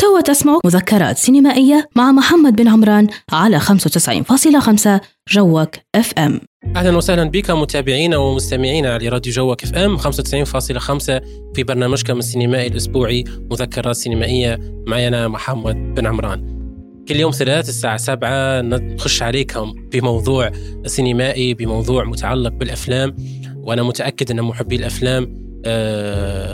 توا تسمعوا مذكرات سينمائية مع محمد بن عمران على 95.5 جوك اف ام أهلا وسهلا بك متابعينا ومستمعينا على راديو جوك FM 95.5 في برنامجكم السينمائي الأسبوعي مذكرات سينمائية. معي أنا محمد بن عمران. كل يوم ثلاث الساعة سبعة نخش عليكم بموضوع سينمائي بموضوع متعلق بالأفلام. وأنا متأكد أن محبي الأفلام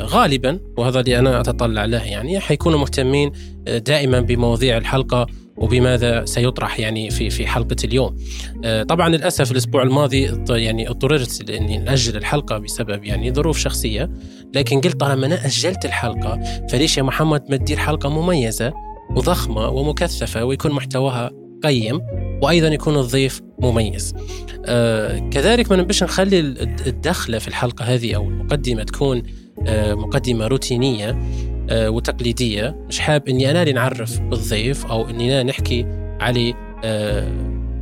غالبا وهذا اللي أنا أتطلع له يعني حيكونوا مهتمين آه، دائما بمواضيع الحلقة وبماذا سيطرح يعني في في حلقة اليوم. آه، طبعا للأسف الأسبوع الماضي يعني اضطررت إني نأجل الحلقة بسبب يعني ظروف شخصية لكن قلت طالما أنا أجلت الحلقة فليش يا محمد ما تدير حلقة مميزة وضخمة ومكثفة ويكون محتواها قيم وأيضا يكون الضيف مميز. آه كذلك ما نبش نخلي الدخلة في الحلقة هذه أو المقدمة تكون آه مقدمة روتينية آه وتقليدية مش حاب إني أنا اللي نعرف بالضيف أو اننا نحكي عليه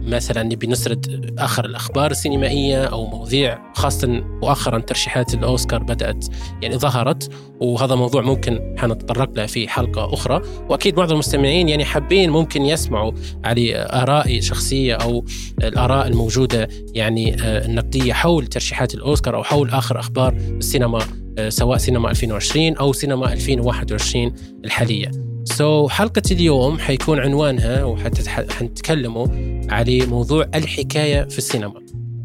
مثلا نبي نسرد آخر الأخبار السينمائية أو مواضيع خاصه مؤخرا ترشيحات الأوسكار بدأت يعني ظهرت وهذا موضوع ممكن حنتطرق له في حلقة أخرى وأكيد بعض المستمعين يعني حابين ممكن يسمعوا على آرائي شخصية أو الآراء الموجودة يعني آه، النقدية حول ترشيحات الأوسكار أو حول آخر أخبار السينما آه، سواء سينما 2020 أو سينما 2021 الحالية. سو so, حلقة اليوم حيكون عنوانها وحنتكلموا على موضوع الحكاية في السينما.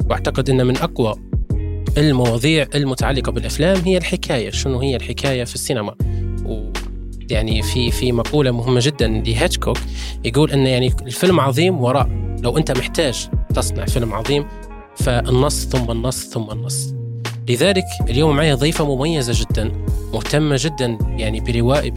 وأعتقد ان من أقوى المواضيع المتعلقة بالأفلام هي الحكاية شنو هي الحكاية في السينما. و يعني في في مقولة مهمة جدا لهيتشكوك يقول إن يعني الفيلم عظيم وراء لو أنت محتاج تصنع فيلم عظيم فالنص ثم النص ثم النص. لذلك اليوم معي ضيفة مميزة جدا مهتمة جدا يعني برواء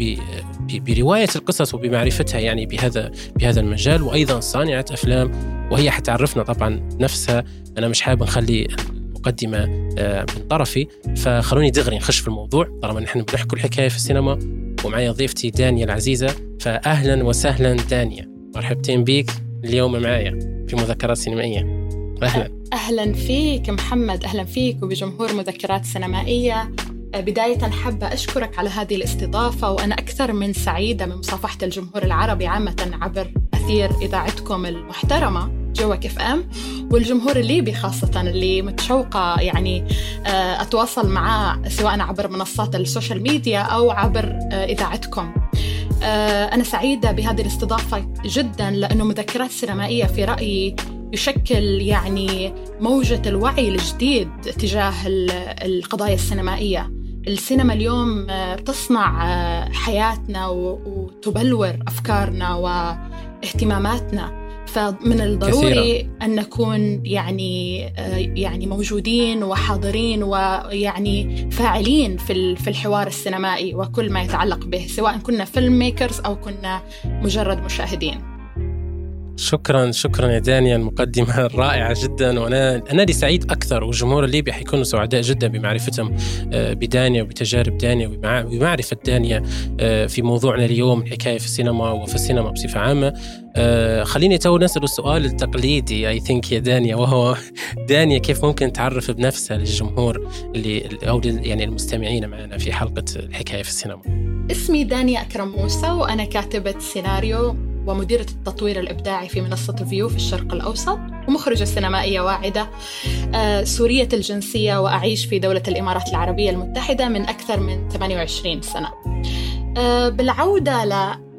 برواية القصص وبمعرفتها يعني بهذا بهذا المجال. وأيضا صانعة أفلام وهي حتعرفنا طبعا نفسها. أنا مش حابب نخلي المقدمة آه، من طرفي. فخلوني دغري نخش في الموضوع طالما نحن بنحكوا الحكاية في السينما. ومعي ضيفتي دانيا العزيزة. فأهلا وسهلا دانيا. مرحبتين بيك. اليوم معايا في مذكرات سينمائية. أهلا. أهلا فيك محمد. أهلا فيك وبجمهور مذكرات سينمائية. بداية حابة أشكرك على هذه الاستضافة وأنا أكثر من سعيدة من مصافحة الجمهور العربي عامة عبر أثير إذاعتكم المحترمة جوك اف أم والجمهور الليبي خاصة اللي متشوقة يعني آه، أتواصل معاه سواء عبر منصات السوشيال ميديا أو عبر آه، إذاعتكم. آه، أنا سعيدة بهذه الاستضافة جدا لأنه مذكرات سينمائية في رأيي يشكل يعني موجة الوعي الجديد تجاه القضايا السينمائية. السينما اليوم آه، تصنع آه، حياتنا وتبلور أفكارنا واهتماماتنا فمن الضروري كثيرا. أن نكون يعني آه، يعني موجودين وحاضرين ويعني فاعلين في في الحوار السينمائي وكل ما يتعلق به سواء كنا film makers أو كنا مجرد مشاهدين شكرا شكرا يا دانيا المقدمة رائعة جدا. وأنا أنا سعيد أكثر والجمهور الليبي حيكونوا سعداء جدا بمعرفتهم آه، بدانيا وبتجارب دانيا وبمعرفة دانيا آه، في موضوعنا اليوم الحكاية في السينما وفي السينما بصفة عامة. آه، خليني تو نسأل السؤال التقليدي اي ثينك يا دانيا وهو دانيا كيف ممكن تعرف بنفسها للجمهور اللي أو يعني المستمعين معنا في حلقة الحكاية في السينما؟ اسمي دانيا أكرم موسى وأنا كاتبة سيناريو ومديرة التطوير الإبداعي في منصة فيو في الشرق الأوسط ومخرجة سينمائية واعدة آه، سورية الجنسية وأعيش في دولة الإمارات العربية المتحدة من أكثر من 28 سنة. آه، بالعودة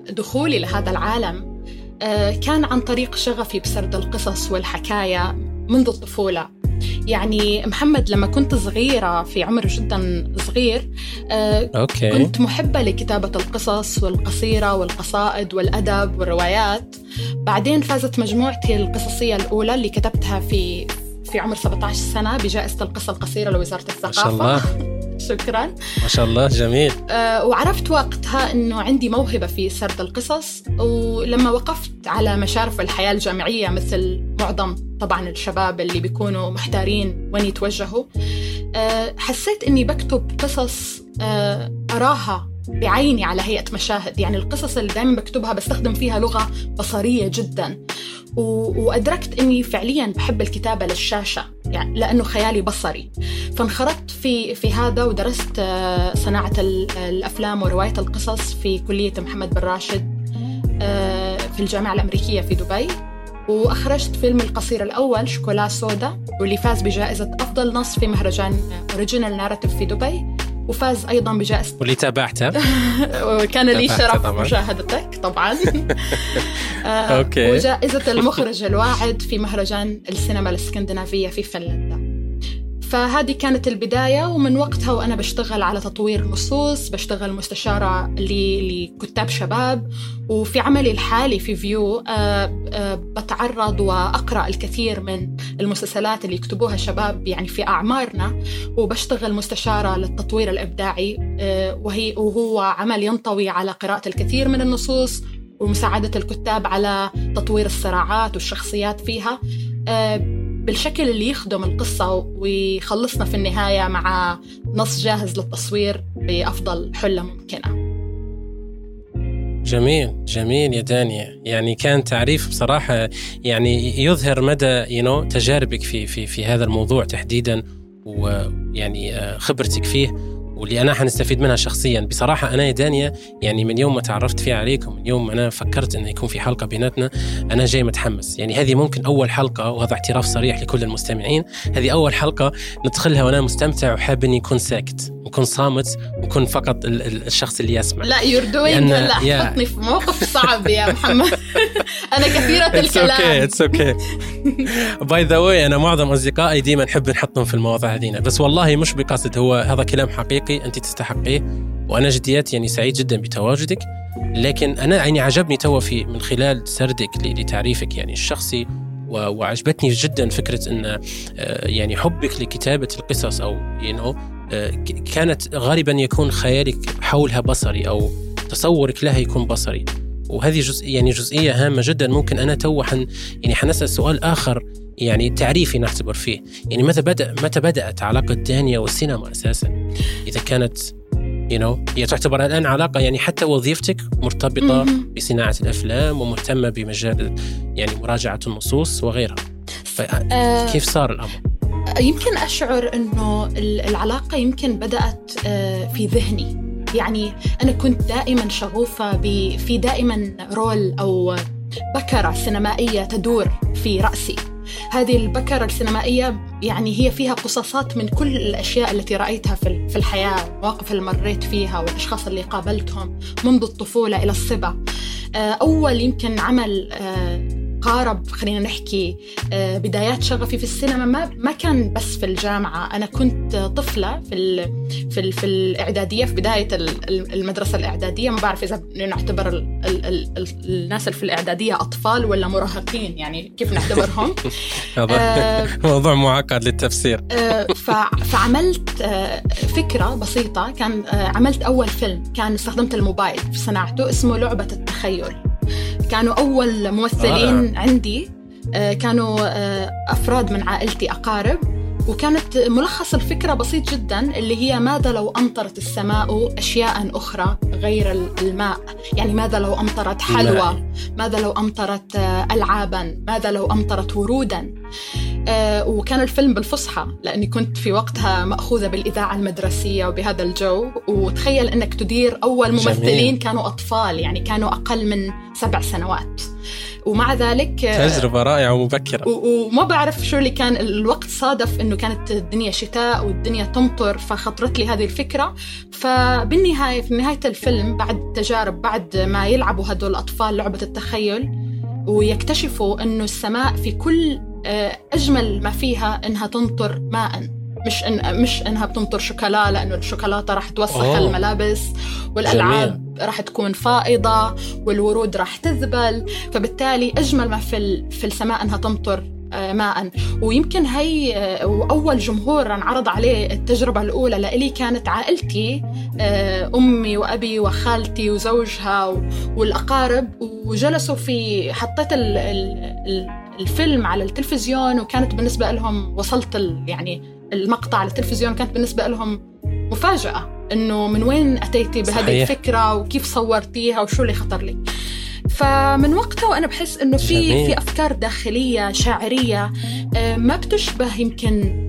لدخولي لهذا العالم آه، كان عن طريق شغفي بسرد القصص والحكاية منذ الطفولة. يعني محمد لما كنت صغيرة في عمر جدا صغير آه، أوكي. كنت محبة لكتابة القصص والقصيرة والقصائد والأدب والروايات. بعدين فازت مجموعتي القصصية الأولى اللي كتبتها في في عمر 17 سنة بجائزة القصة القصيرة لوزارة الثقافة ما شاء الله. شكرا. ما شاء الله جميل. أه وعرفت وقتها إنه عندي موهبة في سرد القصص ولما وقفت على مشارف الحياة الجامعية مثل معظم طبعا الشباب اللي بيكونوا محتارين وين يتوجهوا أه حسيت إني بكتب قصص أه أراها بعيني على هيئة مشاهد. يعني القصص اللي دائما بكتبها بستخدم فيها لغة بصرية جدا. وأدركت أني فعليا بحب الكتابة للشاشة. يعني لأنه خيالي بصري. فانخرطت في في هذا ودرست آه، صناعة الأفلام ورواية القصص في كلية محمد بن راشد آه، في الجامعة الأمريكية في دبي. وأخرجت فيلم القصير الأول شوكولا سودا واللي فاز بجائزة أفضل نص في مهرجان original narrative في دبي. وفاز أيضا بجائزة. واللي تابعته. كان لي شرف. مشاهدتك طبعا. آه، okay. وجائزة المخرج الواعد في مهرجان السينما الإسكندنافية في فنلندا. فهذه كانت البداية ومن وقتها وأنا بشتغل على تطوير نصوص بشتغل مستشارة لكتاب شباب وفي عملي الحالي في فيو آه، آه، بتعرض وأقرأ الكثير من المسلسلات اللي يكتبوها شباب يعني في أعمارنا وبشتغل مستشارة للتطوير الإبداعي آه، وهي وهو عمل ينطوي على قراءة الكثير من النصوص ومساعدة الكتاب على تطوير الصراعات والشخصيات فيها بالشكل اللي يخدم القصة ويخلصنا في النهاية مع نص جاهز للتصوير بأفضل حلة ممكنة. جميل جميل يا دانيا. يعني كان تعريف بصراحة يعني يظهر مدى know, تجاربك في في في هذا الموضوع تحديدا ويعني آه، خبرتك فيه. واللي أنا حنستفيد منها شخصيا. بصراحة أنا يا دانيا يعني من يوم ما تعرفت فيها عليكم من يوم ما أنا فكرت انه يكون في حلقة بيناتنا أنا جاي متحمس. يعني هذه ممكن أول حلقة وهذا اعتراف صريح لكل المستمعين هذه أول حلقة ندخلها وأنا مستمتع وحاب إني يكون ساكت وكون صامت وكون فقط الشخص اللي يسمع. لا you're doing لا حطني في موقف صعب يا محمد. أنا كثيرة الكلام. okay it's okay by the way أنا معظم أصدقائي ديما نحب نحطهم في المواضيع هذينا. بس والله مش بقصد هو هذا كلام حقيقي. أنت تستحقيه وأنا جديات يعني سعيد جدا بتواجدك. لكن أنا يعني عجبني تو في من خلال سردك لتعريفك يعني الشخصي وعجبتني جدا فكرة إن آه، يعني حبك لكتابة القصص أو you know آه، كانت غالبا يكون خيالك حولها بصري أو تصورك لها يكون بصري. وهذه جزء يعني جزئية هامة جدا ممكن أنا تو حن يعني حنسأل سؤال آخر يعني تعريفي نعتبر فيه. يعني متى بدا متى بدأت علاقة دانيا والسينما أساسا؟ إذا كانت you know, هي تعتبر الآن علاقة يعني حتى وظيفتك مرتبطة بصناعة الأفلام ومهتمة بمجال يعني مراجعة النصوص وغيرها. فكيف آه، صار الأمر؟ يمكن أشعر أنه العلاقة يمكن بدأت آه، في ذهني. يعني أنا كنت دائما شغوفة في دائما رول أو بكرة سينمائية تدور في رأسي. هذه البكرة السينمائية يعني هي فيها قصصات من كل الأشياء التي رأيتها في الحياة المواقف اللي مريت فيها والأشخاص اللي قابلتهم منذ الطفولة إلى الصبا. آه، أول يمكن عمل آه، قارب خلينا نحكي آه، بدايات شغفي في السينما ما ما كان بس في الجامعة. أنا كنت طفلة في ال في ال في الإعدادية في بداية المدرسة الإعدادية. ما بعرف إذا نعتبر ال ال ال الناس اللي في الإعدادية أطفال ولا مراهقين يعني كيف نعتبرهم؟ آه موضوع معقد للتفسير. آه فعملت آه فكرة بسيطة. كان آه عملت أول فيلم كان استخدمت الموبايل في صناعته اسمه لعبة التخيل. كانوا أول ممثلين آه. عندي. آه، كانوا آه، أفراد من عائلتي أقارب. وكانت ملخص الفكرة بسيط جدا اللي هي ماذا لو أمطرت السماء أشياء أخرى غير الماء؟ يعني ماذا لو أمطرت حلوى؟ ماذا لو أمطرت ألعابا؟ ماذا لو أمطرت ورودا؟ آه وكان الفيلم بالفصحى لأني كنت في وقتها مأخوذة بالإذاعة المدرسية وبهذا الجو. وتخيل أنك تدير أول ممثلين جميل. كانوا أطفال يعني كانوا أقل من سبع سنوات. ومع ذلك آه، تجربة رائعة ومبكرة. وما بعرف شو اللي كان الوقت صادف إنه كانت الدنيا شتاء والدنيا تمطر فخطرت لي هذه الفكرة. فبالنهاية في نهاية الفيلم بعد التجارب بعد ما يلعبوا هدول الأطفال لعبة التخيل ويكتشفوا إنه السماء في كل آه، أجمل ما فيها إنها تمطر ماء. مش إن مش إنها بتمطر شوكولا لأنه الشوكولاتة راح توسخ أوه. الملابس والألعاب راح تكون فائضة والورود راح تذبل. فبالتالي أجمل ما في في السماء إنها تمطر آه، ماء. ويمكن هي آه، أول جمهور انعرض عليه التجربة الأولى لإلي كانت عائلتي أمي وأبي وخالتي وزوجها والأقارب. وجلسوا في حطيت الفيلم على التلفزيون وكانت بالنسبة لهم وصلت يعني المقطع على التلفزيون كانت بالنسبة لهم مفاجأة إنه من وين أتيتي بهذه صحيح. الفكرة وكيف صورتيها وشو اللي خطر لك فمن وقتها وأنا بحس إنه في في أفكار داخلية شاعرية ما بتشبه يمكن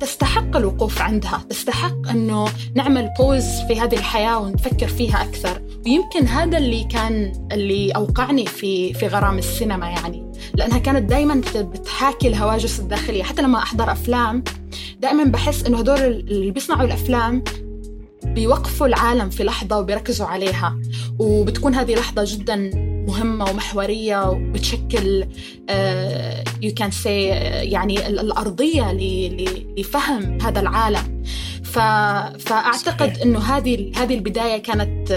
تستحق الوقوف عندها. تستحق أنه نعمل بوز في هذه الحياة ونفكر فيها أكثر. ويمكن هذا اللي كان اللي أوقعني في في غرام السينما يعني. لأنها كانت دائما بتحاكي الهواجس الداخلية. حتى لما أحضر أفلام دائما بحس إنه هدول اللي بيصنعوا الأفلام بيوقفوا العالم في لحظة وبيركزوا عليها. وبتكون هذه لحظة جدا مهمة ومحورية وبتشكل يو كان سي يعني الأرضية لفهم هذا العالم. ف... فأعتقد إنه هذه هذه البداية كانت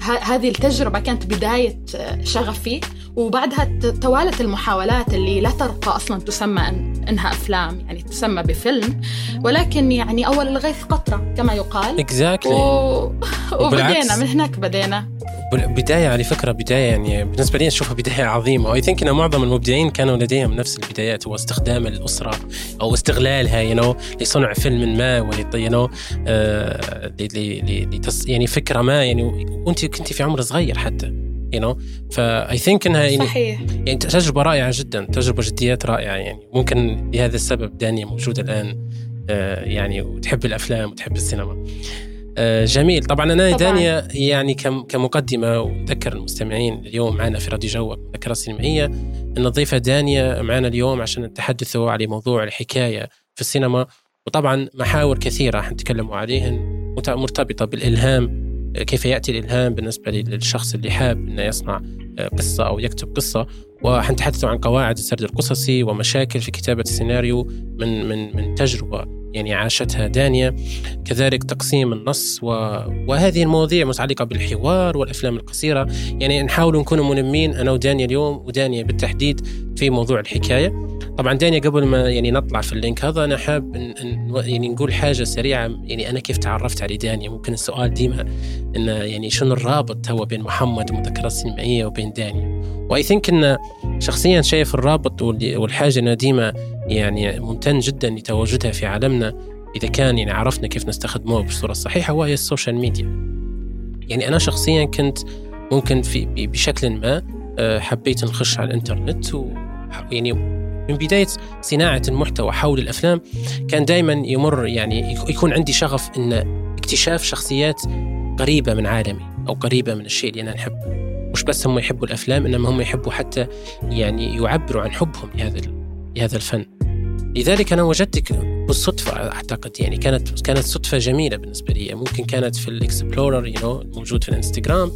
هذه التجربة كانت بداية شغفي. وبعدها توالت المحاولات اللي لا ترقى أصلا تسمى إنها أفلام يعني تسمى بفيلم ولكن يعني أول الغيث قطرة كما يقال. Exactly. و... وبدينا من هناك بدينا. بداية على فكرة بداية يعني بالنسبة لي أشوفها بداية عظيمة. و I think أن معظم المبدعين كانوا لديهم نفس البدايات هو استخدام الأسرة أو استغلالها you know, لصنع فيلم ما ولي you know يعني فكرة ما يعني وأنت كنت في عمر صغير حتى. you know ف I think إنها يعني صحيح. يعني تجربة رائعة جدا تجربة جديات رائعة يعني. ممكن لهذا السبب دانيا موجودة الآن آه يعني وتحب الأفلام وتحب السينما. آه جميل. طبعا أنا طبعاً. دانيا يعني كمقدمة ونذكر المستمعين اليوم معنا في راديو جوك مذكره سينمائيه إن الضيفه دانيا معنا اليوم عشان نتحدث على موضوع الحكاية في السينما. وطبعا محاور كثيرة حنتكلموا عليهن مرتبطة بالإلهام كيف يأتي الإلهام بالنسبة للشخص اللي حاب إنه يصنع قصة أو يكتب قصة. وحنتحدث عن قواعد السرد القصصي ومشاكل في كتابة السيناريو من من من تجربة. يعني عاشتها دانيا كذلك تقسيم النص و... وهذه المواضيع متعلقة بالحوار والأفلام القصيرة. يعني نحاول نكون ملمين أنا ودانيا اليوم ودانيا بالتحديد في موضوع الحكاية. طبعا دانيا قبل ما يعني نطلع في اللينك هذا أنا حاب إن يعني نقول حاجة سريعة. يعني أنا كيف تعرفت على دانيا ممكن السؤال ديما انه يعني شنو الرابط هو بين محمد ومذكرات السينمائية وبين دانيا و I think إن شخصيا شايف الرابط والحاجة انها ديما يعني ممتن جدا لتواجدها في عالمنا إذا كان يعني عرفنا كيف نستخدموها بالصورة الصحيحة وهي السوشيال ميديا. يعني أنا شخصيا كنت ممكن في بشكل ما آه، حبيت نخش على الإنترنت و يعني من بداية صناعة المحتوى حول الأفلام كان دائما يمر يعني يكون عندي شغف أن اكتشاف شخصيات قريبة من عالمي أو قريبة من الشيء اللي أنا نحبه مش بس هم يحبوا الأفلام إنما هم يحبوا حتى يعني يعبروا عن حبهم لهذا لهذا الفن. لذلك أنا وجدتك بالصدفة أعتقد يعني كانت كانت صدفة جميلة بالنسبة لي. ممكن كانت في ال explore you know موجود في الانستغرام.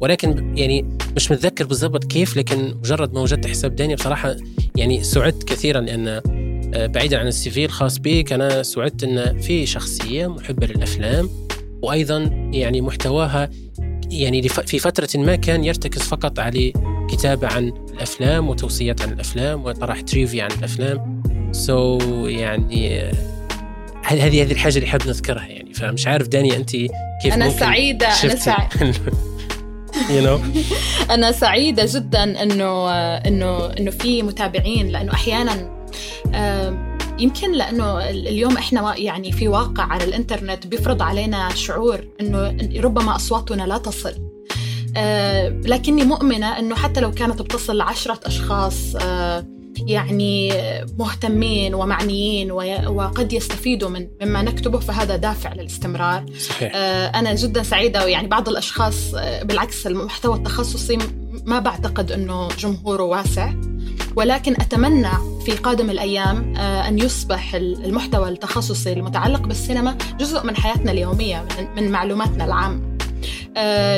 ولكن يعني مش متذكر بالضبط كيف لكن مجرد ما وجدت حساب دانيا بصراحة يعني سعدت كثيرا لأن آه، بعيدا عن ال CV الخاص بك أنا سعدت إن في شخصية محبة للأفلام وأيضا يعني محتواها يعني في فترة ما كان يرتكز فقط على كتابة عن الأفلام وتوصيات عن الأفلام وطرح تريفي عن الأفلام. سو so يعني هذه هذه الحاجة اللي حاب نذكرها يعني فمش عارف داني انت كيف أنا سعيدة أنا سعيدة. You know? أنا سعيدة جدا إنه إنه إنه في متابعين لأنه أحيانا يمكن لأنه اليوم إحنا يعني في واقع على الإنترنت بيفرض علينا شعور إنه ربما أصواتنا لا تصل. لكني مؤمنة إنه حتى لو كانت بتصل لعشرة أشخاص يعني مهتمين ومعنيين وقد يستفيدوا من مما نكتبه فهذا دافع للاستمرار. صحيح. آه، أنا جدا سعيدة ويعني بعض الأشخاص آه، بالعكس المحتوى التخصصي ما بعتقد أنه جمهوره واسع. ولكن أتمنى في قادم الأيام آه، أن يصبح المحتوى التخصصي المتعلق بالسينما جزء من حياتنا اليومية من معلوماتنا العامة.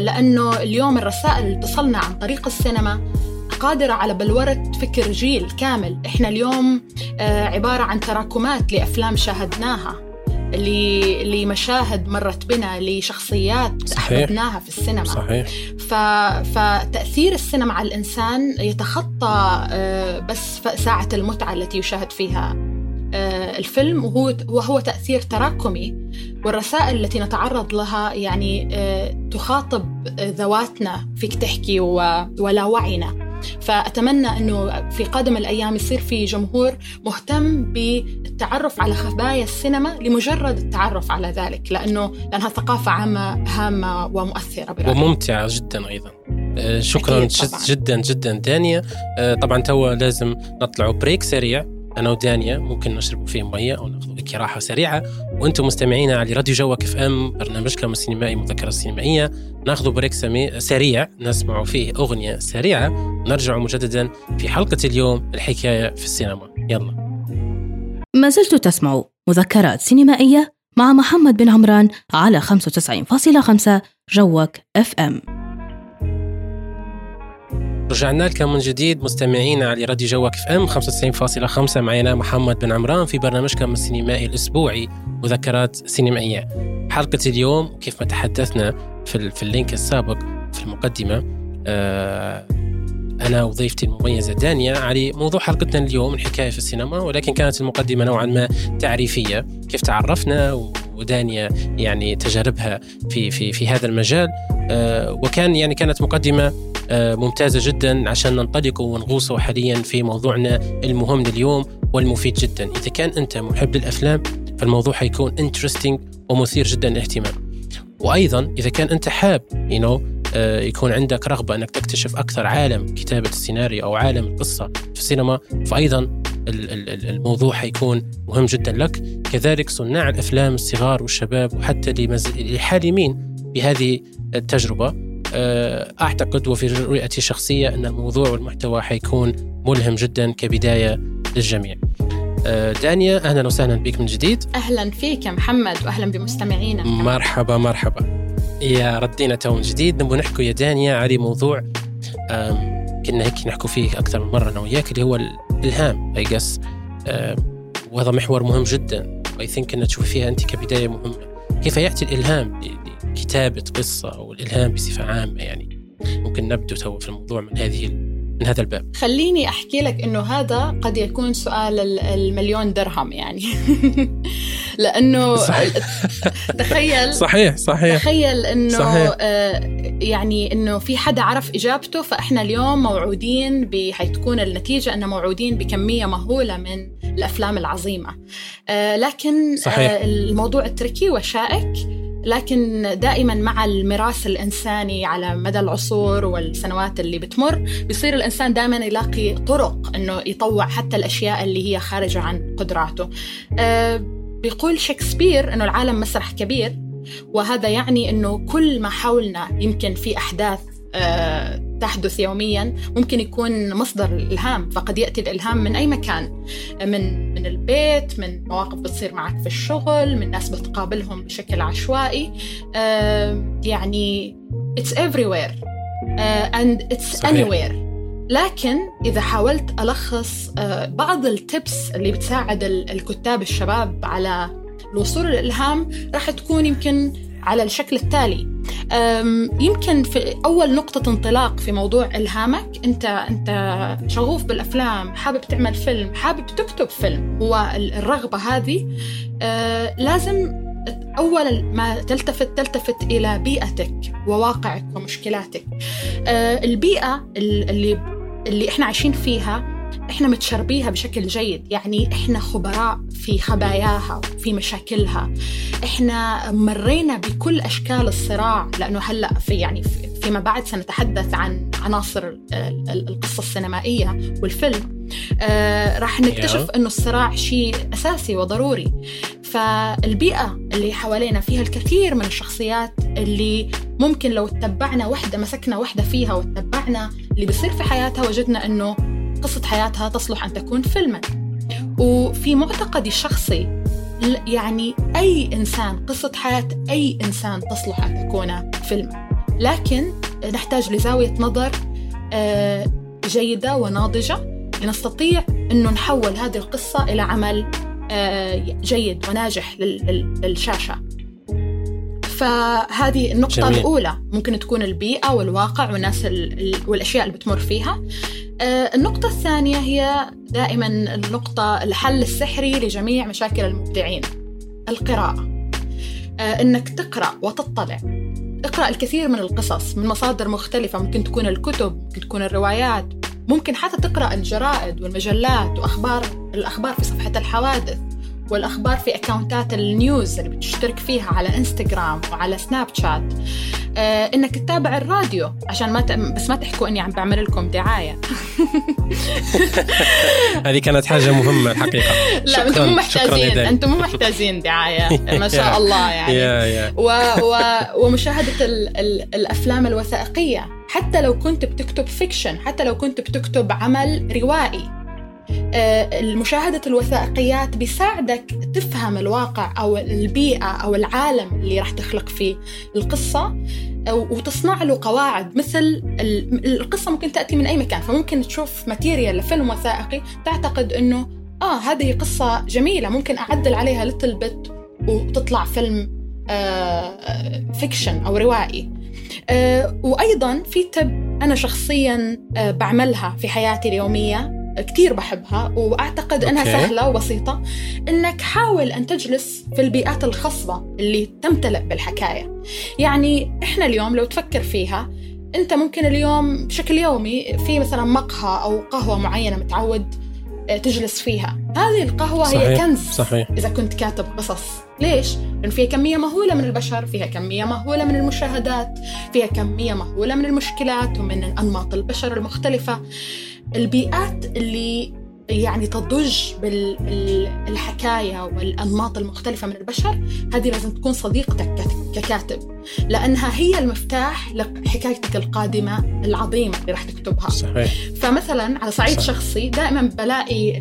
لأنه اليوم الرسائل اللي تصلنا عن طريق السينما قادرة على بلورة فكر جيل كامل. إحنا اليوم آه، عبارة عن تراكمات لأفلام شاهدناها لمشاهد مرت بنا لشخصيات صحيح. أحببناها في السينما. صحيح. ف... فتأثير السينما على الإنسان يتخطى آه، بس ساعة المتعة التي يشاهد فيها آه، الفيلم. وهو وهو تأثير تراكمي. والرسائل التي نتعرض لها يعني تخاطب ذواتنا فيك تحكي ولا وعينا. فأتمنى أنه في قادم الأيام يصير في جمهور مهتم بالتعرف على خبايا السينما لمجرد التعرف على ذلك لأنه لأنها ثقافة عامة هامة ومؤثرة برأيي. وممتعة جدا أيضا. شكرا جدا جدا دانيا. طبعا توا لازم نطلع break سريع. أنا ودانيا ممكن نشرب فيه مية أو نأخذ استراحه سريعة. وأنتم مستمعينا على راديو جوك إف إم برنامجكم السينمائي مذكرة السينمائيه نأخذ break سريع نسمع فيه أغنية سريعة. ونرجع مجددا في حلقة اليوم الحكاية في السينما. يلا. ما زلت تسمع مذكرات سينمائية مع محمد بن عمران على 95.5 جوك إف إم. رجعنا لكم من جديد مستمعينا على راديو جوك اف ام 95.5 معنا محمد بن عمران في برنامجكم السينمائي الأسبوعي مذكرات سينمائية. حلقة اليوم كيف ما تحدثنا في, في ال link السابق في المقدمة آه أنا وضيفتي المميزة دانيا على موضوع حلقتنا اليوم الحكاية في السينما ولكن كانت المقدمة نوعا ما تعريفية. كيف تعرفنا؟ ودانيا يعني تجاربها في في في هذا المجال. آه وكان يعني كانت مقدمة آه، ممتازة جدا عشان ننطلق ونغوص حاليا في موضوعنا المهم لليوم والمفيد جدا. إذا كان أنت محب للأفلام فالموضوع حيكون انترستنج ومثير جدا للاهتمام. وأيضا إذا كان أنت حاب you know, يكون عندك رغبة أنك تكتشف أكثر عالم كتابة السيناريو أو عالم القصة في السينما فأيضا الموضوع حيكون مهم جدا لك كذلك صناع الأفلام الصغار والشباب وحتى للحالمين بهذه التجربة آه، أعتقد وفي رؤيتي الشخصية أن الموضوع والمحتوى حيكون ملهم جدا كبداية للجميع. آه، دانيا أهلا وسهلا بك من جديد. أهلا فيك يا محمد واهلا بمستمعينا. مرحبا مرحبا. يا ردينا تو من جديد. نبغى نحكي يا دانيا على موضوع كنا هيك نحكوا فيه أكثر من مرة أنا وياك اللي هو الإلهام I guess وهذا محور مهم جدا. I think ان تشوفي فيها أنت كبداية مهمة. كيف يأتي الإلهام كتابة قصة أو الإلهام بصفة عامة يعني؟ ممكن نبدو تو في الموضوع من هذه من هذا الباب خليني أحكي لك أنه هذا قد يكون سؤال المليون درهم يعني لأنه صحيح. تخيل صحيح صحيح تخيل أنه صحيح. آه يعني أنه في حدا عرف إجابته فإحنا اليوم موعودين حتكون النتيجة أنه موعودين بكمية مهولة من الأفلام العظيمة آه لكن صحيح. آه الموضوع تركي وشائك لكن دائما مع الميراث الإنساني على مدى العصور والسنوات اللي بتمر بيصير الإنسان دائما يلاقي طرق أنه يطوع حتى الأشياء اللي هي خارجة عن قدراته. أه بيقول شكسبير أنه العالم مسرح كبير وهذا يعني أنه كل ما حولنا يمكن في أحداث أه تحدث يوميا ممكن يكون مصدر الإلهام فقد يأتي الإلهام من أي مكان من من البيت من مواقف بتصير معك في الشغل من ناس بتقابلهم بشكل عشوائي. يعني it's everywhere. and it's صحيح. anywhere. لكن إذا حاولت ألخص بعض التبس اللي بتساعد الكتاب الشباب على الوصول للإلهام راح تكون يمكن على الشكل التالي. يمكن في أول نقطة انطلاق في موضوع إلهامك أنت أنت شغوف بالأفلام حابب تعمل فيلم حابب تكتب فيلم هو الرغبة هذه. أه، لازم أول ما تلتفت تلتفت إلى بيئتك وواقعك ومشكلاتك. أه، البيئة اللي اللي إحنا عايشين فيها إحنا متشربيها بشكل جيد يعني إحنا خبراء في خباياها وفي مشاكلها. إحنا مرينا بكل أشكال الصراع لأنه هلأ في يعني فيما بعد سنتحدث عن عناصر القصة السينمائية والفيلم. آه راح نكتشف إنه الصراع شيء أساسي وضروري. فالبيئة اللي حوالينا فيها الكثير من الشخصيات اللي ممكن لو تتبعنا وحدة مسكنا وحدة فيها وتتبعنا اللي بيصير في حياتها وجدنا إنه قصة حياتها تصلح أن تكون فيلما. وفي معتقدي الشخصي يعني أي إنسان قصة حياة أي إنسان تصلح أن تكون فيلما لكن نحتاج لزاوية نظر آه، جيدة وناضجة لنستطيع أنه نحول هذه القصة إلى عمل آه، جيد وناجح للشاشة. فهذه النقطة جميل. الأولى ممكن تكون البيئة والواقع والناس والأشياء اللي بتمر فيها. آه، النقطة الثانية هي دائما النقطة الحل السحري لجميع مشاكل المبدعين القراءة. آه، إنك تقرأ وتطلع. اقرأ الكثير من القصص من مصادر مختلفة ممكن تكون الكتب ممكن تكون الروايات. ممكن حتى تقرأ الجرائد والمجلات واخبار الأخبار في صفحة الحوادث. والأخبار في accountات ال news اللي بتشترك فيها على انستغرام وعلى سناب شات آه إنك تتابع الراديو عشان ما ت... بس ما تحكوا إني عم بعمل لكم دعاية. هذه كانت حاجة مهمة الحقيقة. لا أنتم مو محتاجين أنتم مو محتاجين دعاية. ما شاء الله يعني. yeah yeah. و... و... ومشاهدة ال... ال... الأفلام الوثائقية. حتى لو كنت بتكتب fiction حتى لو كنت بتكتب عمل روائي. آه، المشاهدة الوثائقيات بيساعدك تفهم الواقع أو البيئة أو العالم اللي راح تخلق فيه القصة وتصنع له قواعد مثل القصة ممكن تأتي من أي مكان فممكن تشوف material لفيلم وثائقي تعتقد أنه آه هذه قصة جميلة ممكن أعدل عليها little bit وتطلع فيلم fiction آه، أو روائي. آه، وأيضا في tip أنا شخصيا بعملها في حياتي اليومية. كتير بحبها وأعتقد أنها okay. سهلة وبسيطة إنك حاول أن تجلس في البيئات الخصبة اللي تمتلئ بالحكاية يعني إحنا اليوم لو تفكر فيها أنت ممكن اليوم بشكل يومي في مثلا مقهى أو قهوة معينة متعود آه، تجلس فيها هذه القهوة صحيح. هي كنز صحيح. إذا كنت كاتب قصص ليش؟ لأن فيها كمية مهولة من البشر فيها كمية مهولة من المشاهدات فيها كمية مهولة من المشكلات ومن أنماط البشر المختلفة البيئات اللي يعني تضج بالحكاية والأنماط المختلفة من البشر هذه لازم تكون صديقتك ككاتب لأنها هي المفتاح لحكايتك القادمة العظيمة اللي راح تكتبها صحيح. فمثلا على صعيد صحيح. شخصي دائما بلاقي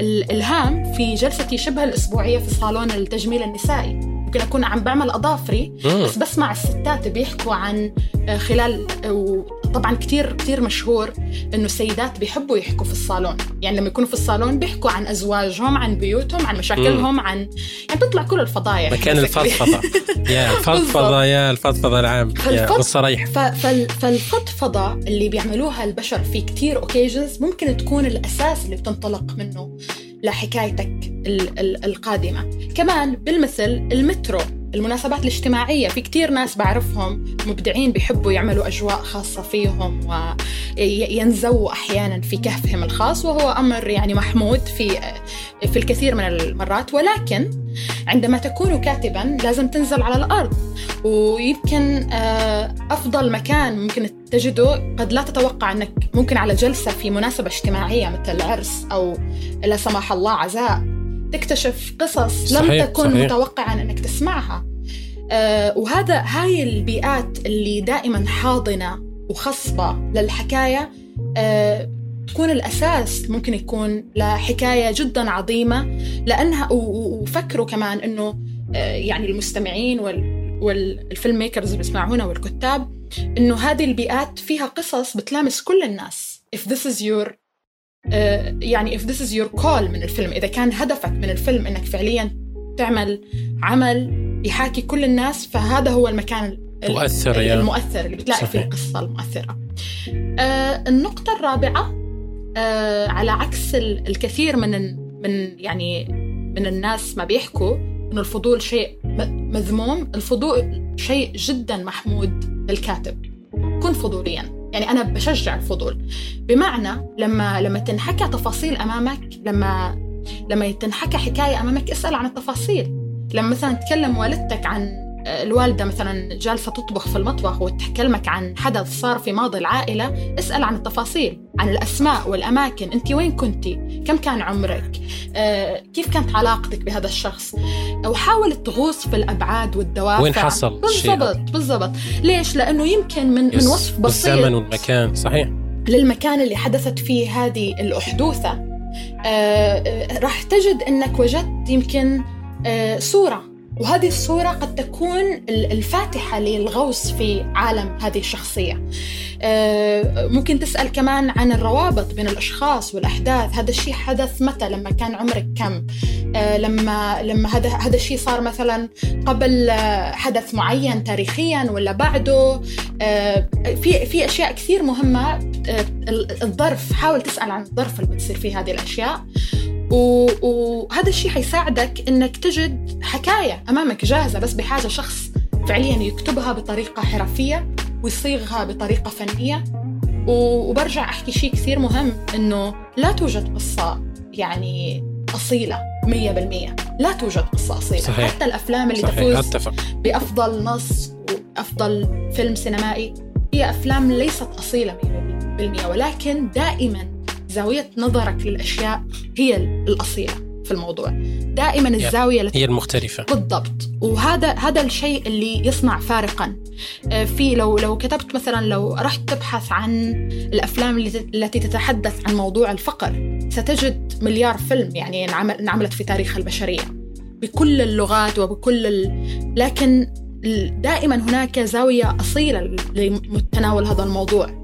الإلهام في جلستي شبه الأسبوعية في صالون التجميل النسائي ممكن أكون عم بعمل أظافري بس بسمع الستات بيحكوا عن آه، خلال طبعا كثير كثير مشهور إنه السيدات بيحبوا يحكوا في الصالون. يعني لما يكونوا في الصالون بيحكوا عن أزواجهم عن بيوتهم عن مشاكلهم عن يعني بتطلع كل الفضايح مكان الفضفضة. يا الفضفضة يا الفضفضة العام. والصريح. فالفضفضة اللي بيعملوها البشر في كثير اوكيجنز ممكن تكون الأساس اللي بتنطلق منه. لحكايتك القادمة. كمان بالمثل المترو المناسبات الاجتماعية في كتير ناس بعرفهم مبدعين بيحبوا يعملوا أجواء خاصة فيهم وينزووا أحيانا في كهفهم الخاص وهو أمر يعني محمود في في الكثير من المرات. ولكن عندما تكون كاتبا لازم تنزل على الأرض ويمكن آه، أفضل مكان ممكن تجده قد لا تتوقع أنك ممكن على جلسة في مناسبة اجتماعية مثل عرس أو لا سمح الله عزاء تكتشف قصص لم صحيح تكن صحيح. متوقعا أنك تسمعها آه وهذا هاي البيئات اللي دائما حاضنة وخصبة للحكاية آه تكون الأساس ممكن يكون لحكاية جدا عظيمة لأنها وفكروا كمان إنه آه يعني المستمعين وال والفيلم ميكرز اللي بيسمعونا والكتاب إنه هذه البيئات فيها قصص بتلامس كل الناس. If this is your آه، يعني if this is your call من الفيلم إذا كان هدفك من الفيلم إنك فعليا تعمل عمل يحاكي كل الناس فهذا هو المكان المؤثر المؤثر اللي بتلاقي فيه القصة المؤثرة آه النقطة الرابعة آه على عكس الكثير من من يعني من الناس ما بيحكوا إنه الفضول شيء مذموم الفضول شيء جدا محمود للكاتب. كن فضوليا. يعني أنا بشجع الفضول. بمعنى لما لما تنحكى تفاصيل أمامك لما لما تنحكى حكاية أمامك اسأل عن التفاصيل. لما مثلا تكلم والدتك عن الوالدة مثلا جالسة تطبخ في المطبخ وتكلمك عن حدث صار في ماضي العائلة اسأل عن التفاصيل عن الأسماء والأماكن أنت وين كنتي كم كان عمرك؟ آه، كيف كانت علاقتك بهذا الشخص؟ وحاول تغوص في الأبعاد والدوافع. وين حصل بالضبط بالضبط. ليش؟ لأنه يمكن من, من وصف بسيط. الزمن والمكان صحيح. للمكان اللي حدثت فيه هذه الأحدوثة. آه، آه، راح تجد أنك وجدت يمكن صورة وهذه الصورة قد تكون الفاتحة للغوص في عالم هذه الشخصية. آه، ممكن تسأل كمان عن الروابط بين الأشخاص والأحداث. هذا الشيء حدث متى؟ لما كان عمرك كم؟ آه، لما لما هذا هذا الشيء صار مثلا قبل حدث معين تاريخيا ولا بعده؟ آه، في في أشياء كثير مهمة. الظرف حاول تسأل عن الظرف اللي بتصير فيه هذه الأشياء. وهذا الشيء حيساعدك إنك تجد حكاية أمامك جاهزة بس بحاجة شخص فعليا يكتبها بطريقة حرفية ويصيغها بطريقة فنية. وبرجع أحكي شيء كثير مهم إنه لا توجد قصة يعني أصيلة 100% لا توجد قصة أصيلة. صحيح. حتى الأفلام اللي صحيح. تفوز أتفق. بأفضل نص وأفضل فيلم سينمائي هي أفلام ليست أصيلة 100% ولكن دائما زاوية نظرك للأشياء هي الأصيلة في الموضوع. دائما الزاوية التي هي المختلفة. بالضبط. وهذا هذا الشيء اللي يصنع فارقا. آه، في لو لو كتبت مثلا لو رحت تبحث عن الأفلام اللي ت- التي تتحدث عن موضوع الفقر ستجد مليار فيلم يعني انعمل- انعملت في تاريخ البشرية. بكل اللغات وبكل ال... لكن دائما هناك زاوية أصيلة لتناول هذا الموضوع.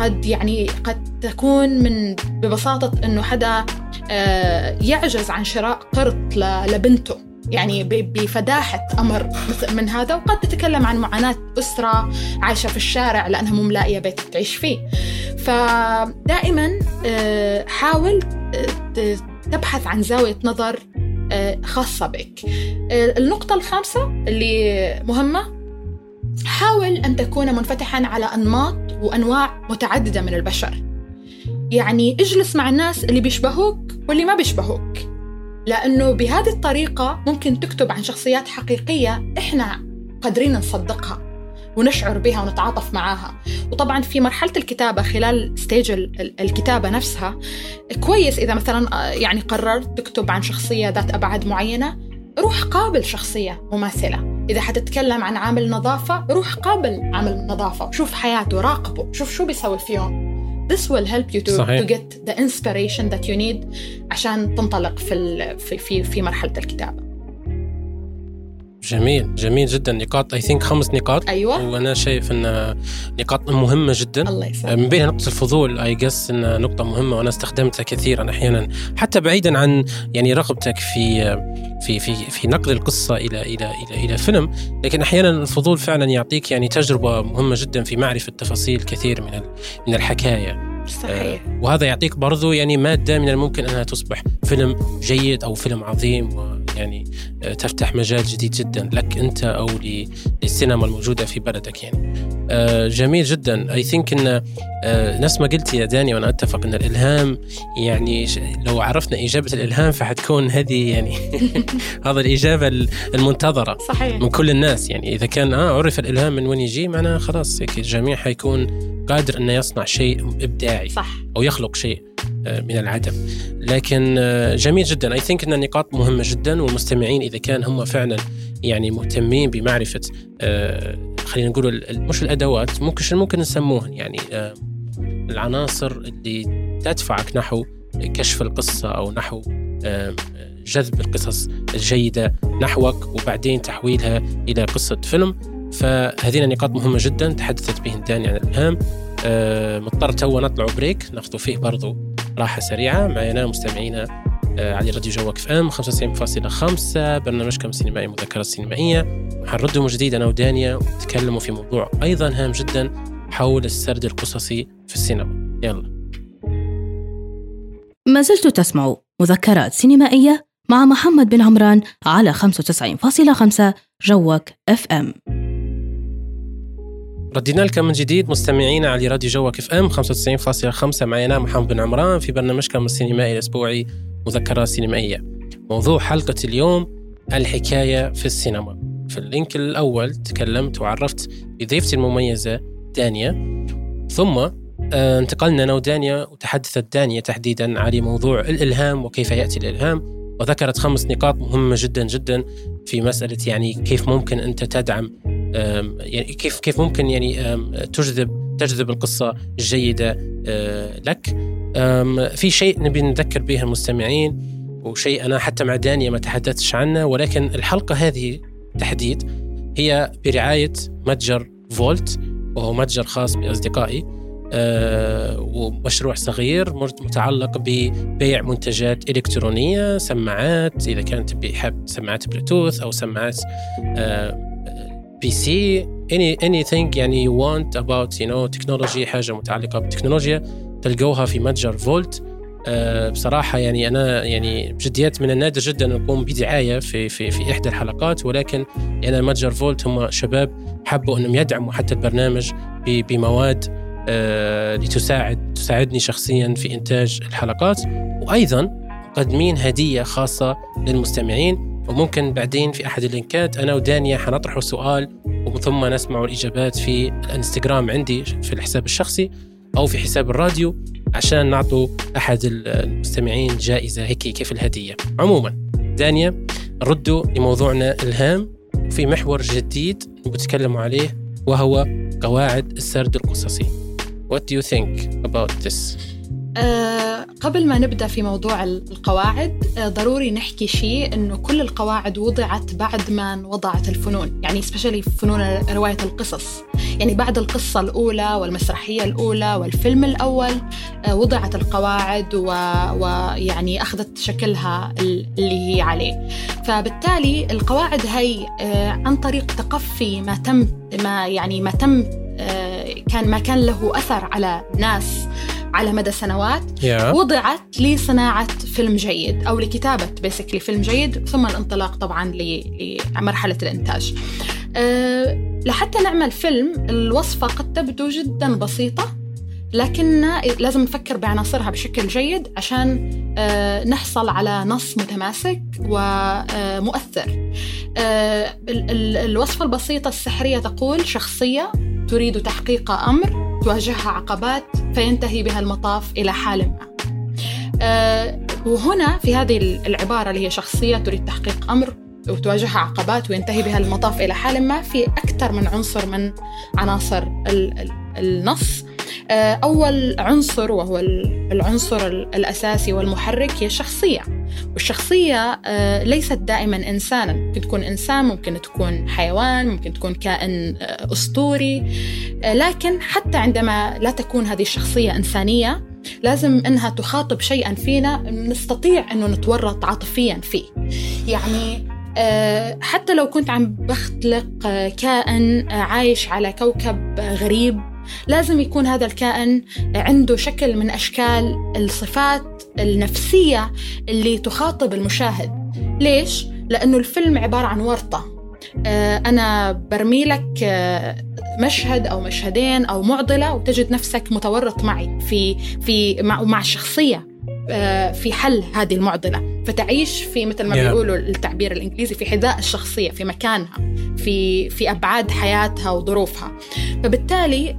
قد يعني قد تكون من ببساطة إنه حدا آه، يعجز عن شراء قرط لبنته. يعني بفداحة أمر من هذا وقد تتكلم عن معاناة أسرة عايشة في الشارع لأنها مو ملاقية بيت تعيش فيه. فدائما آه، حاول آه، تبحث عن زاوية نظر خاصة بك. النقطة الخامسة اللي مهمة حاول أن تكون منفتحا على أنماط وأنواع متعددة من البشر. يعني اجلس مع الناس اللي بيشبهوك واللي ما بيشبهوك. لأنه بهذه الطريقة ممكن تكتب عن شخصيات حقيقية إحنا قادرين نصدقها ونشعر بها ونتعاطف معاها. وطبعا في مرحلة الكتابة خلال ستيج ال- ال- الكتابة نفسها كويس إذا مثلا آه، يعني قررت تكتب عن شخصية ذات أبعاد معينة روح قابل شخصية مماثلة. إذا حتتكلم عن عامل نظافة روح قابل عامل نظافة وشوف حياته راقبه شوف شو بيسوي في يوم This will help you to, صحيح. to get the inspiration that you need عشان تنطلق في في في, في مرحلة الكتابة جميل جميل جدا نقاط اي ثينك خمس نقاط. أيوة. وأنا شايف إن نقاط مهمة جدا. الله يسلمك. من بينها نقطة الفضول اي جس إن نقطة مهمة وأنا استخدمتها كثيرا أحيانا. حتى بعيدا عن يعني رغبتك في في في في نقل القصة إلى إلى إلى إلى فيلم لكن أحيانا الفضول فعلا يعطيك يعني تجربة مهمة جدا في معرفة تفاصيل كثير من من الحكاية. صحيح. وهذا يعطيك برضو يعني مادة من الممكن أنها تصبح فيلم جيد أو فيلم عظيم ويعني آه، تفتح مجال جديد جدا لك أنت أو ل- للسينما الموجودة في بلدك يعني. آه، جميل جدا. اي ثينك إن آه، نفس ما قلت يا داني وأنا أتفق إن الإلهام يعني لو عرفنا إجابة الإلهام فحتكون هذه يعني هذا الإجابة المنتظرة صحيح. من كل الناس يعني. إذا كان آه عرف الإلهام من وين يجي معناه خلاص الجميع حيكون قادر إنه يصنع شيء إبداعي صح. أو يخلق شيء. من العدم. لكن آه، جميل جدا. اي ثينك إن النقاط مهمة جدا والمستمعين إذا كان هم فعلا يعني مهتمين بمعرفة آه، خلينا نقول مش الأدوات ممكن شو ممكن نسموهن؟ يعني آه، العناصر اللي تدفعك نحو كشف القصة أو نحو جذب القصص الجيدة نحوك وبعدين تحويلها إلى قصة فيلم. فهذه نقاط مهمة جدا تحدثت بهن داني عن الالهام مضطر تو نطلع break ناخذ فيه برضو راحة سريعة معنا مستمعينا آه، على راديو جوك FM 95.5 برنامجكم السينمائي مذكرات سينمائية حنردوا من جديد أنا ودانيا ونتكلموا في موضوع أيضا هام جدا حول السرد القصصي في السينما. يلا. ما زلت تسمع مذكرات سينمائية مع محمد بن عمران على 95.5 جوك FM. ردينا لكم من جديد مستمعينا على راديو جوك FM 95.5 معنا محمد بن عمران في برنامجكم السينمائي الاسبوعي مذكرات سينمائية. موضوع حلقة اليوم الحكاية في السينما. في اللينك الأول تكلمت وعرفت بضيفتي المميزة دانيا ثم آه، انتقلنا أنا ودانيا وتحدثت دانيا تحديدا على موضوع الإلهام وكيف يأتي الإلهام وذكرت خمس نقاط مهمة جدا جدا في مسألة يعني كيف ممكن أنت تدعم يعني كيف كيف ممكن يعني تجذب تجذب القصة الجيدة آه، لك؟ في شيء نبي نذكر به المستمعين وشيء أنا حتى مع دانيا ما تحدثتش عنه ولكن الحلقة هذه تحديد هي برعاية متجر فولت وهو متجر خاص بأصدقائي آه، ومشروع صغير متعلق ببيع منتجات إلكترونية سماعات إذا كانت حاب سماعات بلوتوث أو سماعات PC any anything يعني you want about you know technology حاجة متعلقة بالتكنولوجيا تلقوها في متجر فولت. أه بصراحة يعني أنا يعني بجديات من النادر جدا أن أقوم بدعاية في في في إحدى الحلقات ولكن يعني متجر فولت هم شباب حبوا أنهم يدعموا حتى البرنامج بمواد أه لتساعد تساعدني شخصيا في إنتاج الحلقات. وأيضا مقدمين هدية خاصة للمستمعين. وممكن بعدين في أحد اللينكات أنا ودانيا حنطرحوا سؤال ومن ثم نسمع الإجابات في الانستغرام عندي في الحساب الشخصي أو في حساب الراديو عشان نعطوا أحد المستمعين جائزة هيك كيف الهدية عموما دانيا ردوا لموضوعنا الهام في محور جديد بتكلموا عليه وهو قواعد السرد القصصي What do you think about this? أه قبل ما نبدأ في موضوع القواعد أه ضروري نحكي شيء إنه كل القواعد وضعت بعد ما وضعت الفنون يعني سبيشالي فنون رواية القصص. يعني بعد القصة الأولى والمسرحية الأولى والفيلم الأول أه وضعت القواعد ويعني أخذت شكلها اللي هي عليه. فبالتالي القواعد هي عن طريق تقفي ما تم ما يعني ما تم كان ما كان له أثر على ناس. على مدى سنوات yeah. وضعت لصناعة فيلم جيد أو لكتابة بيسكلي فيلم جيد ثم الانطلاق طبعا لمرحلة الإنتاج أه لحتى نعمل فيلم الوصفة قد تبدو جدا بسيطة لكن لازم نفكر بعناصرها بشكل جيد عشان أه نحصل على نص متماسك ومؤثر أه الوصفة البسيطة السحرية تقول شخصية تريد تحقيق أمر تواجهها عقبات فينتهي بها المطاف إلى حال ما. أه وهنا في هذه العبارة اللي هي شخصية تريد تحقيق أمر وتواجهها عقبات وينتهي بها المطاف إلى حال ما في أكثر من عنصر من عناصر النص. أول عنصر وهو العنصر الأساسي والمحرك هي الشخصية. والشخصية ليست دائما إنسانا. ممكن تكون إنسان ممكن تكون حيوان ممكن تكون كائن أسطوري. لكن حتى عندما لا تكون هذه الشخصية إنسانية لازم إنها تخاطب شيئا فينا نستطيع إنه نتورط عاطفيا فيه. يعني حتى لو كنت عم بخلق كائن عايش على كوكب غريب لازم يكون هذا الكائن عنده شكل من أشكال الصفات النفسية اللي تخاطب المشاهد. ليش؟ لأنه الفيلم عبارة عن ورطة. أنا برمي لك مشهد أو مشهدين أو معضلة وتجد نفسك متورط معي في في مع, مع الشخصيه في حل هذه المعضلة. فتعيش في مثل ما yeah. بيقولوا التعبير الإنجليزي في حذاء الشخصية في مكانها في في أبعاد حياتها وظروفها. فبالتالي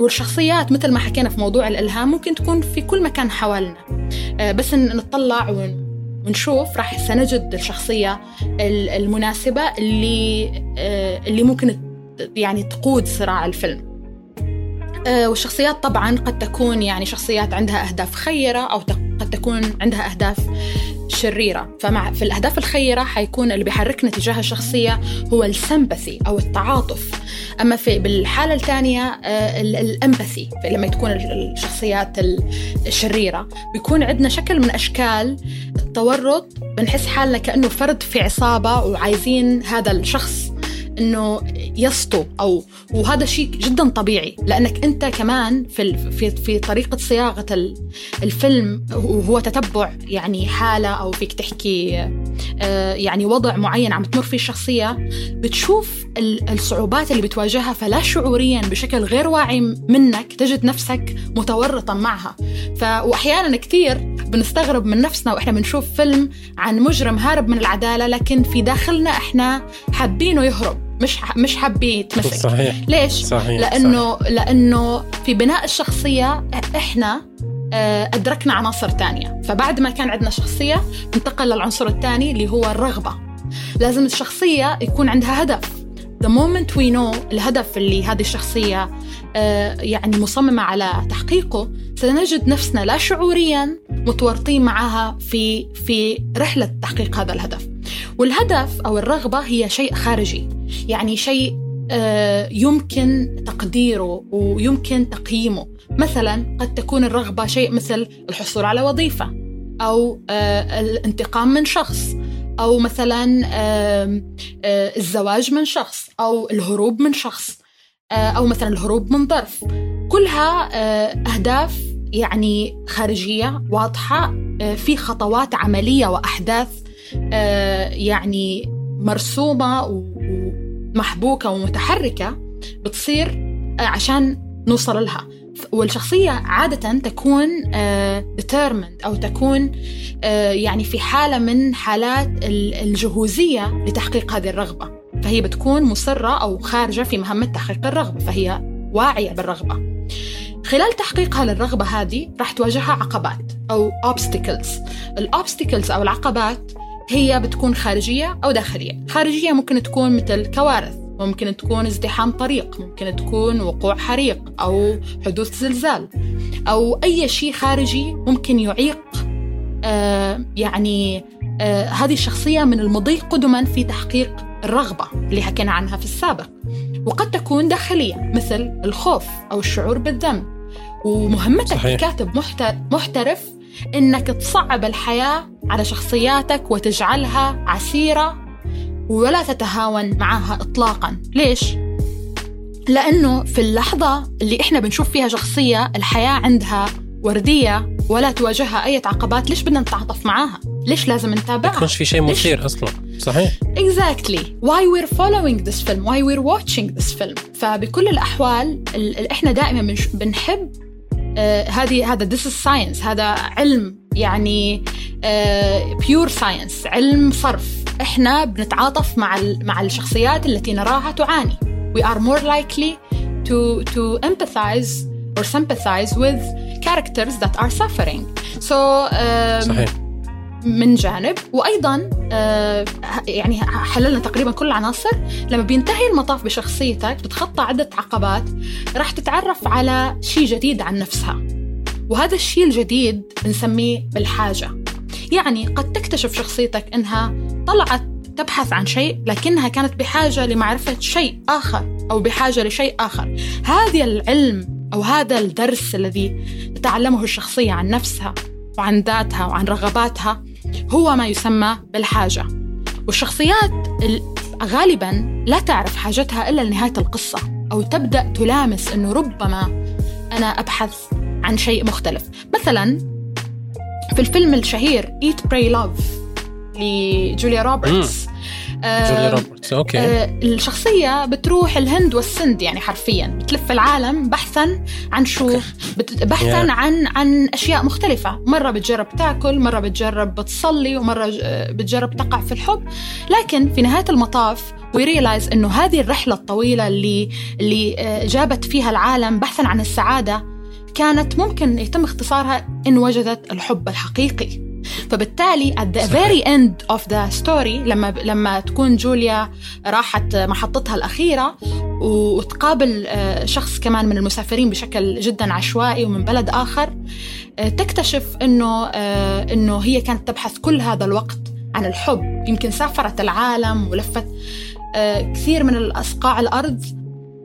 والشخصيات مثل ما حكينا في موضوع الإلهام ممكن تكون في كل مكان حوالينا بس نطلع ونشوف راح سنجد الشخصية المناسبة اللي اللي ممكن يعني تقود صراع الفيلم. والشخصيات طبعا قد تكون يعني شخصيات عندها أهداف خيرة أو قد تكون عندها أهداف شريرة. فمع في الأهداف الخيرة حيكون اللي بيحركنا تجاه الشخصية هو السمبثي أو التعاطف. أما في بالحالة الثانية الأمبثي لما تكون الشخصيات الشريرة. بيكون عندنا شكل من أشكال التورط. بنحس حالنا كأنه فرد في عصابة وعايزين هذا الشخص إنه يسطو أو وهذا شيء جدا طبيعي. لأنك أنت كمان في في في طريقة صياغة الفيلم وهو تتبع يعني حالة أو فيك تحكي يعني وضع معين عم تمر فيه الشخصية بتشوف الصعوبات اللي بتواجهها. فلا شعوريا بشكل غير واعي منك تجد نفسك متورطا معها. ف واحيانا كثير بنستغرب من نفسنا وإحنا بنشوف فيلم عن مجرم هارب من العدالة لكن في داخلنا إحنا حابينه يهرب. مش مش حابين يتمسك صحيح. ليش؟ صحيح لأنه صحيح. لأنه في بناء الشخصية إحنا أدركنا عناصر تانية. فبعد ما كان عندنا شخصية ننتقل للعنصر الثاني اللي هو الرغبة. لازم الشخصية يكون عندها هدف. The moment we know الهدف اللي هذه الشخصية يعني مصممة على تحقيقه سنجد نفسنا لا شعوريا متورطين معها في في رحلة تحقيق هذا الهدف. والهدف أو الرغبة هي شيء خارجي. يعني شيء يمكن تقديره ويمكن تقييمه. مثلا قد تكون الرغبة شيء مثل الحصول على وظيفة أو الانتقام من شخص أو مثلا الزواج من شخص أو الهروب من شخص أو مثلا الهروب من ظرف. كلها أهداف يعني خارجية واضحة في خطوات عملية وأحداث يعني مرسومة ومحبوكة ومتحركة بتصير عشان نوصل لها. والشخصية عادة تكون uh, determined أو تكون يعني في حالة من حالات الجهوزية لتحقيق هذه الرغبة. فهي بتكون مصرة أو خارجة في مهمة تحقيق الرغبة فهي واعية بالرغبة. خلال تحقيقها للرغبة هذه راح تواجهها عقبات أو obstacles. الأوبستكلز أو العقبات هي بتكون خارجية أو داخلية. خارجية ممكن تكون مثل كوارث ممكن تكون ازدحام طريق ممكن تكون وقوع حريق أو حدوث زلزال أو أي شيء خارجي ممكن يعيق آه يعني آه هذه الشخصية من المضي قدما في تحقيق الرغبة اللي حكينا عنها في السابق. وقد تكون داخلية مثل الخوف أو الشعور بالذنب. ومهمتك صحيح. ككاتب محترف إنك تصعب الحياة على شخصياتك وتجعلها عسيرة ولا تتهاون معها إطلاقا ليش؟ لأنه في اللحظة اللي إحنا بنشوف فيها شخصية الحياة عندها وردية ولا تواجهها أي عقبات ليش بدنا نتعاطف معاها؟ ليش لازم نتابعها؟ يكونش في شيء مثير أصلا صحيح exactly why we're following this film why we're watching this film فبكل الأحوال إحنا دائما بنحب آه، هذه هذا this science هذا علم يعني آه، pure science علم صرف. إحنا بنتعاطف مع مع الشخصيات التي نراها تعاني. we are more likely to to empathize or sympathize with characters that are suffering so صحيح. من جانب وأيضا آه يعني حللنا تقريبا كل العناصر. لما بينتهي المطاف بشخصيتك بتخطى عدة عقبات راح تتعرف على شيء جديد عن نفسها. وهذا الشيء الجديد بنسميه بالحاجة. يعني قد تكتشف شخصيتك إنها طلعت تبحث عن شيء لكنها كانت بحاجة لمعرفة شيء آخر أو بحاجة لشيء آخر. هذا العلم أو هذا الدرس الذي تتعلمه الشخصية عن نفسها وعن ذاتها وعن رغباتها هو ما يسمى بالحاجة. والشخصيات غالبا لا تعرف حاجتها إلا لنهاية القصة أو تبدأ تلامس إنه ربما أنا أبحث عن شيء مختلف. مثلا في الفيلم الشهير Eat Pray Love لجوليا روبرتس جوليا روبرتس. okay. آه الشخصية بتروح الهند والسند يعني حرفيا. بتلف العالم بحثا عن شو بحثا yeah. عن عن أشياء مختلفة. مرة بتجرب تاكل مرة بتجرب بتصلي ومرة بتجرب تقع في الحب. لكن في نهاية المطاف و realize إنه هذه الرحلة الطويلة اللي اللي آه، جابت فيها العالم بحثا عن السعادة كانت ممكن يتم اختصارها إن وجدت الحب الحقيقي. فبالتالي at the very end of the story لما لما تكون جوليا راحت محطتها الأخيرة وتقابل آه، شخص كمان من المسافرين بشكل جدا عشوائي ومن بلد آخر آه، تكتشف إنه آه، إنه هي كانت تبحث كل هذا الوقت عن الحب. يمكن سافرت العالم ولفت كثير من الأصقاع الأرض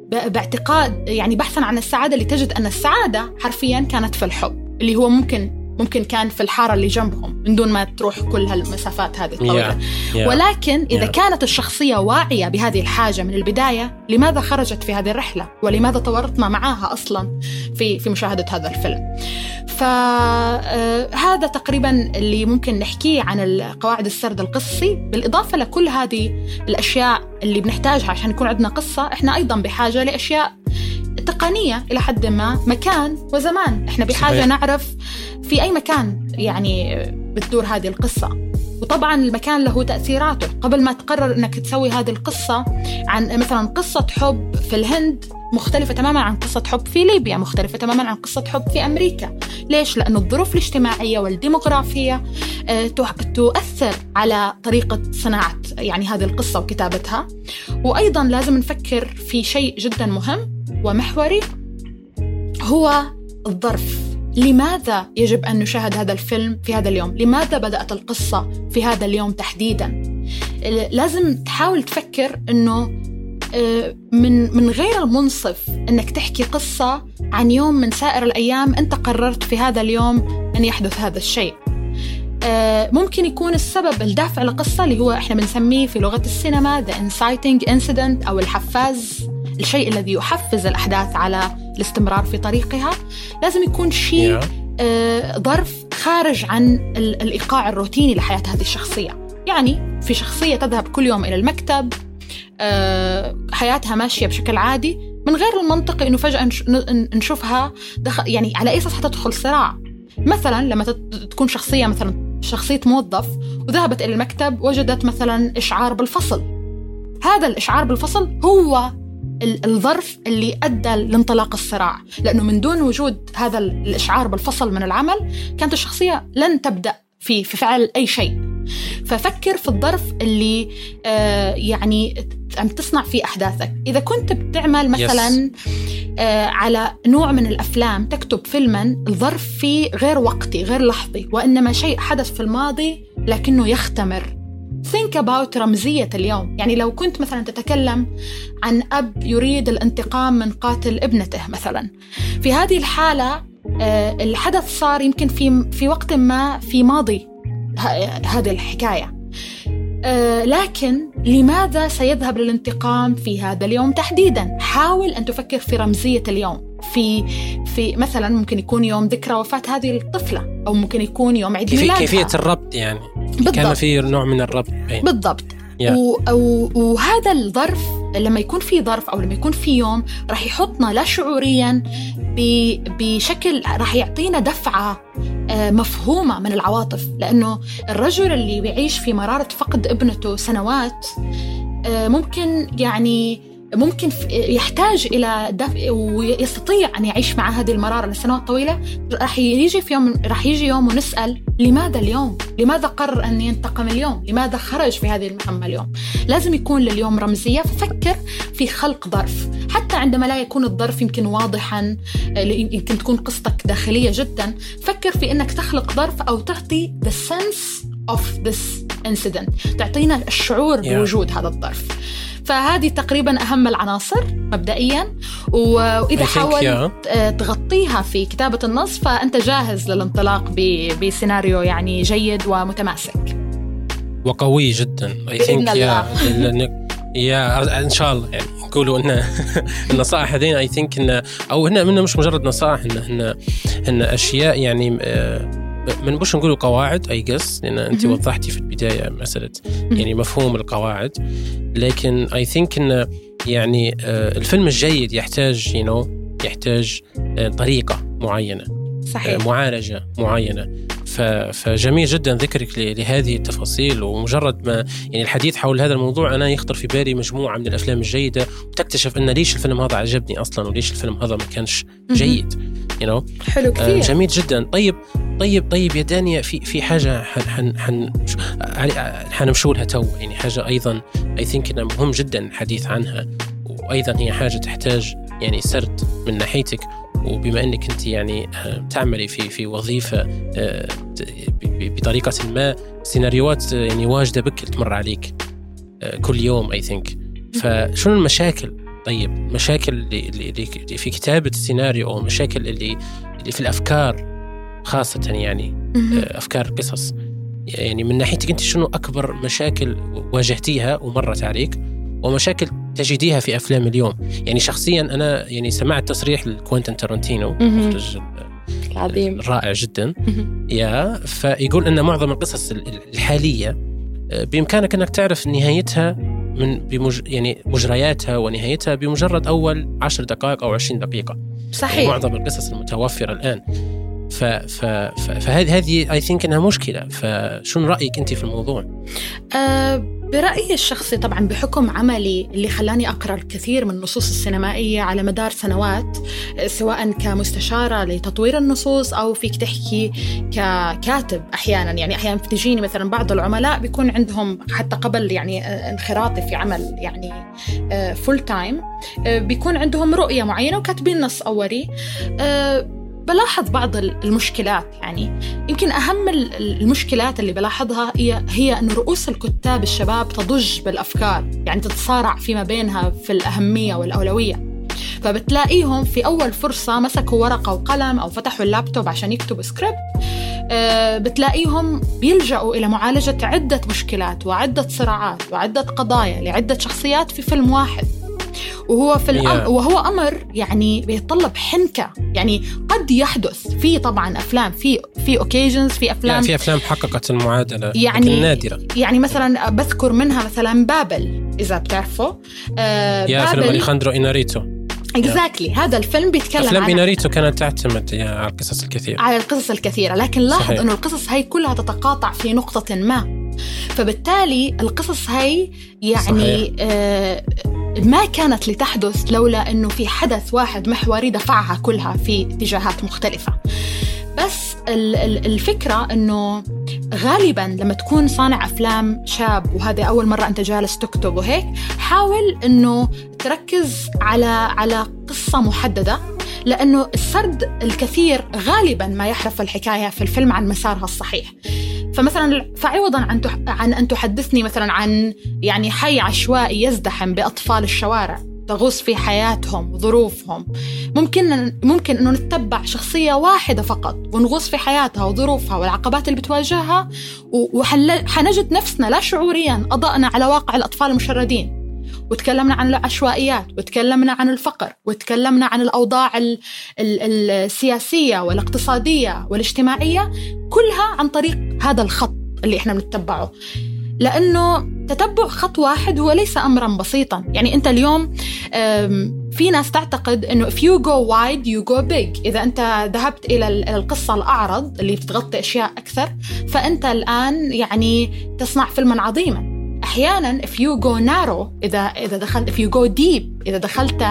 باعتقاد يعني بحثا عن السعادة لتجد أن السعادة حرفيا كانت في الحب اللي هو ممكن ممكن كان في الحارة اللي جنبهم من دون ما تروح كل هالمسافات هذه الطويلة. Yeah, yeah, ولكن إذا yeah. كانت الشخصية واعية بهذه الحاجة من البداية لماذا خرجت في هذه الرحلة؟ ولماذا تورطنا معها أصلا في في مشاهدة هذا الفيلم؟ فهذا آه، تقريبا اللي ممكن نحكيه عن قواعد السرد القصي. بالإضافة لكل هذه الأشياء اللي بنحتاجها عشان يكون عندنا قصة إحنا أيضا بحاجة لأشياء تقنية إلى حد ما مكان وزمان. إحنا بحاجة صحيح. نعرف في أي مكان يعني بتدور هذه القصة. وطبعا المكان له تأثيراته. قبل ما تقرر أنك تسوي هذه القصة عن مثلا قصة حب في الهند مختلفة تماما عن قصة حب في ليبيا مختلفة تماما عن قصة حب في أمريكا. ليش؟ لأن الظروف الاجتماعية والديموغرافية آه، تؤثر على طريقة صناعة يعني هذه القصة وكتابتها. وأيضا لازم نفكر في شيء جدا مهم. ومحوري هو الظرف لماذا يجب أن نشاهد هذا الفيلم في هذا اليوم؟ لماذا بدأت القصة في هذا اليوم تحديدا؟ لازم تحاول تفكر أنه آه، من من غير المنصف إنك تحكي قصة عن يوم من سائر الأيام أنت قررت في هذا اليوم أن يحدث هذا الشيء. آه، ممكن يكون السبب الدافع للقصه اللي هو إحنا بنسميه في لغة السينما the inciting incident أو الحفاز الشيء الذي يحفز الأحداث على الاستمرار في طريقها لازم يكون شيء آه، ظرف خارج عن الإيقاع الروتيني لحياة هذه الشخصية. يعني في شخصية تذهب كل يوم إلى المكتب آه، حياتها ماشية بشكل عادي من غير المنطقي إنه فجأة نشوفها دخل يعني على أي أساس حتدخل صراع؟ مثلا لما تكون شخصية مثلا شخصية موظف وذهبت إلى المكتب وجدت مثلا إشعار بالفصل. هذا الإشعار بالفصل هو الظرف اللي أدى لانطلاق الصراع. لأنه من دون وجود هذا الإشعار بالفصل من العمل كانت الشخصية لن تبدأ في في فعل أي شيء. ففكر في الظرف اللي آه يعني عم تصنع فيه أحداثك. إذا كنت بتعمل مثلا آه على نوع من الأفلام تكتب فيلما الظرف فيه غير وقتي غير لحظي وإنما شيء حدث في الماضي لكنه يختمر. Think about رمزية اليوم. يعني لو كنت مثلا تتكلم عن أب يريد الانتقام من قاتل ابنته مثلا. في هذه الحالة آه، الحدث صار يمكن في في وقت ما في ماضي هذه الحكاية. آه، لكن لماذا سيذهب للانتقام في هذا اليوم تحديدا حاول أن تفكر في رمزية اليوم في في مثلا ممكن يكون يوم ذكرى وفاة هذه الطفلة أو ممكن يكون يوم عيد ميلادها كيفية الربط يعني بالضبط. كان في نوع من الربط بين. بالضبط yeah. وهذا الظرف لما يكون في ظرف أو لما يكون في يوم راح يحطنا لا شعوريا بشكل راح يعطينا دفعة آه، مفهومة من العواطف لأنه الرجل اللي بيعيش في مرارة فقد ابنته سنوات آه، ممكن يعني ممكن يحتاج إلى دفء ويستطيع أن يعيش مع هذه المرارة لسنوات طويلة راح يجي في يوم راح يجي يوم ونسأل لماذا اليوم؟ لماذا قرر أن ينتقم اليوم؟ لماذا خرج في هذه المهمه اليوم؟ لازم يكون لليوم رمزية ففكر في خلق ظرف حتى عندما لا يكون الظرف يمكن واضحا يمكن تكون قصتك داخلية جدا فكر في إنك تخلق ظرف أو تعطي the sense of this incident تعطينا الشعور بوجود هذا الظرف فهذه تقريبا أهم العناصر مبدئيا. وإذا حاولت آه، تغطيها في كتابة النص فأنت جاهز للانطلاق بسيناريو يعني جيد ومتماسك. وقوي جدا. I think yeah yeah ان شاء الله. يعني نقولوا إن النصائح هذين I think ان أو هن مش مجرد نصائح ان هن أشياء يعني آه ما نبوش نقولوا قواعد I guess لأن أنت وضحتي في البداية مسألة يعني مفهوم القواعد. لكن اي ثينك إن يعني آه، الفيلم الجيد يحتاج يو you know, يحتاج آه، طريقة معينة صحيح. آه، معالجة معينة. فجميل جدا ذكرك لهذه التفاصيل ومجرد ما يعني الحديث حول هذا الموضوع أنا يخطر في بالي مجموعة من الأفلام الجيدة وتكتشف أن ليش الفيلم هذا عجبني أصلا وليش الفيلم هذا ما كانش جيد you know? حلو كثير. جميل جدا. طيب طيب طيب يا دانيا في في حاجة حن حن حنمشوا لها تو يعني حاجة أيضا I think انه مهم جدا الحديث عنها وأيضا هي حاجة تحتاج يعني سرد من ناحيتك. وبما انك انت يعني آه، تعملي في في وظيفة آه، بطريقة ما سيناريوهات آه، يعني واجدة بك تمر عليك كل يوم I think فشنو المشاكل؟ طيب مشاكل اللي, اللي في كتابة السيناريو أو مشاكل اللي اللي في الأفكار خاصة يعني أفكار قصص يعني من ناحيتك أنت شنو أكبر مشاكل واجهتيها ومرت عليك؟ ومشاكل تجديها في أفلام اليوم. يعني شخصيا أنا يعني سمعت تصريح لكوينتن تارنتينو المخرج العظيم. رائع جدا. يا فيقول أن معظم القصص الحالية آه، بإمكانك أنك تعرف نهايتها من بمج... يعني مجرياتها ونهايتها بمجرد أول عشر دقائق أو عشرين دقيقة. صحيح. يعني معظم القصص ف ف فهذه هذه اي ثينك إنها مشكلة. فشنو رأيك أنت في الموضوع؟ أه برأيي الشخصي طبعا بحكم عملي اللي خلاني أقرأ الكثير من النصوص السينمائية على مدار سنوات سواء كمستشارة لتطوير النصوص أو فيك تحكي ككاتب أحيانا. يعني أحيانا بتجيني مثلا بعض العملاء بيكون عندهم حتى قبل يعني آه، انخراطي في عمل يعني full آه، time آه، بيكون عندهم رؤية معينة وكاتبين نص أولي. بلاحظ بعض المشكلات يعني يمكن أهم المشكلات اللي بلاحظها هي هي أن رؤوس الكتاب الشباب تضج بالأفكار يعني تتصارع فيما بينها في الأهمية والأولوية. فبتلاقيهم في أول فرصة مسكوا ورقة وقلم أو فتحوا اللابتوب عشان يكتبوا سكريبت آه، بتلاقيهم بيلجأوا إلى معالجة عدة مشكلات وعدة صراعات وعدة قضايا لعدة شخصيات في فيلم واحد. وهو في الأمر yeah. وهو أمر يعني بيتطلب حنكة. يعني قد يحدث. في طبعا أفلام في في occasions في أفلام. yeah, في أفلام حققت المعادلة يعني نادرة. يعني مثلا بذكر منها مثلا بابل إذا بتعرفوا آه يا فيلم أليخاندرو إناريتو. exactly exactly. هذا الفيلم بيتكلم أفلام إناريتو كانت تعتمد على القصص الكثيرة. على القصص الكثيرة لكن لاحظ إنه القصص هي كلها تتقاطع في نقطة ما. فبالتالي القصص هي يعني آه ما كانت لتحدث لولا إنه في حدث واحد محوري دفعها كلها في اتجاهات مختلفة. بس الفكرة إنه غالبا لما تكون صانع أفلام شاب وهذه أول مرة أنت جالس تكتب وهيك حاول إنه تركز على على قصة محددة. لأنه السرد الكثير غالبا ما يحرف الحكاية في الفيلم عن مسارها الصحيح. فمثلا فعوضا عن عن أن تحدثني مثلا عن يعني حي عشوائي يزدحم بأطفال الشوارع تغوص في حياتهم وظروفهم ممكن ممكن أنه نتبع شخصية واحدة فقط ونغوص في حياتها وظروفها والعقبات اللي بتواجهها وحنجد نفسنا لا شعوريا اضأنا على واقع الأطفال المشردين. وتكلمنا عن العشوائيات وتكلمنا عن الفقر وتكلمنا عن الأوضاع السياسية والاقتصادية والاجتماعية كلها عن طريق هذا الخط اللي إحنا بنتبعه. لأنه تتبع خط واحد هو ليس أمرا بسيطا. يعني أنت اليوم في ناس تعتقد أنه if you go wide you go big. إذا أنت ذهبت إلى القصة الأعرض اللي بتغطي أشياء أكثر فأنت الآن يعني تصنع فيلما عظيما. أحيانا if you go narrow إذا إذا دخلت if you go deep إذا دخلت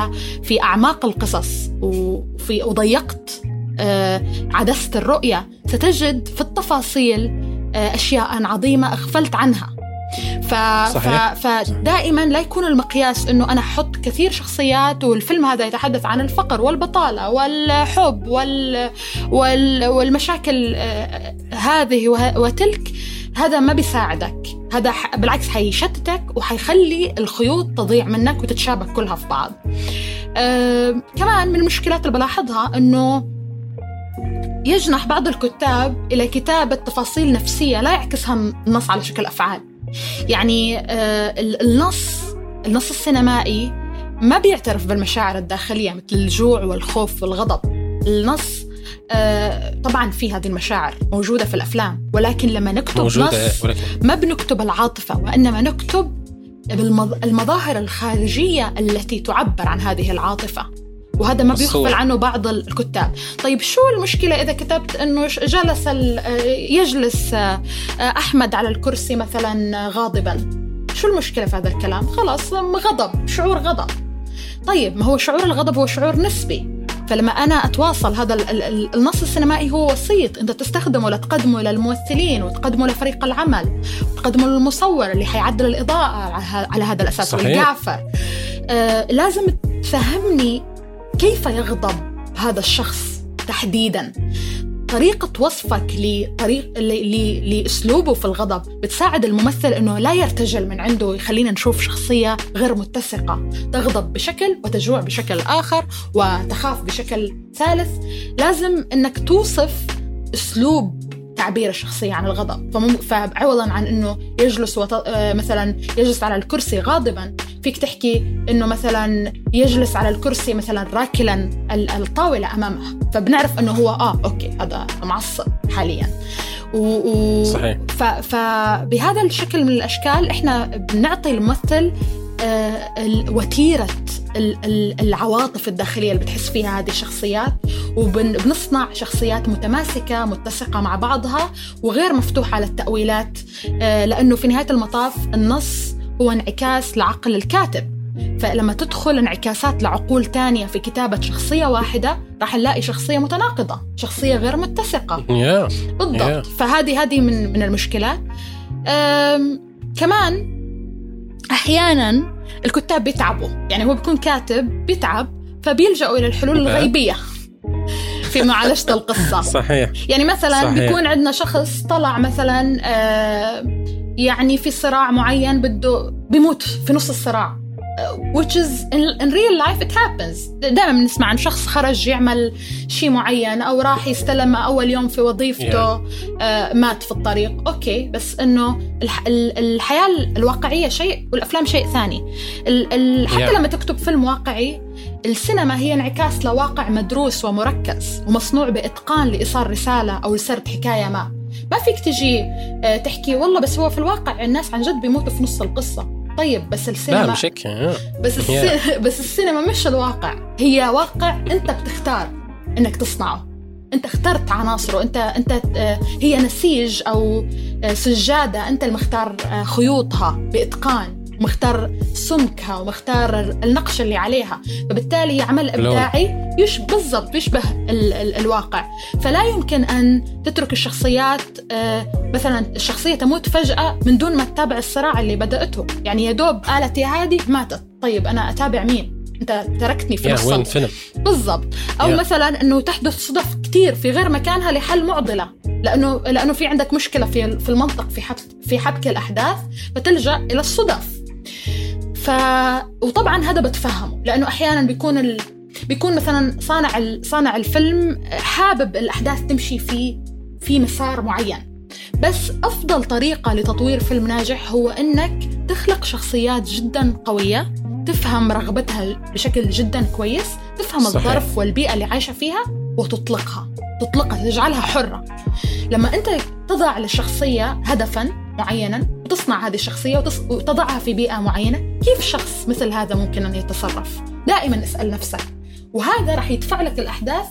في أعماق القصص وفي وضيقت آه، عدسة الرؤية ستجد في التفاصيل آه، أشياء عظيمة أغفلت عنها ف... صحيح. ف... فدائما لا يكون المقياس إنه أنا أحط كثير شخصيات والفيلم هذا يتحدث عن الفقر والبطالة والحب وال... وال... والمشاكل آه، هذه وتلك هذا ما بيساعدك. هذا بالعكس حيشتتك وحيخلي الخيوط تضيع منك وتتشابك كلها في بعض. أه كمان من المشكلات اللي بلاحظها أنه يجنح بعض الكتاب إلى كتابة تفاصيل نفسية لا يعكسها النص على شكل أفعال. يعني أه النص النص السينمائي ما بيعترف بالمشاعر الداخلية مثل الجوع والخوف والغضب. النص طبعا في هذه المشاعر موجودة في الأفلام ولكن لما نكتب موجودة نص ولكن. ما بنكتب العاطفة وإنما نكتب المظاهر الخارجية التي تعبر عن هذه العاطفة. وهذا ما بيغفل عنه بعض الكتاب. طيب شو المشكلة إذا كتبت أنه جلس يجلس آه، أحمد على الكرسي مثلا غاضبا؟ شو المشكلة في هذا الكلام؟ خلاص غضب شعور غضب. طيب ما هو شعور الغضب هو شعور نسبي. فلما أنا أتواصل هذا النص السينمائي هو وسيط. أنت تستخدمه لتقدمه للممثلين وتقدمه لفريق العمل وتقدمه للمصور اللي حيعدل الإضاءة على هذا الأساس والجعفر. آه لازم تفهمني كيف يغضب هذا الشخص تحديدا. طريقة وصفك لطريق لأسلوبه في الغضب بتساعد الممثل إنه لا يرتجل من عنده ويخلينا نشوف شخصية غير متسقة. تغضب بشكل وتجوع بشكل آخر وتخاف بشكل ثالث. لازم إنك توصف أسلوب تعبير الشخصية عن الغضب. فعوضا عن أنه يجلس وط... آه، مثلا يجلس على الكرسي غاضبا. فيك تحكي أنه مثلا يجلس على الكرسي مثلا راكلا الطاولة أمامه فبنعرف أنه هو آه أوكي هذا معصب حاليا. و... و... صحيح. ف... فبهذا الشكل من الأشكال إحنا بنعطي الممثل آه، وتيرة العواطف الداخلية اللي بتحس فيها هذه الشخصيات وبنصنع شخصيات متماسكة متسقة مع بعضها وغير مفتوحة للتأويلات آه، لأنه في نهاية المطاف النص هو انعكاس لعقل الكاتب. فلما تدخل انعكاسات لعقول تانية في كتابة شخصية واحدة راح نلاقي شخصية متناقضة شخصية غير متسقة. Yeah. بالضبط. Yeah. فهذه هذه من من المشكلات. كمان أحيانا الكتاب بيتعبوا. يعني هو بيكون كاتب بيتعب فبيلجأوا إلى الحلول الغيبية في معالجة القصة. صحيح. يعني مثلا صحيح. بيكون عندنا شخص طلع مثلا آه يعني في صراع معين بده بيموت في نص الصراع. Which is in, in real life it happens. دائما بنسمع عن شخص خرج يعمل شيء معين أو راح يستلم أول يوم في وظيفته yeah. آه مات في الطريق. أوكي بس إنه الح الحياة الواقعية شيء والأفلام شيء ثاني. ال ال حتى yeah. لما تكتب فيلم واقعي السينما هي انعكاس لواقع مدروس ومركز ومصنوع بإتقان لإيصال رسالة أو لسرد حكاية ما. ما فيك تجي آه، تحكي. والله بس هو في الواقع الناس عن جد بيموتوا في نص القصة. طيب بس السينما لا مش هيك. آه. بس. بس السينما مش الواقع. هي واقع انت بتختار انك تصنعه. انت اخترت عناصره. انت انت آه، هي نسيج أو سجادة. انت المختار خيوطها بإتقان. مختار سمكها ومختار النقش اللي عليها فبالتالي عمل إبداعي يش بالضبط يشبه ال ال الواقع. فلا يمكن أن تترك الشخصيات آه مثلا الشخصية تموت فجأة من دون ما تتابع الصراع اللي بدأته. يعني يا دوب آلتي عادي ماتت. طيب أنا أتابع مين؟ أنت تركتني في نص بالضبط. أو yeah. مثلا إنه تحدث صدف كثير في غير مكانها لحل معضلة. لأنه لأنه في عندك مشكلة في في المنطق في حبك في حبك الأحداث فتلجأ إلى الصدف. ف وطبعا هذا بتفهمه لأنه أحيانا بيكون ال... بيكون مثلا صانع ال... صانع الفيلم حابب الأحداث تمشي في في مسار معين. بس أفضل طريقة لتطوير فيلم ناجح هو إنك تخلق شخصيات جدا قوية تفهم رغبتها بشكل جدا كويس تفهم صحيح. الظرف والبيئة اللي عايشة فيها وتطلقها. تطلقها تجعلها حرة. لما أنت تضع للشخصية هدفا معينا وتصنع هذه الشخصية وتضعها في بيئة معينة كيف شخص مثل هذا ممكن أن يتصرف دائما اسأل نفسك وهذا راح يدفع لك الأحداث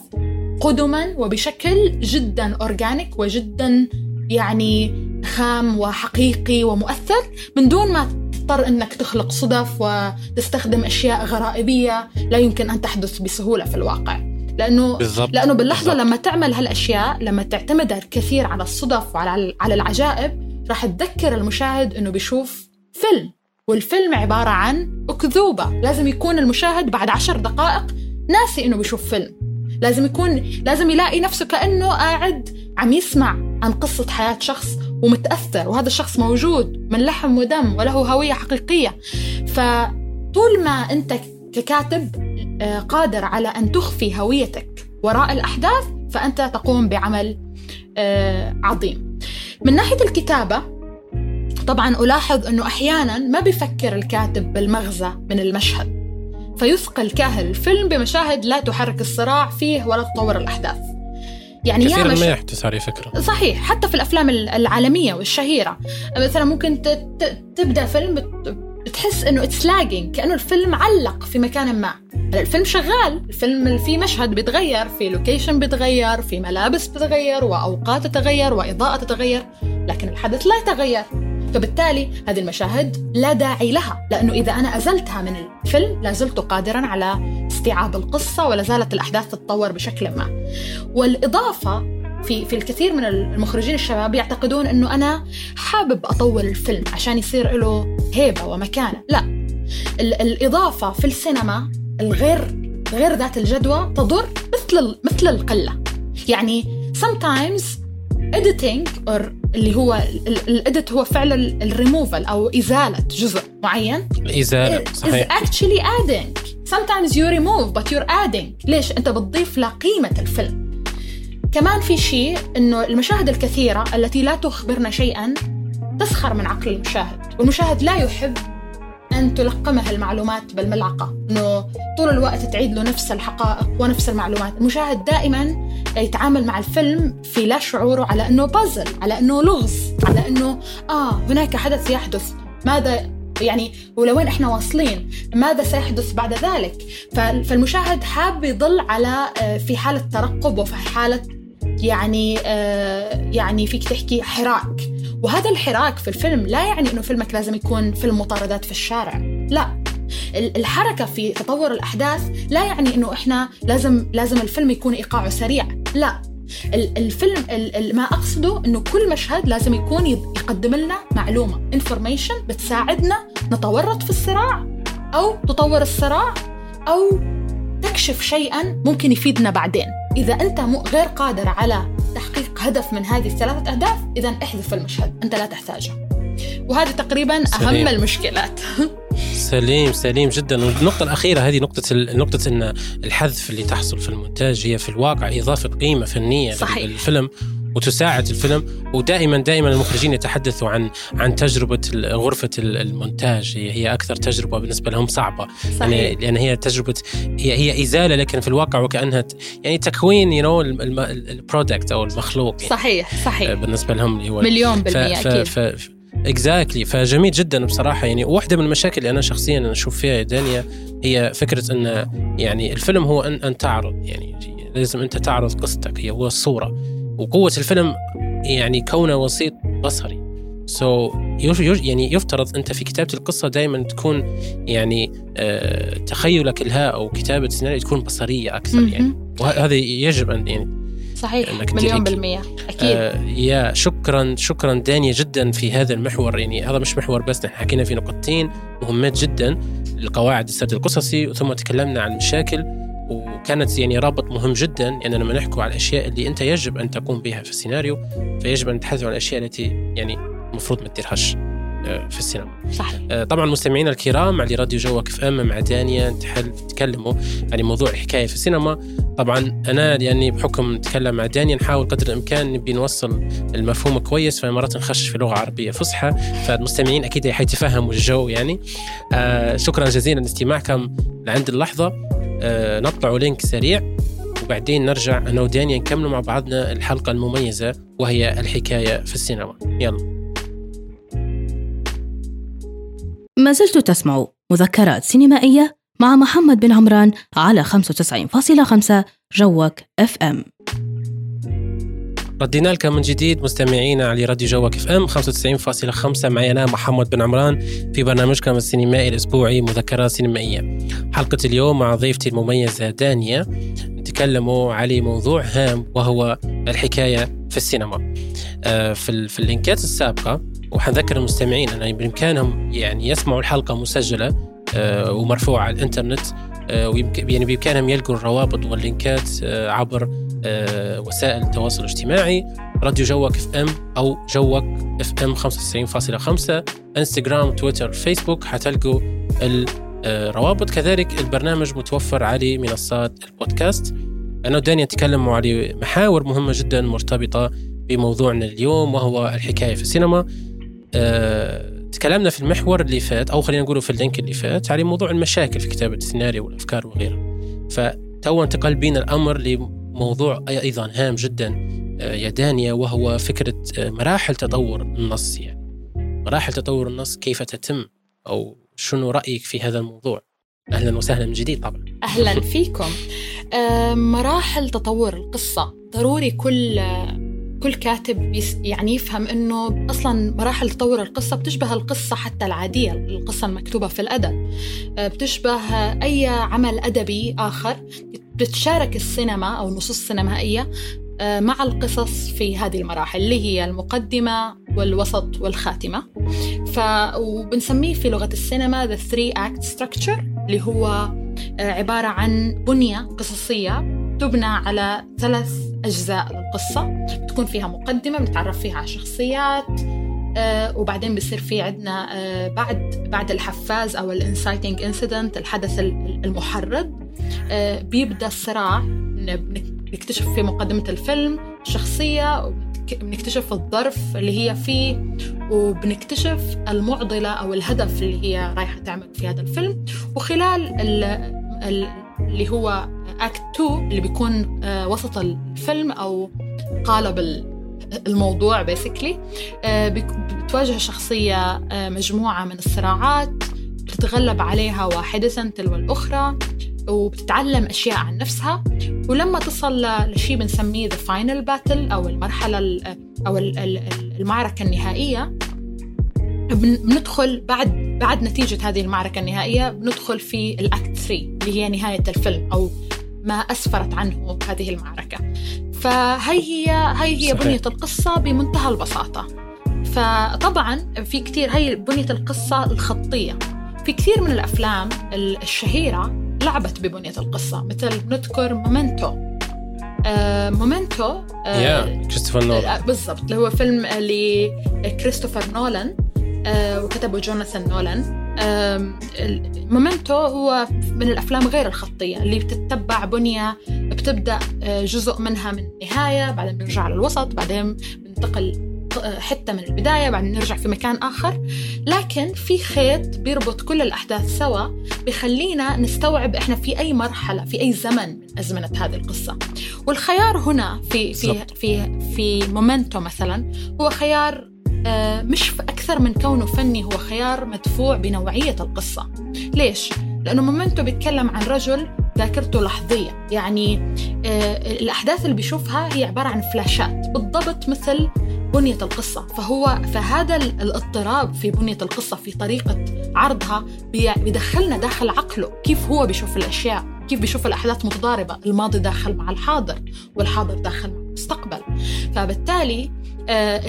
قدما وبشكل جدا أورجانيك وجدا يعني خام وحقيقي ومؤثر من دون ما تضطر إنك تخلق صدف وتستخدم أشياء غرائبية لا يمكن أن تحدث بسهولة في الواقع لأنه بالزبط. لأنه باللحظة بالزبط. لما تعمل هالأشياء لما تعتمد كثير على الصدف وعلى على العجائب راح تذكر المشاهد إنه بيشوف فيلم والفيلم عبارة عن أكذوبة. لازم يكون المشاهد بعد عشر دقائق ناسي إنه بيشوف فيلم. لازم يكون لازم يلاقي نفسه كأنه قاعد عم يسمع عن قصة حياة شخص ومتأثر وهذا الشخص موجود من لحم ودم وله هوية حقيقية. فطول ما أنت ككاتب آه، قادر على أن تخفي هويتك وراء الأحداث فأنت تقوم بعمل آه، عظيم. من ناحية الكتابة طبعا ألاحظ أنه أحيانا ما بيفكر الكاتب بالمغزى من المشهد فيثقل كاهل الفيلم بمشاهد لا تحرك الصراع فيه ولا تطور الأحداث. يعني كثيرا ما يحدث هذه فكرة. صحيح حتى في الأفلام العالمية والشهيرة. مثلا ممكن تبدأ فيلم بتحس إنه it's lagging كأنه الفيلم علق في مكان ما. الفيلم شغال الفيلم في مشهد بيتغير في location بيتغير في ملابس بتتغير وأوقات تتغير وإضاءة تتغير لكن الحدث لا يتغير. فبالتالي هذه المشاهد لا داعي لها لأنه إذا أنا أزلتها من الفيلم لا زلت قادرا على استيعاب القصة ولا زالت الأحداث تتطور بشكل ما. والإضافة في في الكثير من المخرجين الشباب يعتقدون إنه أنا حابب أطول الفيلم عشان يصير له هيبة ومكانة. لا. الإضافة في السينما الغير غير ذات الجدوى تضر مثل مثل القلة. يعني sometimes editing or اللي هو الاديت هو فعلا الريموفال أو إزالة جزء معين. الازاله صحيح is actually adding. sometimes you remove but you're adding. ليش؟ أنت بتضيف لقيمه الفيلم. كمان في شيء إنه المشاهد الكثيرة التي لا تخبرنا شيئا تسخر من عقل المشاهد والمشاهد لا يحب أن تلقمه المعلومات بالملعقة أنه طول الوقت تعيد له نفس الحقائق ونفس المعلومات. المشاهد دائما يتعامل مع الفيلم في لا شعوره على أنه بازل على أنه لغز على أنه آه هناك حدث يحدث. ماذا يعني ولوين إحنا واصلين؟ ماذا سيحدث بعد ذلك؟ فالمشاهد حاب يضل على آه، في حالة ترقب وفي حالة يعني آه يعني فيك تحكي حراك. وهذا الحراك في الفيلم لا يعني إنه فيلمك لازم يكون فيلم مطاردات في الشارع. لا. الحركة في تطور الأحداث لا يعني إنه إحنا لازم لازم الفيلم يكون إيقاعه سريع، لا. الفيلم ما أقصده إنه كل مشهد لازم يكون يقدم لنا معلومة انفورميشن بتساعدنا نتورط في الصراع أو تطور الصراع أو تكشف شيئا ممكن يفيدنا بعدين. إذا أنت غير قادر على تحقيق هدف من هذه الثلاثة أهداف إذا احذف المشهد أنت لا تحتاجه وهذه تقريبا سليم. أهم المشكلات سليم سليم جدا والنقطة الأخيرة هذه نقطة نقطة أن الحذف اللي تحصل في المونتاج هي في الواقع إضافة قيمة فنية صحيح. للفيلم وتساعد الفيلم ودائما دائما المخرجين يتحدثوا عن عن تجربة غرفة المونتاج. هي هي أكثر تجربة بالنسبة لهم صعبة. صحيح. يعني لأن هي تجربة هي هي إزالة لكن في الواقع وكأنها يعني تكوين you know ال product أو المخلوق. يعني صحيح صحيح. بالنسبة لهم اللي هو مليون بالمية ف أكيد. ف exactly فجميل جدا بصراحة. يعني واحدة من المشاكل اللي أنا شخصيا أشوف فيها يا دانيا هي فكرة إن يعني الفيلم هو أن أن تعرض. يعني لازم أنت تعرض قصتك. هي هو الصورة. وقوة الفيلم يعني كونه وسيط بصري. so so, يعني يفترض أنت في كتابة القصة دائما تكون يعني آه تخيلك لها أو كتابة السيناريو تكون بصرية أكثر يعني. وهذا يجب أن يعني صحيح مليون بالمية أكيد. آه يا شكرا شكرا دانيا جدا في هذا المحور. يعني هذا مش محور بس نحن حكينا في نقطتين مهمات جدا. لقواعد السرد القصصي ثم تكلمنا عن مشاكل. وكانت يعني رابط مهم جدا يعني لما نحكوا على الأشياء اللي أنت يجب أن تقوم بها في السيناريو فيجب أن نتحدث عن الأشياء التي يعني المفروض ما تديرهاش. في السينما. صحيح. طبعا مستمعينا الكرام على راديو جوك FM مع دانيا نتكلموا عن موضوع الحكاية في السينما. طبعا أنا لأني بحكم نتكلم مع دانيا نحاول قدر الإمكان نبي نوصل المفهوم كويس فمرات نخش في لغة عربية فصحى. فالمستمعين أكيد حيتفهموا الجو يعني. آه شكرا جزيلا لاستماعكم لعند اللحظة. آه نطلع link سريع وبعدين نرجع أنا ودانيا نكمل مع بعضنا الحلقة المميزة وهي الحكاية في السينما. يلا. ما زلت تسمع مذكرات سينمائية مع محمد بن عمران على 95.5 جوك اف ام ردينا لكم من جديد مستمعينا على راديو جوك FM 95.5 معي أنا محمد بن عمران في برنامجكم السينمائي الأسبوعي مذكرات سينمائية. حلقة اليوم مع ضيفتي المميزة دانيا نتكلموا على موضوع هام وهو الحكاية في السينما. آه، في في ال link ات السابقة وحنذكر المستمعين أن بإمكانهم يعني يسمعوا الحلقة مسجلة آه، ومرفوعة على الإنترنت آه، يعني بإمكانهم يلقوا الروابط وال link ات آه، عبر وسائل التواصل الاجتماعي راديو جوك FM أو جوك FM 95.5 إنستغرام تويتر فيسبوك حتلقوا الروابط كذلك البرنامج متوفر على منصات البودكاست. أنا ودانيا نتكلم على محاور مهمة جدا مرتبطة بموضوعنا اليوم وهو الحكاية في السينما. تكلمنا في المحور اللي فات أو خلينا نقوله في ال link اللي فات على موضوع المشاكل في كتابة السيناريو والأفكار وغيرها فتو انتقل بينا الأمر لموضوع أيضا هام جدا آه، يا دانيا وهو فكرة آه، مراحل تطور النص يعني. مراحل تطور النص كيف تتم أو شنو رأيك في هذا الموضوع؟ أهلا وسهلا من جديد طبعا. أهلا فيكم. آه، مراحل تطور القصة ضروري كل كل كاتب يعني يفهم إنه أصلا مراحل تطور القصة بتشبه القصة حتى العادية القصة المكتوبة في الأدب. آه، بتشبه أي عمل أدبي آخر. بتشارك السينما أو النصوص السينمائيه آه، مع القصص في هذه المراحل اللي هي المقدمة والوسط والخاتمة. ف وبنسميه في لغة السينما the three act structure اللي هو آه، عبارة عن بنية قصصية تبنى على ثلاث أجزاء للقصة بتكون فيها مقدمة بنتعرف فيها على شخصيات آه وبعدين بصير في عندنا آه بعد بعد الحفاز أو ال inciting incident الحدث المحرض آه بيبدأ الصراع. بنكتشف في مقدمة الفيلم شخصية بنكتشف الظرف اللي هي فيه وبنكتشف المعضلة أو الهدف اللي هي رايحة تعمل في هذا الفيلم. وخلال ال ال اللي هو اكت 2 اللي بيكون آه، وسط الفيلم أو قالب الموضوع بيسكلي آه، بتواجه شخصية آه، مجموعة من الصراعات بتتغلب عليها واحدة تلو الأخرى وبتتعلم أشياء عن نفسها. ولما تصل لشيء بنسميه the final battle أو المرحلة أو المعركة النهائية بندخل بعد بعد نتيجة هذه المعركة النهائية بندخل في الأكت 3 اللي هي نهاية الفيلم أو ما أسفرت عنه هذه المعركة. فهي هي هي هي بنية القصة بمنتهى البساطة. فطبعا في كثير هي بنية القصة الخطية. في كثير من الأفلام الشهيرة لعبت ببنية القصة مثل نذكر مومنتو. آه مومنتو آه كريستوفر نولان آه بالضبط اللي هو فيلم لكريستوفر نولان آه وكتبه جوناثان نولان مومنتو هو من الأفلام غير الخطية اللي بتتبع بنية بتبدأ آه، جزء منها من النهاية بعدين بنرجع للوسط بعدين بننتقل آه، حتة من البداية بعدين نرجع في مكان آخر. لكن في خيط بيربط كل الأحداث سوا بخلينا نستوعب إحنا في أي مرحلة في أي زمن من أزمنة هذه القصة. والخيار هنا في في في في مومنتو مثلا هو خيار مش أكثر من كونه فني هو خيار مدفوع بنوعية القصة. ليش؟ لأنه مومنتو بيتكلم عن رجل ذاكرته لحظية. يعني آه، الأحداث اللي بيشوفها هي عبارة عن فلاشات بالضبط مثل بنية القصة. فهو فهذا الاضطراب في بنية القصة في طريقة عرضها بيدخلنا داخل عقله. كيف هو بيشوف الأشياء؟ كيف بيشوف الأحداث متضاربة؟ الماضي داخل مع الحاضر والحاضر داخل مع المستقبل. فبالتالي آه،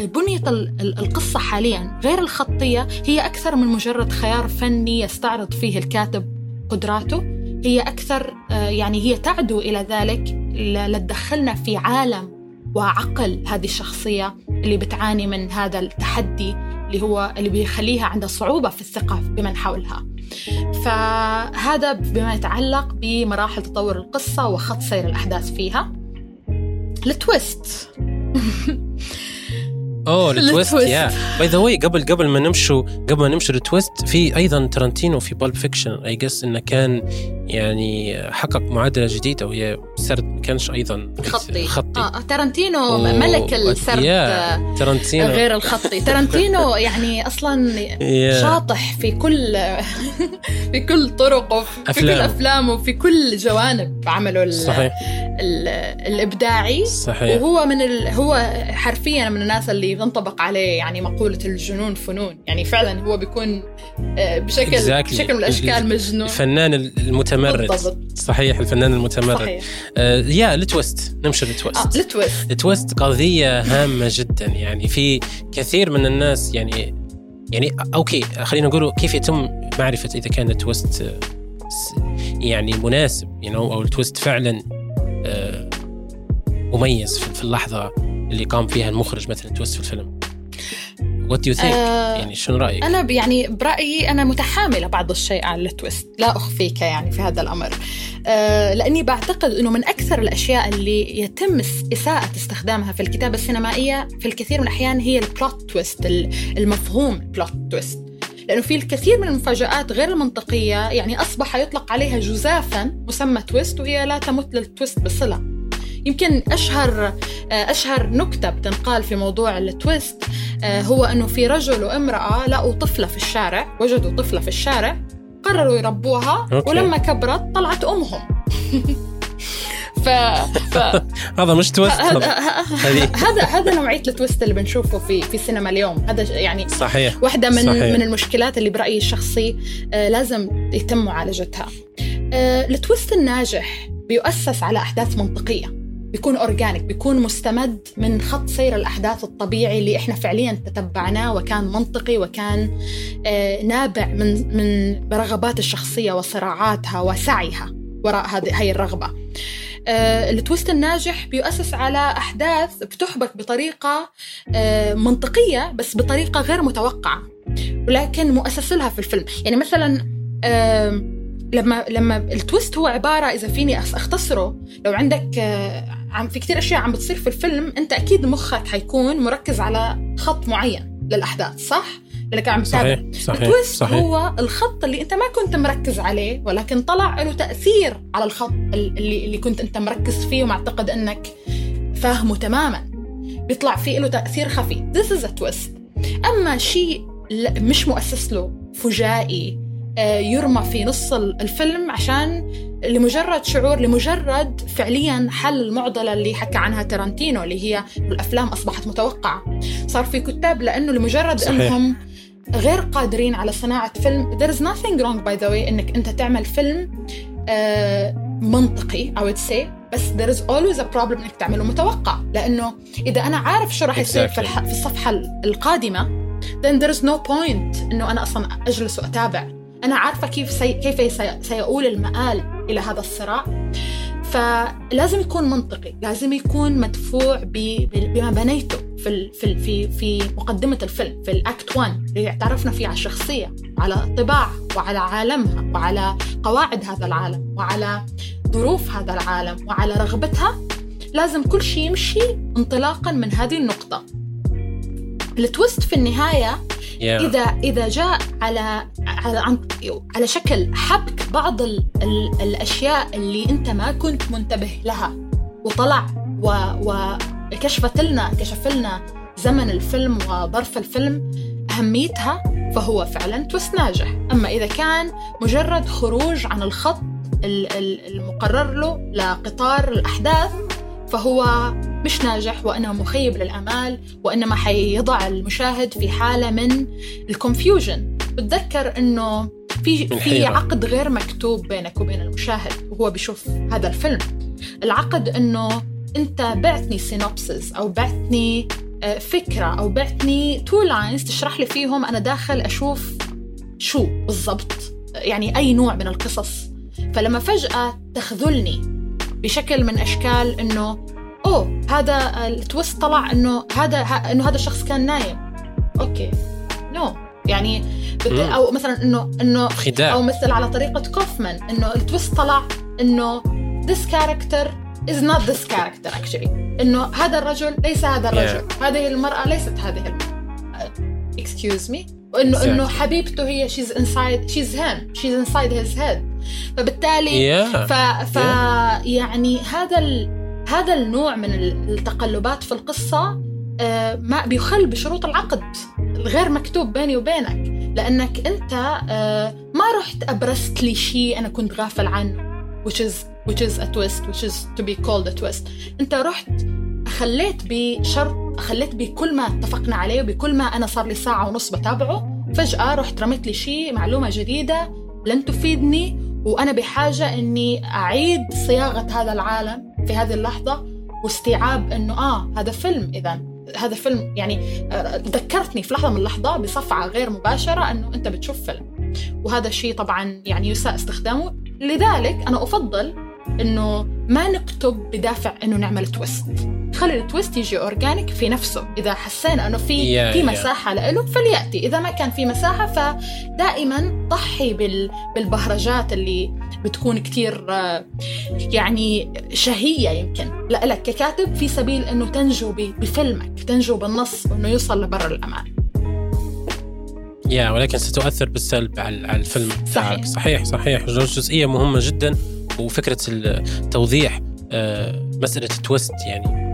بنية القصة حاليا. غير الخطية هي أكثر من مجرد خيار فني يستعرض فيه الكاتب قدراته. هي أكثر آه، يعني هي تعدو إلى ذلك لتدخلنا في عالم وعقل هذه الشخصية اللي بتعاني من هذا التحدي اللي هو اللي بيخليها عندها صعوبة في الثقة بمن حولها. فهذا بما يتعلق بمراحل تطور القصة وخط سير الأحداث فيها. التويست. اوه التويست يا باي ذا واي قبل قبل ما نمشوا قبل ما نمشوا ال twist في أيضا ترنتينو في Pulp Fiction I guess إنه كان يعني حقق معادلة جديدة وهي سرد ما كانش أيضا خطي خطي آه ترنتينو و... ملك السرد yeah. ترنتينو غير الخطي ترنتينو يعني أصلا yeah. شاطح في كل في كل طرقه في أفلام. كل أفلامه في كل جوانب عمله صحيح. الإبداعي صحيح. وهو من ال... هو حرفيا من الناس اللي تنطبق عليه يعني مقولة الجنون فنون يعني فعلا هو بيكون آه، بشكل exactly. بشكل من الأشكال مجنون الفنان المتمرد. بالضبط. صحيح الفنان المتمرد. صحيح. آه يا التويست نمشي التويست آه التويست التويست قضية هامة جدا. يعني في كثير من الناس يعني يعني okay خلينا نقول كيف يتم معرفة إذا كان ال twist آه، يعني مناسب know, أو ال twist فعلا آه، مميز في اللحظة اللي قام فيها المخرج مثلا twist في الفيلم. what do think يعني شنو رأيك؟ أنا يعني برأيي أنا متحاملة بعض الشيء على ال twist. لا أخفيك يعني في هذا الأمر. أه لأني بعتقد إنه من أكثر الأشياء اللي يتم إساءة استخدامها في الكتابة السينمائية في الكثير من الأحيان هي ال plot twist المفهوم plot twist لأنه في الكثير من المفاجآت غير المنطقية يعني أصبح يطلق عليها جزافا مسمى twist وهي لا تمت لل twist بصلة. يمكن أشهر أشهر نكتة بتنقال في موضوع ال twist آه، هو أنه في رجل وامرأة لقوا طفلة في الشارع وجدوا طفلة في الشارع قرروا يربوها okay. ولما كبرت طلعت أمهم. ف... ف... هذا مش twist هذا هذا هذا نوعية ال twist اللي بنشوفه في في السينما اليوم. هذا يعني صحيح. واحدة من صحيح. من المشكلات اللي برأيي الشخصي آه، لازم يتم معالجتها آه، ال twist الناجح بيؤسس على أحداث منطقية. بيكون organic بيكون مستمد من خط سير الأحداث الطبيعي اللي إحنا فعليا تتبعناه وكان منطقي وكان آه، نابع من من رغبات الشخصية وصراعاتها وسعيها وراء هذه هي الرغبة. آه، ال twist الناجح بيؤسس على أحداث بتحبك بطريقة آه، منطقية بس بطريقة غير متوقعة ولكن مؤسس لها في الفيلم. يعني مثلا لما لما ال twist هو عبارة إذا فيني أختصره لو عندك آه، عم في كثير أشياء عم بتصير في الفيلم أنت أكيد مخك حيكون مركز على خط معين للأحداث صح؟ لأنك عم تتابع. صحيح صحيح التويست صحيح. هو الخط اللي أنت ما كنت مركز عليه ولكن طلع له تأثير على الخط اللي اللي كنت أنت مركز فيه ومعتقد أنك فاهمه تماما. بيطلع فيه له تأثير خفي. This is a twist. أما شيء مش مؤسس له فجائي يرمى في نص الفيلم عشان لمجرد شعور لمجرد فعليا حل المعضلة اللي حكى عنها ترنتينو اللي هي الافلام أصبحت متوقعة. صار في كتاب لأنه لمجرد صحيح. إنهم غير قادرين على صناعة فيلم. There is nothing wrong by the way إنك أنت تعمل فيلم آه، منطقي I would say. بس there is always a problem إنك تعمله متوقع. لأنه إذا أنا عارف شو راح يصير exactly. في الصفحة القادمة then there is no point إنه أنا أصلا أجلس وأتابع. أنا عارفة كيف سي... كيف سي... سيؤول المآل إلى هذا الصراع فلازم يكون منطقي لازم يكون مدفوع ب... بما بنيته في ال... في. في في مقدمة الفيلم في ال act 1 اللي تعرفنا فيه على الشخصية على طباعها وعلى عالمها وعلى قواعد هذا العالم وعلى ظروف هذا العالم وعلى رغبتها لازم كل شيء يمشي انطلاقا من هذه النقطة التويست في النهاية yeah. إذا إذا جاء على على على شكل حبك بعض ال ال الأشياء اللي أنت ما كنت منتبه لها وطلع و وكشفت لنا كشف لنا زمن الفيلم وظرف الفيلم أهميتها فهو فعلا twist ناجح أما إذا كان مجرد خروج عن الخط المقرر له لقطار الأحداث فهو مش ناجح وانه مخيب للأمال وإنما حيضع المشاهد في حالة من ال confusion بتذكر إنه في في عقد غير مكتوب بينك وبين المشاهد وهو بيشوف هذا الفيلم. العقد إنه أنت بعتني synopsis أو بعتني آه، فكرة أو بعتني two lines تشرح لي فيهم أنا داخل أشوف شو بالضبط يعني أي نوع من القصص. فلما فجأة تخذلني بشكل من أشكال إنه أوه هذا ال twist طلع إنه هذا إنه هذا الشخص كان نايم okay no no. يعني أو مثلا إنه إنه خداع أو مثل على طريقة كوفمان إنه ال twist طلع إنه this character is not this character actually إنه هذا الرجل ليس هذا الرجل yeah. هذه المرأة ليست هذه المراه excuse me وإنه exactly. انه حبيبته هي she's inside she's him she's inside his head فبالتالي yeah. ف, ف yeah. يعني هذا ال... هذا النوع من التقلبات في القصة آه، ما بيخل بشروط العقد الغير مكتوب بيني وبينك. لأنك أنت آه، ما رحت أبرزت لي شيء أنا كنت غافل عنه which is which is a twist which is to be called a twist. أنت رحت خليت بشرط خليت بكل ما اتفقنا عليه وبكل ما أنا صار لي ساعة ونص بتابعه. فجأة رحت رميت لي شيء معلومة جديدة لن تفيدني وأنا بحاجة إني أعيد صياغة هذا العالم. في هذه اللحظة واستيعاب إنه آه هذا فيلم إذا هذا فيلم يعني آه، ذكرتني في لحظة من اللحظة بصفعة غير مباشرة إنه أنت بتشوف فيلم. وهذا الشيء طبعا يعني يساء استخدامه. لذلك أنا أفضل إنه ما نكتب بدافع إنه نعمل twist خلي ال twist يجي organic في نفسه. إذا حسينا إنه في yeah, في مساحة yeah. له فليأتي. إذا ما كان في مساحة فدائما ضحي بالبهرجات اللي بتكون كثير آه، يعني شهية يمكن. لك ككاتب في سبيل إنه تنجو بفيلمك تنجو بالنص وانه يوصل لبر الأمان. yeah ولكن ستؤثر بالسلب على الفيلم. صحيح. صحيح صحيح. جزئية مهمة جدا. وفكرة التوضيح آه، مسألة ال twist يعني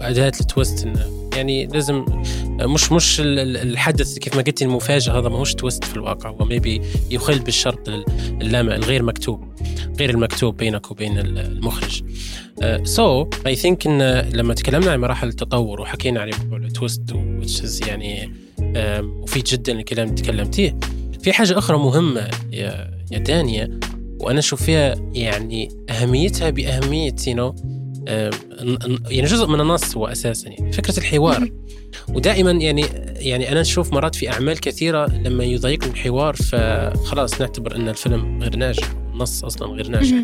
أداة ال twist يعني لازم مش مش الحدث كيف ما قلت المفاجأة هذا ما هوش twist في الواقع هو maybe يخل بالشرط الغير مكتوب غير المكتوب بينك وبين المخرج. so I think إن لما تكلمنا عن مراحل التطور وحكينا عن موضوع ال twist يعني مفيد جدا الكلام اللي تكلمتيه في حاجة أخرى مهمة يا يا دانيا وأنا أشوف فيها يعني أهميتها بأهمية يو يعني جزء من النص هو أساسا يعني فكرة الحوار. ودائما يعني يعني أنا أشوف مرات في أعمال كثيرة لما يضايقني الحوار فخلاص نعتبر إن الفيلم غير ناجح النص أصلا غير ناجح.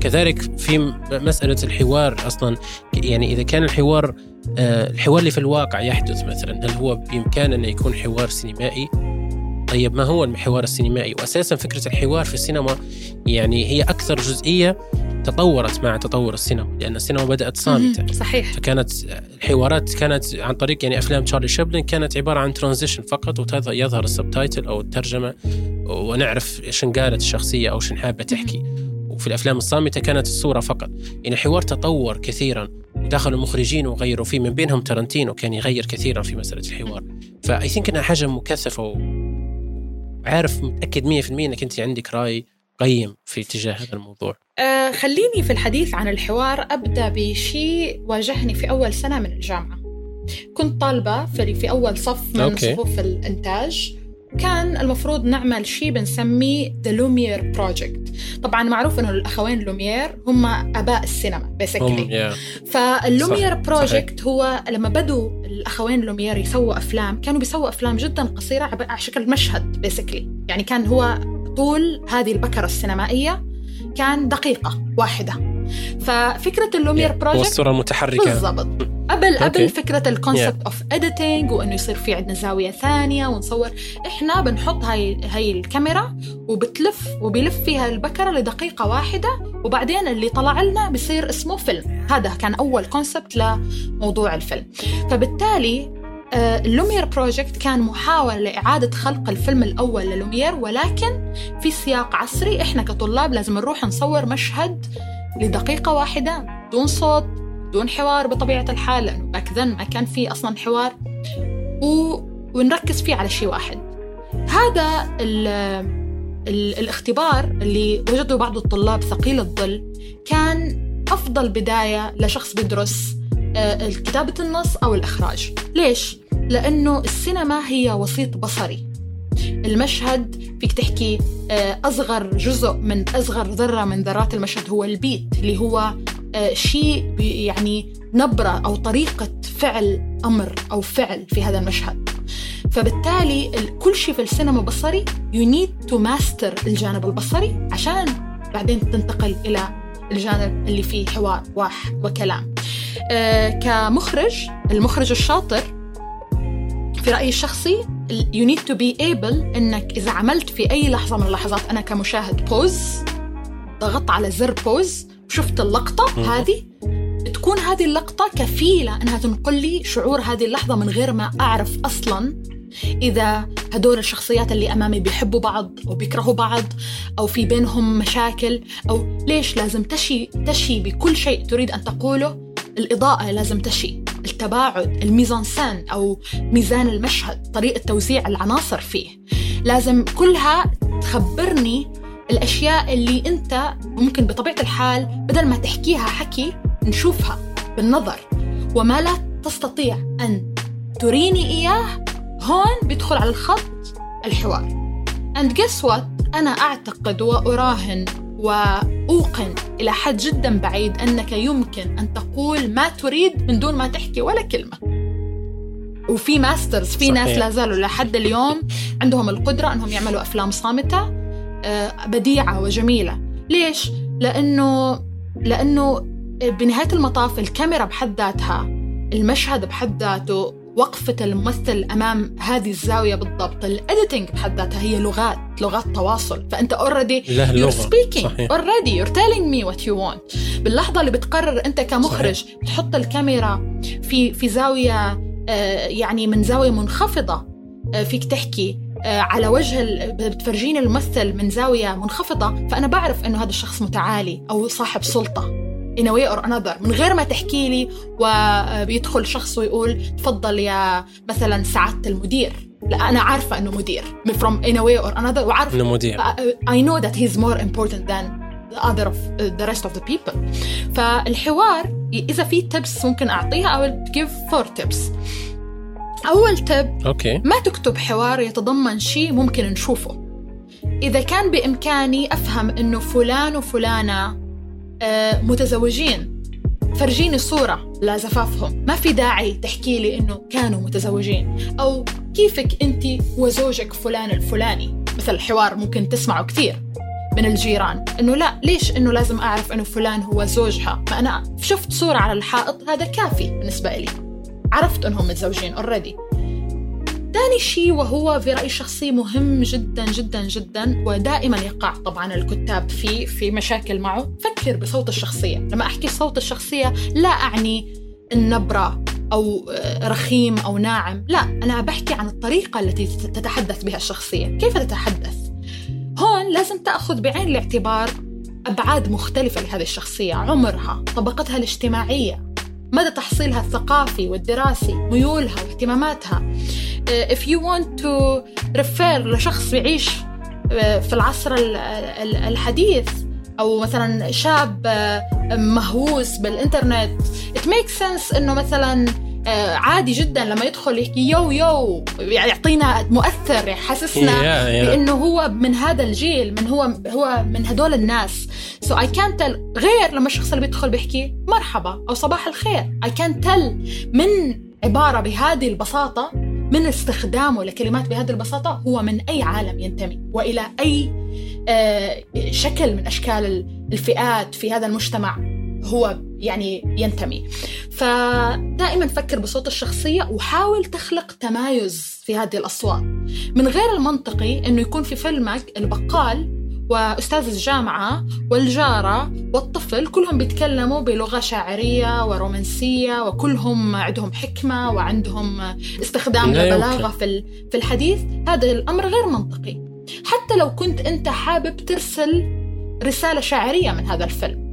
كذلك في مسألة الحوار أصلا يعني إذا كان الحوار الحوار اللي في الواقع يحدث مثلا هل هو بإمكانه أن يكون حوار سينمائي؟ طيب ما هو الحوار السينمائي؟ وأساسا فكرة الحوار في السينما يعني هي أكثر جزئية تطورت مع تطور السينما لأن السينما بدأت صامتة. صحيح. فكانت الحوارات كانت عن طريق يعني أفلام تشارلي شابلن كانت عبارة عن transition فقط ويظهر ال subtitle أو الترجمة ونعرف شن قالت الشخصية أو شن حابة تحكي. وفي الأفلام الصامتة كانت الصورة فقط. يعني الحوار تطور كثيرا ودخلوا المخرجين وغيروا فيه من بينهم ترنتينو كان يغير كثيرا في مسألة الحوار. ف I think إنها حاجة مكثفة وعارف متأكد 100% إنك انت عندك رأي قيم في اتجاه هذا الموضوع. آه خليني في الحديث عن الحوار. أبدأ بشيء واجهني في أول سنة من الجامعة. كنت طالبة في, في أول صف من okay. صفوف الإنتاج. كان المفروض نعمل شيء بنسميه the Lumière project طبعا معروف إنه الأخوين لومير هم أباء السينما basically yeah. فال Lumière project هو لما بدوا الأخوين لومير يسووا أفلام كانوا بيسووا أفلام جدا قصيرة على شكل مشهد basically يعني كان هو طول هذه البكرة السينمائية كان دقيقة واحدة. ففكرة ال Lumière project والصورة المتحركة. بالضبط. قبل قبل فكرة ال concept of editing وإنه يصير في عندنا زاوية ثانية ونصور. إحنا بنحط هاي هاي الكاميرا وبتلف وبيلف فيها البكرة لدقيقة واحدة وبعدين اللي طلع لنا بصير اسمه فيلم. هذا كان أول concept لموضوع الفيلم. فبالتالي آه، ال Lumière project كان محاولة لإعادة خلق الفيلم الأول للومير ولكن في سياق عصري إحنا كطلاب لازم نروح نصور مشهد لدقيقة واحدة بدون صوت بدون حوار بطبيعة الحال لأنه back then ما كان في أصلا حوار. و... ونركز فيه على شيء واحد. هذا ال... ال... الاختبار اللي وجدوا بعض الطلاب ثقيل الظل كان أفضل بداية لشخص بيدرس آه، كتابة النص أو الإخراج. ليش؟ لأنه السينما هي وسيط بصري. المشهد فيك تحكي آه، أصغر جزء من أصغر ذرة من ذرات المشهد هو البيت اللي هو آه، شيء يعني نبرة أو طريقة فعل أمر أو فعل في هذا المشهد. فبالتالي كل شيء في السينما بصري you need to master الجانب البصري عشان بعدين تنتقل إلى الجانب اللي فيه حوار وكلام. آه كمخرج المخرج الشاطر في رأيي الشخصي you need to be able إنك إذا عملت في أي لحظة من اللحظات أنا كمشاهد بوز ضغطت على زر بوز وشفت اللقطة هذه تكون هذه اللقطة كفيلة إنها تنقل لي شعور هذه اللحظة من غير ما أعرف أصلا إذا هدول الشخصيات اللي أمامي بيحبوا بعض أو بيكرهوا بعض أو في بينهم مشاكل أو ليش لازم تشي تشي بكل شيء تريد أن تقوله؟ الإضاءة لازم تشي. التباعد الميزانسان أو ميزان المشهد طريقة توزيع العناصر فيه. لازم كلها تخبرني الأشياء اللي أنت ممكن بطبيعة الحال بدل ما تحكيها حكي نشوفها بالنظر. وما لا تستطيع أن تريني إياه هون بيدخل على الخط الحوار. And guess what أنا أعتقد وأراهن وأوقن إلى حد جدا بعيد أنك يمكن أن تقول ما تريد من دون ما تحكي ولا كلمة وفي ماسترز في صحيح. ناس لا زالوا لحد اليوم عندهم القدرة أنهم يعملوا أفلام صامتة آه، بديعة وجميلة ليش؟ لأنه لأنه بنهاية المطاف الكاميرا بحد ذاتها المشهد بحد ذاته وقفة الممثل أمام هذه الزاوية بالضبط. ال editing بحد ذاتها هي لغات لغات تواصل. فأنت already you're speaking صحيح. already. You're telling me what you want. باللحظة اللي بتقرر أنت كمخرج صحيح. تحط الكاميرا في في زاوية آه، يعني من زاوية منخفضة آه، فيك تحكي آه، على وجه بتفرجيني الممثل من زاوية منخفضة فأنا بعرف إنه هذا الشخص متعالي أو صاحب سلطة. In a way or another. من غير ما تحكي لي وبيدخل شخص ويقول تفضل يا مثلا سعادة المدير. لا أنا عارفة إنه مدير. from in a way or another وعارفة إنه مدير. I know that he's more important than the other of the rest of the people. فالحوار إذا في tips ممكن أعطيها I will give four tips. أول tip okay. ما تكتب حوار يتضمن شيء ممكن نشوفه. إذا كان بإمكاني أفهم إنه فلان وفلانة آه، متزوجين. فرجيني صورة لزفافهم ما في داعي تحكي لي إنه كانوا متزوجين. أو كيفك أنت وزوجك فلان الفلاني؟ مثل حوار ممكن تسمعه كثير من الجيران. إنه لا ليش إنه لازم أعرف إنه فلان هو زوجها؟ ما أنا شفت صورة على الحائط هذا كافي بالنسبة لي عرفت إنهم متزوجين اوريدي ثاني شيء وهو في رأيي الشخصي مهم جدا جدا جدا ودائما يقع طبعا الكتاب فيه في مشاكل معه. فكر بصوت الشخصية. لما أحكي صوت الشخصية لا أعني النبرة أو آه، رخيم أو ناعم. لا أنا بحكي عن الطريقة التي تتحدث بها الشخصية. كيف تتحدث؟ هون لازم تأخذ بعين الاعتبار أبعاد مختلفة لهذه الشخصية عمرها طبقتها الاجتماعية. مدى تحصيلها الثقافي والدراسي ميولها واهتماماتها. if you want to refer لشخص يعيش في العصر الحديث أو مثلا شاب مهووس بالإنترنت it makes sense إنه مثلا عادي جدا لما يدخل يحكي يو يو يعني يعطينا مؤثر يحسسنا yeah, yeah. بأنه هو من هذا الجيل من هو هو من هدول الناس. so I can tell غير لما الشخص اللي بيدخل بيحكي مرحبا أو صباح الخير. I can tell من عبارة بهذه البساطة من استخدامه لكلمات بهذه البساطة هو من أي عالم ينتمي وإلى أي آه، شكل من أشكال الفئات في هذا المجتمع. هو يعني ينتمي. فدائما فكر بصوت الشخصية وحاول تخلق تمايز في هذه الأصوات. من غير المنطقي أنه يكون في فيلمك البقال وأستاذ الجامعة والجارة والطفل كلهم بيتكلموا بلغة شاعرية ورومانسية وكلهم عندهم حكمة وعندهم استخدام لبلاغة في في الحديث. هذا الأمر غير منطقي. حتى لو كنت أنت حابب ترسل رسالة شاعرية من هذا الفيلم.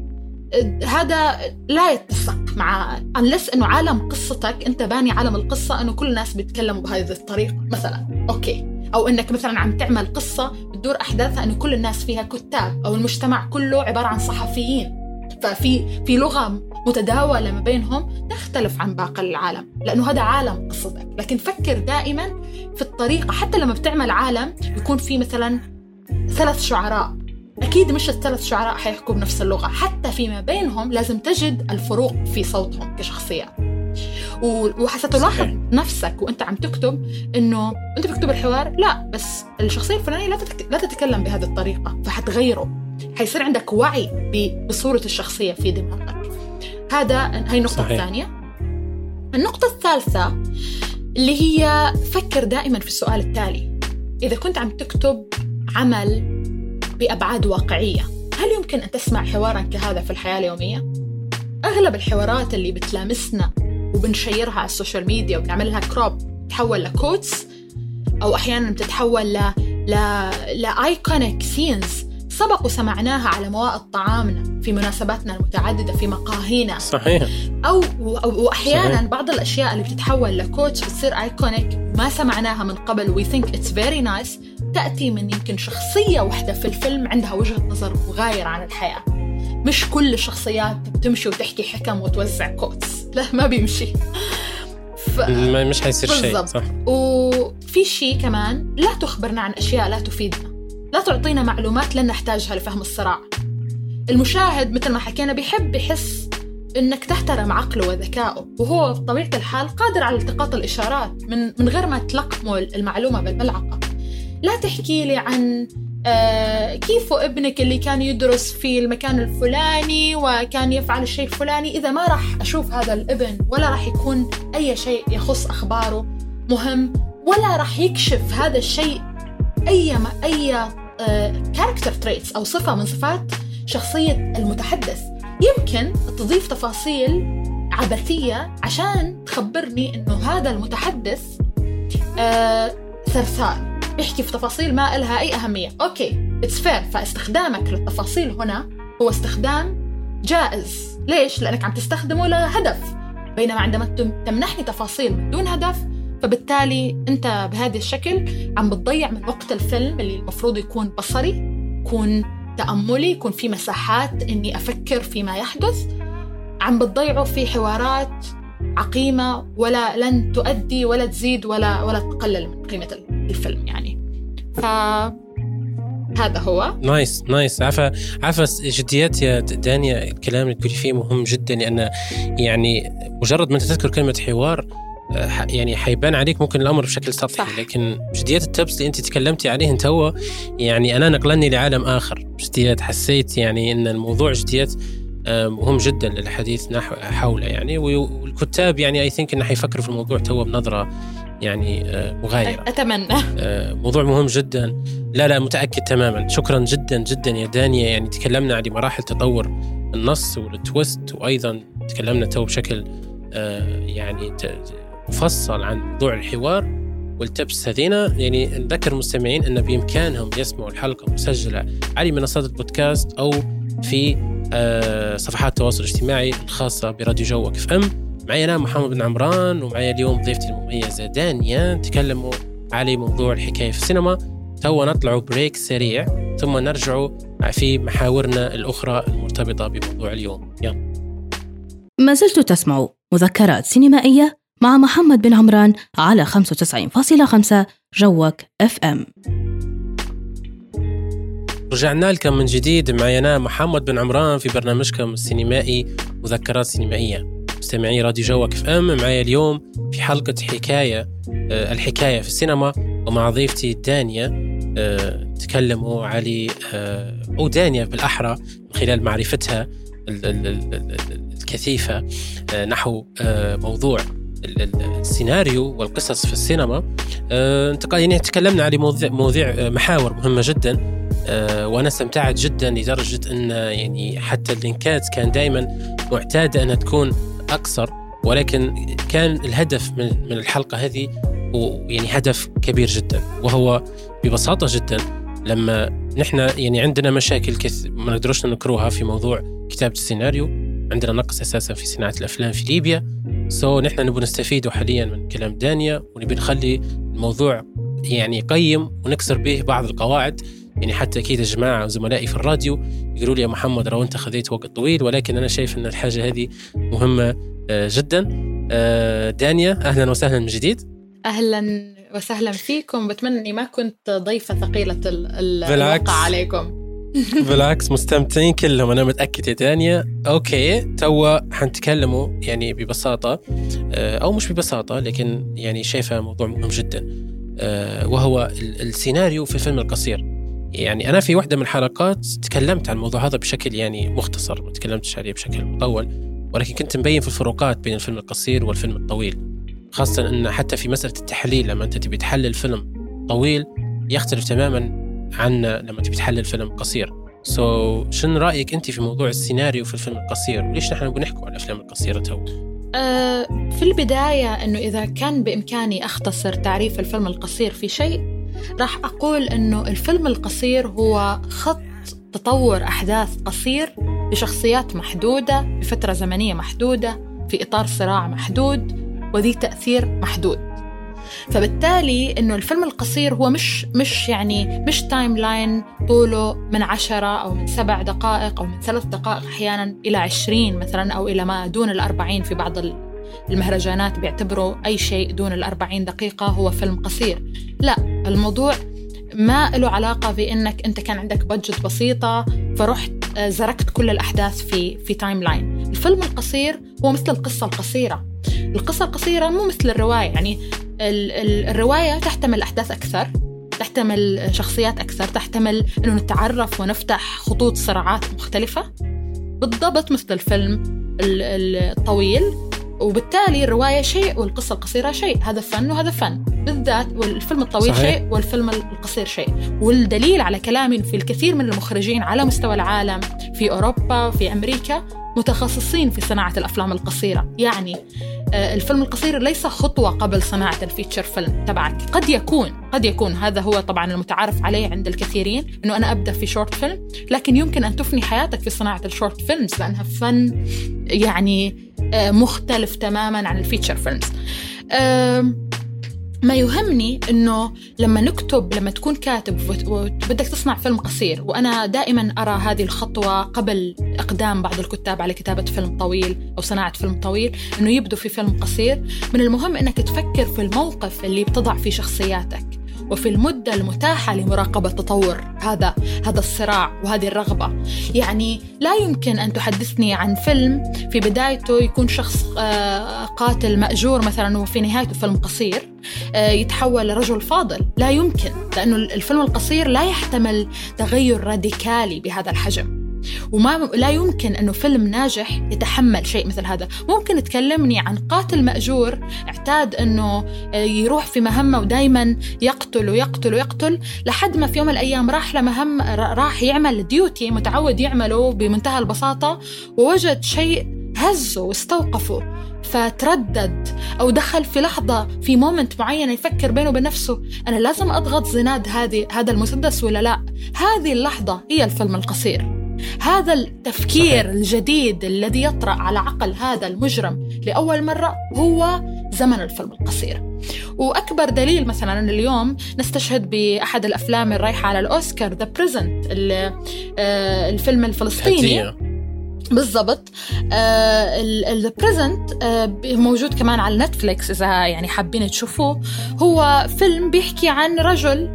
هذا لا يتسق مع unless أنه عالم قصتك أنت باني عالم القصة أنه كل الناس بيتكلموا بهذه الطريقة مثلا. أوكي. أو إنك مثلا عم تعمل قصة بتدور أحداثها أنه كل الناس فيها كتاب أو المجتمع كله عبارة عن صحفيين. ففي في لغة متداولة ما بينهم تختلف عن باقي العالم لأنه هذا عالم قصتك. لكن فكر دائما في الطريقة حتى لما بتعمل عالم يكون في مثلا ثلاث شعراء. أكيد مش الثلاث شعراء حيحكوا بنفس اللغة. حتى فيما بينهم لازم تجد الفروق في صوتهم كشخصيات وحستلاحظ نفسك وأنت عم تكتب إنه أنت بتكتب الحوار؟ لا بس الشخصية الفلانية لا لا تتكلم بهذه الطريقة فحتغيره. حيصير عندك وعي بصورة الشخصية في دماغك. هذا هي النقطة صحيح. الثانية. النقطة الثالثة اللي هي فكر دائما في السؤال التالي. إذا كنت عم تكتب عمل بأبعاد واقعية. هل يمكن أن تسمع حوارا كهذا في الحياة اليومية؟ أغلب الحوارات اللي بتلامسنا وبنشيرها على ال social media وبنعملها crop تتحول ل quotes أو أحيانا بتتحول ل ل ل iconic scenes سبق وسمعناها على موائد طعامنا في مناسباتنا المتعددة في مقاهينا. صحيح. أو وأحيانا صحيح. بعض الأشياء اللي بتتحول ل quotes بتصير iconic ما سمعناها من قبل. we think it's very nice تأتي من يمكن شخصية واحدة في الفيلم عندها وجهة نظر مغايرة عن الحياة. مش كل الشخصيات بتمشي وتحكي حكم وتوزع كوتس لا ما بيمشي. ف... مش حيصير شيء صح. وفي شيء كمان لا تخبرنا عن أشياء لا تفيدنا. لا تعطينا معلومات لن نحتاجها لفهم الصراع. المشاهد مثل ما حكينا بيحب يحس إنك تحترم عقله وذكائه وهو بطبيعة الحال قادر على التقاط الإشارات من من غير ما تلقمه المعلومة بالملعقه لا تحكي لي عن آه كيف ابنك اللي كان يدرس في المكان الفلاني وكان يفعل الشيء الفلاني. إذا ما راح أشوف هذا الابن ولا راح يكون أي شيء يخص أخباره مهم ولا راح يكشف هذا الشيء أي ما أي character traits أو صفة من صفات شخصية المتحدث. يمكن تضيف تفاصيل عبثية عشان تخبرني إنه هذا المتحدث آه ثرثار يحكي في تفاصيل ما إلها أي أهمية. okay it's fair فاستخدامك للتفاصيل هنا هو استخدام جائز. ليش؟ لأنك عم تستخدمه لهدف. بينما عندما تمنحني تفاصيل دون هدف فبالتالي أنت بهذا الشكل عم بتضيع من وقت الفيلم اللي المفروض يكون بصري يكون تأملي يكون في مساحات إني أفكر فيما يحدث. عم بتضيعه في حوارات عقيمة ولا لن تؤدي ولا تزيد ولا ولا تقلل من قيمة الفيلم يعني. ف هذا هو. nice nice. عفا عفا جديات يا دانيا. الكلام اللي تقولي فيه مهم جدا لأن يعني مجرد ما تذكر كلمة حوار يعني حيبان عليك ممكن الأمر بشكل سطحي. صح. لكن جديات ال tips اللي أنت تكلمتي عليهن توا يعني أنا نقلني لعالم آخر. جديات حسيت يعني إن الموضوع جديات مهم جدا للحديث نحو حوله يعني. والكتاب يعني I think إنه حيفكروا في الموضوع تو بنظرة يعني آه، مغايرة. أتمنى. آه، موضوع مهم جدا. لا لا متأكد تماما. شكرا جدا جدا يا دانيا. يعني تكلمنا عن مراحل تطور النص وال twist وأيضا تكلمنا تو بشكل آه، يعني مفصل عن موضوع الحوار وال tips هذينا. يعني نذكر المستمعين أن بإمكانهم يسمعوا الحلقة مسجلة على منصات البودكاست أو في صفحات التواصل الاجتماعي الخاصة براديو جوك اف أم. معي أنا محمد بن عمران ومعي اليوم ضيفتي المميزة دانيا. نتكلموا على موضوع الحكاية في السينما. تو نطلع break سريع ثم نرجع في محاورنا الأخرى المرتبطة بموضوع اليوم. يلا. ما زلت تسمع مذكرات سينمائية مع محمد بن عمران على 95.5 جوك أف أم. رجعنا لكم من جديد. معي أنا محمد بن عمران في برنامجكم السينمائي مذكرات سينمائية. مستمعي راديو جوك اف أم معي اليوم في حلقة حكاية آه، الحكاية في السينما ومع ضيفتي دانيا آه، تكلموا علي آه، أو دانيا بالأحرى من خلال معرفتها الكثيفة نحو موضوع السيناريو والقصص في السينما. يعني تكلمنا على مواضيع محاور مهمة جدا. وأنا استمتعت جدا لدرجة أن يعني حتى اللينكات كان دائما معتادة أنها تكون أقصر ولكن كان الهدف من من الحلقة هذه يعني هدف كبير جدا وهو ببساطة جدا لما نحن يعني عندنا مشاكل كث... ما نقدرش نذكروها في موضوع كتابة السيناريو عندنا نقص أساسا في صناعة الأفلام في ليبيا. سو so, نحن نبغى نستفيد حاليا من كلام دانيا ونبي نخلي الموضوع يعني يقيم ونكسر به بعض القواعد. يعني حتى أكيد الجماعة وزملائي في الراديو يقولوا لي يا محمد لو أنت خذيت وقت طويل ولكن أنا شايف أن الحاجة هذه مهمة آه، جدا. آه، دانيا أهلا وسهلا من جديد. أهلا وسهلا فيكم. بتمنى اني ما كنت ضيفة ثقيلة الواقع عليكم. بالعكس مستمتعين كلهم. أنا متأكد يا دانيا. أوكي توا حنتكلموا يعني ببساطة آه، أو مش ببساطة لكن يعني شايفه موضوع مهم جدا. وهو السيناريو في الفيلم القصير. يعني أنا في واحدة من الحلقات تكلمت عن الموضوع هذا بشكل يعني مختصر ما تكلمتش عليه بشكل مطول ولكن كنت مبين في الفروقات بين الفيلم القصير والفيلم الطويل. خاصة أن حتى في مسألة التحليل لما أنت تبي تحلل فيلم طويل يختلف تماما عن لما تبي تحلل فيلم قصير. so so, شنو رأيك أنت في موضوع السيناريو في الفيلم القصير؟ وليش نحن بنحكوا على الأفلام القصيرة تو؟ أه في البداية أنه إذا كان بإمكاني أختصر تعريف الفيلم القصير في شيء راح أقول أنه الفيلم القصير هو خط تطور أحداث قصير لشخصيات محدودة بفترة زمنية محدودة في إطار صراع محدود وذي تأثير محدود. فبالتالي إنه الفيلم القصير هو مش مش يعني مش timeline طوله من عشرة أو من سبع دقائق أو من ثلاث دقائق أحيانا إلى عشرين مثلا أو إلى ما دون الأربعين في بعض المهرجانات بيعتبروا أي شيء دون الأربعين دقيقة هو فيلم قصير. لا الموضوع ما له علاقة بأنك أنت كان عندك budget بسيطة فرحت آه، زركت كل الأحداث في في timeline الفيلم القصير هو مثل القصة القصيرة. القصة القصيرة مو مثل الرواية يعني الرواية تحتمل أحداث أكثر تحتمل شخصيات أكثر تحتمل أنه نتعرف ونفتح خطوط صراعات مختلفة. بالضبط مثل الفيلم الطويل. وبالتالي الرواية شيء والقصة القصيرة شيء. هذا فن وهذا فن. بالذات والفيلم الطويل صحيح. شيء والفيلم القصير شيء. والدليل على كلامي في الكثير من المخرجين على مستوى العالم في أوروبا في أمريكا متخصصين في صناعة الأفلام القصيرة. يعني آه، الفيلم القصير ليس خطوة قبل صناعة ال feature film تبعك. قد يكون قد يكون هذا هو طبعا المتعارف عليه عند الكثيرين إنه أنا أبدأ في short film لكن يمكن أن تفني حياتك في صناعة ال short films لأنها فن يعني آه، مختلف تماما عن ال feature films ما يهمني إنه لما نكتب لما تكون كاتب وبدك تصنع فيلم قصير. وأنا دائما أرى هذه الخطوة قبل إقدام بعض الكتاب على كتابة فيلم طويل أو صناعة فيلم طويل إنه يبدو في فيلم قصير. من المهم إنك تفكر في الموقف اللي بتضع فيه شخصياتك. وفي المدة المتاحة لمراقبة تطور هذا هذا الصراع وهذه الرغبة. يعني لا يمكن أن تحدثني عن فيلم في بدايته يكون شخص آه، قاتل مأجور مثلا وفي نهايته فيلم قصير آه، يتحول لرجل فاضل. لا يمكن لأنه الفيلم القصير لا يحتمل تغير راديكالي بهذا الحجم. وما لا يمكن أنه فيلم ناجح يتحمل شيء مثل هذا. ممكن تكلمني عن قاتل مأجور اعتاد أنه آه، يروح في مهمة ودايما يقتل ويقتل ويقتل لحد ما في يوم من الأيام راح لمهمة راح يعمل duty متعود يعمله بمنتهى البساطة ووجد شيء هزه واستوقفه فتردد أو دخل في لحظة في moment معين يفكر بينه وبين نفسه أنا لازم أضغط زناد هذه هذا المسدس ولا لا؟ هذه اللحظة هي الفيلم القصير. هذا التفكير صحيح. الجديد الذي يطرأ على عقل هذا المجرم لأول مرة هو زمن الفيلم القصير. وأكبر دليل مثلا اليوم نستشهد بأحد الأفلام الرايحة على الأوسكار The Present الفيلم الفلسطيني. بالضبط. The Present آه موجود كمان على نتفليكس إذا يعني حابين تشوفوه. هو فيلم بيحكي عن رجل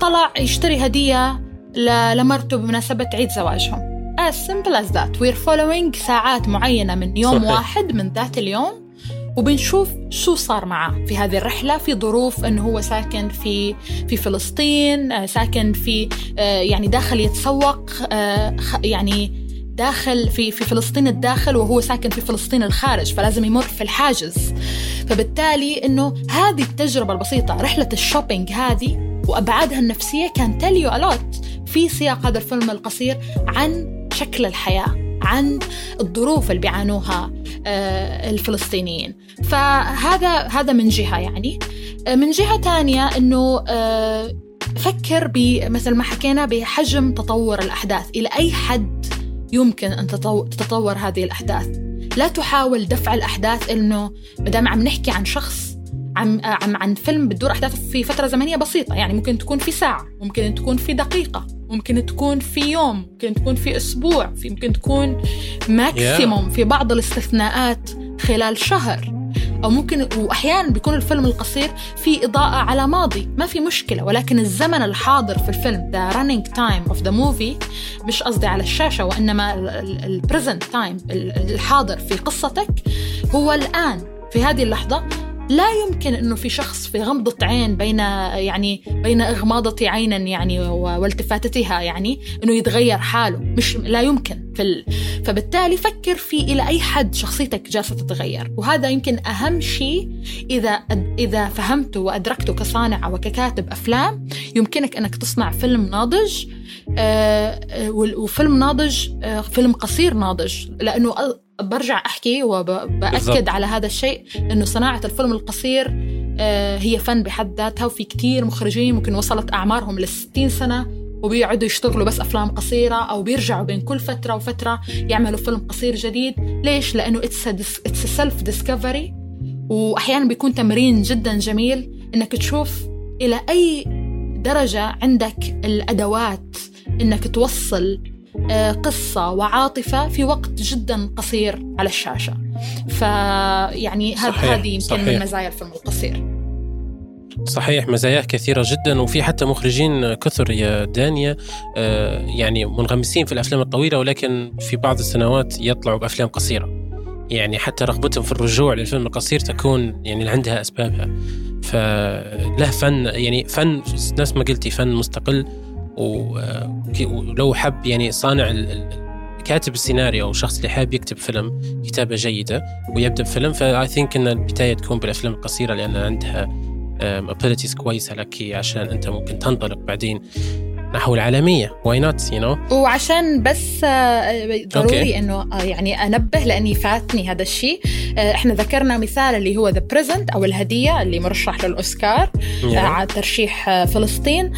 طلع يشتري هدية لمرته بمناسبة عيد زواجهم. As simple as that. We're following ساعات معينة من يوم صحيح. واحد من ذات اليوم وبنشوف شو صار معه في هذه الرحلة. في ظروف أنه هو ساكن في في فلسطين آه، ساكن في آه، يعني داخل يتسوق آه، يعني داخل في في فلسطين الداخل وهو ساكن في فلسطين الخارج فلازم يمر في الحاجز. فبالتالي إنه هذه التجربة البسيطة رحلة ال shopping هذه وأبعادها النفسية can tell you a lot في سياق هذا الفيلم القصير عن شكل الحياة عن الظروف اللي بيعانوها آه، الفلسطينيين. فهذا هذا من جهة يعني. آه، من جهة ثانية إنه آه، فكر مثل ما حكينا بحجم تطور الأحداث. إلى أي حد يمكن أن تتطور هذه الأحداث؟ لا تحاول دفع الأحداث إنه مدام عم نحكي عن شخص عم عم عن فيلم بتدور أحداثه في فترة زمنية بسيطة. يعني ممكن تكون في ساعة ممكن تكون في دقيقة. ممكن تكون في يوم ممكن تكون في أسبوع في ممكن تكون ماكسيموم في بعض الاستثناءات خلال شهر. أو ممكن وأحيانا بيكون الفيلم القصير في إضاءة على ماضي. ما في مشكلة ولكن الزمن الحاضر في الفيلم the running time of the movie مش قصدي على الشاشة وإنما ال present time الحاضر في قصتك هو الآن. في هذه اللحظة لا يمكن إنه في شخص في غمضة عين بين يعني بين اغماضة عين يعني والتفاتتها يعني إنه يتغير حاله. مش لا يمكن. في ال... فبالتالي فكر في إلى أي حد شخصيتك جالسة تتغير. وهذا يمكن أهم شيء إذا إذا فهمته وادركته كصانع وككاتب أفلام يمكنك إنك تصنع فيلم ناضج آه، آه، وفيلم ناضج آه، فيلم قصير ناضج. لأنه برجع أحكي وبأكد على هذا الشيء إنه صناعة الفيلم القصير آه، هي فن بحد ذاتها وفي كتير مخرجين ممكن وصلت أعمارهم ل 60 سنة وبيقعدوا يشتغلوا بس أفلام قصيرة أو بيرجعوا بين كل فترة وفترة يعملوا فيلم قصير جديد. ليش؟ لأنه it's self discovery واحيانا بيكون تمرين جدا جميل إنك تشوف إلى أي درجة عندك الأدوات إنك توصل قصة وعاطفة في وقت جدا قصير على الشاشة. فيعني هذه يمكن صحيح. من مزايا الفيلم القصير. صحيح مزاياه كثيرة جدا. وفي حتى مخرجين كثر يا دانيا آه، يعني منغمسين في الأفلام الطويلة ولكن في بعض السنوات يطلعوا بأفلام قصيرة. يعني حتى رغبتهم في الرجوع للفيلم القصير تكون يعني عندها أسبابها. فله فن يعني فن نفس ما قلتي فن مستقل. ولو حب يعني صانع كاتب السيناريو أو الشخص اللي حاب يكتب فيلم كتابة جيدة ويبدأ بفيلم ف I think إن البداية تكون بالأفلام القصيرة لأن عندها abilities كويسة لك عشان أنت ممكن تنطلق بعدين. نحو العالمية why not you know وعشان بس آه، ضروري okay. إنه آه، يعني أنبه لأني فاتني هذا الشيء آه، إحنا ذكرنا مثال اللي هو The Present أو الهدية اللي مرشح للأوسكار yeah. على ترشيح فلسطين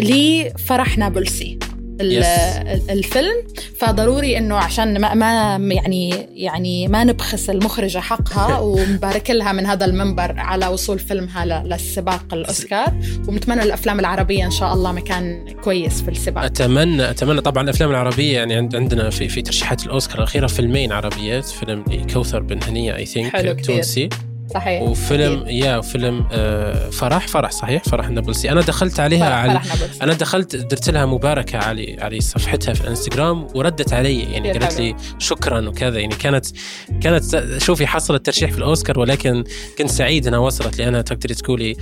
لفرح نابلسي الفيلم فضروري إنه عشان ما, ما يعني يعني ما نبخس المخرجة حقها ونبارك لها من هذا المنبر على وصول فيلمها للسباق الأوسكار. ونتمنى الأفلام العربية إن شاء الله مكان كويس في السباق. اتمنى أتمنى طبعا الأفلام العربية يعني عندنا في في ترشيحات الأوسكار الأخيرة فيلمين عربيات فيلم كوثر بن هنية I think تونسي. صحيح. وفيلم يا فيلم آه فرح فرح صحيح فرح النابلسي أنا دخلت عليها فرح على فرح أنا دخلت درت لها مباركة على على صفحتها في الانستغرام وردت علي يعني قالت لي شكرا وكذا. يعني كانت كانت شوفي حصلت ترشيح في الأوسكار ولكن كنت سعيد إنها وصلت لأنها تقدري تقولي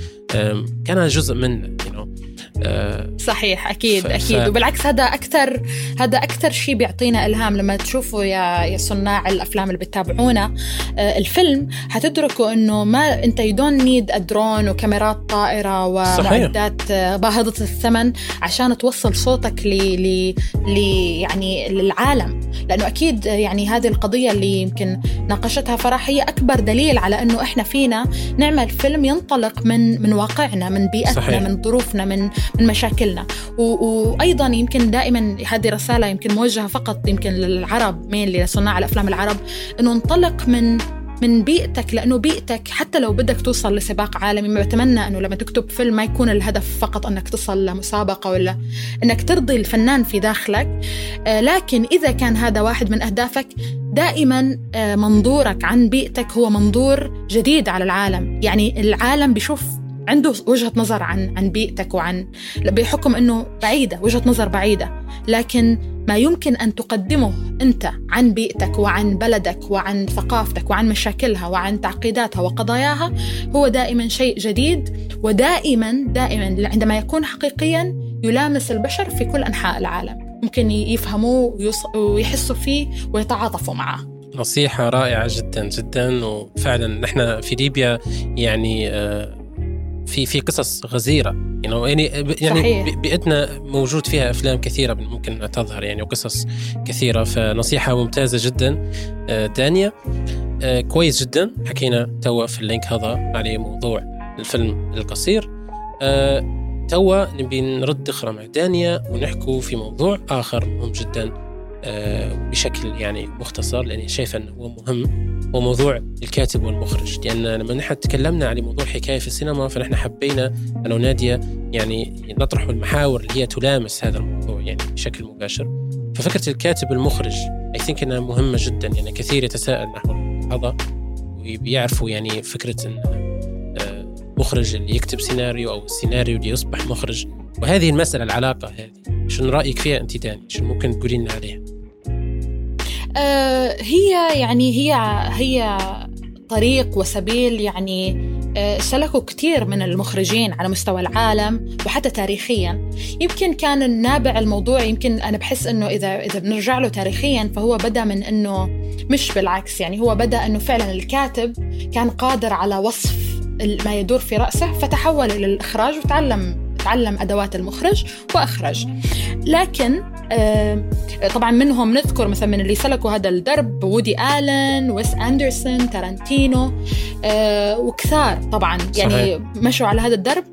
كان جزء من you know آه، صحيح أكيد ف... أكيد. وبالعكس هذا أكثر هذا أكثر شيء بيعطينا إلهام. لما تشوفوا يا يا صناع الأفلام اللي بتتابعونا آه، الفلم حتدركوا إنه ما أنت you don't need drone وكاميرات طائرة ومعدات باهظه الثمن عشان توصل صوتك ل ل ل يعني للعالم. لأنه أكيد يعني هذه القضية اللي يمكن ناقشتها فرح هي أكبر دليل على إنه إحنا فينا نعمل فيلم ينطلق من من واقعنا من بيئتنا صحيح. من ظروفنا من من مشاكلنا. وأيضا يمكن دائما هذه رسالة يمكن موجهة فقط يمكن للعرب مين لصناع الأفلام العرب إنه انطلق من من بيئتك لأنه بيئتك حتى لو بدك توصل لسباق عالمي ما بتمنى إنه لما تكتب فيلم ما يكون الهدف فقط إنك تصل لمسابقة ولا إنك ترضي الفنان في داخلك. آه لكن إذا كان هذا واحد من أهدافك دائما آه منظورك عن بيئتك هو منظور جديد على العالم. يعني العالم بيشوف عنده وجهة نظر عن عن بيئتك وعن بحكم إنه بعيدة وجهة نظر بعيدة. لكن ما يمكن أن تقدمه أنت عن بيئتك وعن بلدك وعن ثقافتك وعن مشاكلها وعن تعقيداتها وقضاياها هو دائما شيء جديد ودائما دائما عندما يكون حقيقيا يلامس البشر في كل أنحاء العالم. ممكن يفهموه ويحسوا فيه ويتعاطفوا معه. نصيحة رائعة جدا جدا وفعلا نحن في ليبيا يعني آه في في قصص غزيرة. يعني يعني يعني بيئتنا موجود فيها أفلام كثيرة ممكن تظهر يعني وقصص كثيرة. فنصيحة ممتازة جدا. آه، دانيا آه، كويس جدا. حكينا توا في اللينك هذا على موضوع الفيلم القصير. آه، توا نبي نرد أخرى مع دانيا ونحكوا في موضوع آخر مهم جدا. بشكل يعني مختصر لأني شايف أنه هو مهم هو موضوع الكاتب والمخرج. لأن لما نحن تكلمنا عن موضوع حكاية في السينما فنحن حبينا أنا وناديه يعني نطرح المحاور اللي هي تلامس هذا الموضوع يعني بشكل مباشر. ففكرة الكاتب المخرج اي ثينك إنها مهمة جدا يعني كثير يتساءل نحو هذا وبيعرفوا يعني فكرة إن مخرج اللي يكتب سيناريو أو السيناريو اللي يصبح مخرج وهذه المسألة العلاقة هذه. شنو رأيك فيها أنت داني شنو ممكن تقولين لنا عليها؟ آه هي يعني هي هي طريق وسبيل يعني آه، سلكوا كثير من المخرجين على مستوى العالم وحتى تاريخيا. يمكن كان النابع الموضوع يمكن أنا بحس إنه إذا إذا بنرجع له تاريخيا فهو بدأ من إنه مش بالعكس. يعني هو بدأ إنه فعلا الكاتب كان قادر على وصف ما يدور في رأسه فتحول إلى الإخراج وتعلم تعلم أدوات المخرج وأخرج لكن طبعا منهم نذكر مثلا من اللي سلكوا هذا الدرب وودي آلن ويس أندرسون تارانتينو آه، وكثار طبعا يعني صحيح. مشوا على هذا الدرب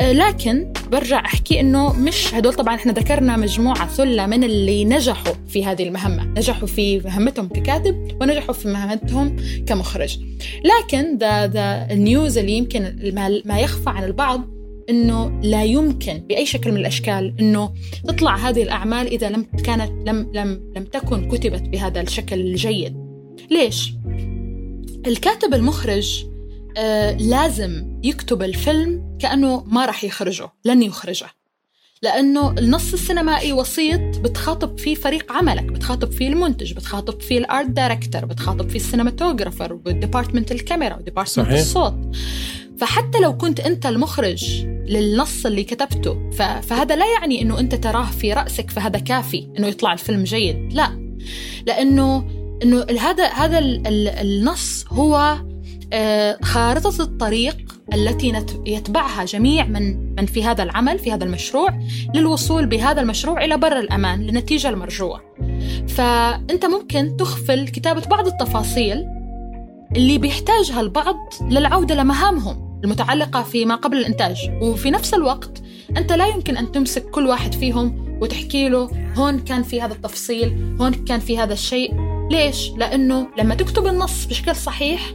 آه، لكن برجع أحكي إنه مش هدول طبعا إحنا ذكرنا مجموعة ثلة من اللي نجحوا في هذه المهمة، نجحوا في مهمتهم ككاتب ونجحوا في مهمتهم كمخرج. لكن the the ال news اللي يمكن ما يخفى عن البعض إنه لا يمكن بأي شكل من الأشكال إنه تطلع هذه الأعمال إذا لم كانت لم لم لم تكن كتبت بهذا الشكل الجيد. ليش؟ الكاتب المخرج آه لازم يكتب الفيلم كأنه ما راح يخرجه، لن يخرجه. لأنه النص السينمائي وسيط بتخاطب فيه فريق عملك بتخاطب فيه المنتج بتخاطب فيه ال art director بتخاطب فيه ال cinematographer و department الكاميرا و department الصوت فحتى لو كنت أنت المخرج للنص اللي كتبته فهذا لا يعني إنه أنت تراه في رأسك فهذا كافي إنه يطلع الفيلم جيد لا. لأنه إنه هذا هذا النص هو آه، خارطة الطريق التي يتبعها جميع من من في هذا العمل في هذا المشروع للوصول بهذا المشروع إلى بر الأمان للنتيجة المرجوة. فأنت ممكن تخفل كتابة بعض التفاصيل اللي بيحتاجها البعض للعودة لمهامهم. المتعلقة فيما قبل الإنتاج وفي نفس الوقت أنت لا يمكن أن تمسك كل واحد فيهم وتحكي له هون كان في هذا التفصيل هون كان في هذا الشيء ليش؟ لأنه لما تكتب النص بشكل صحيح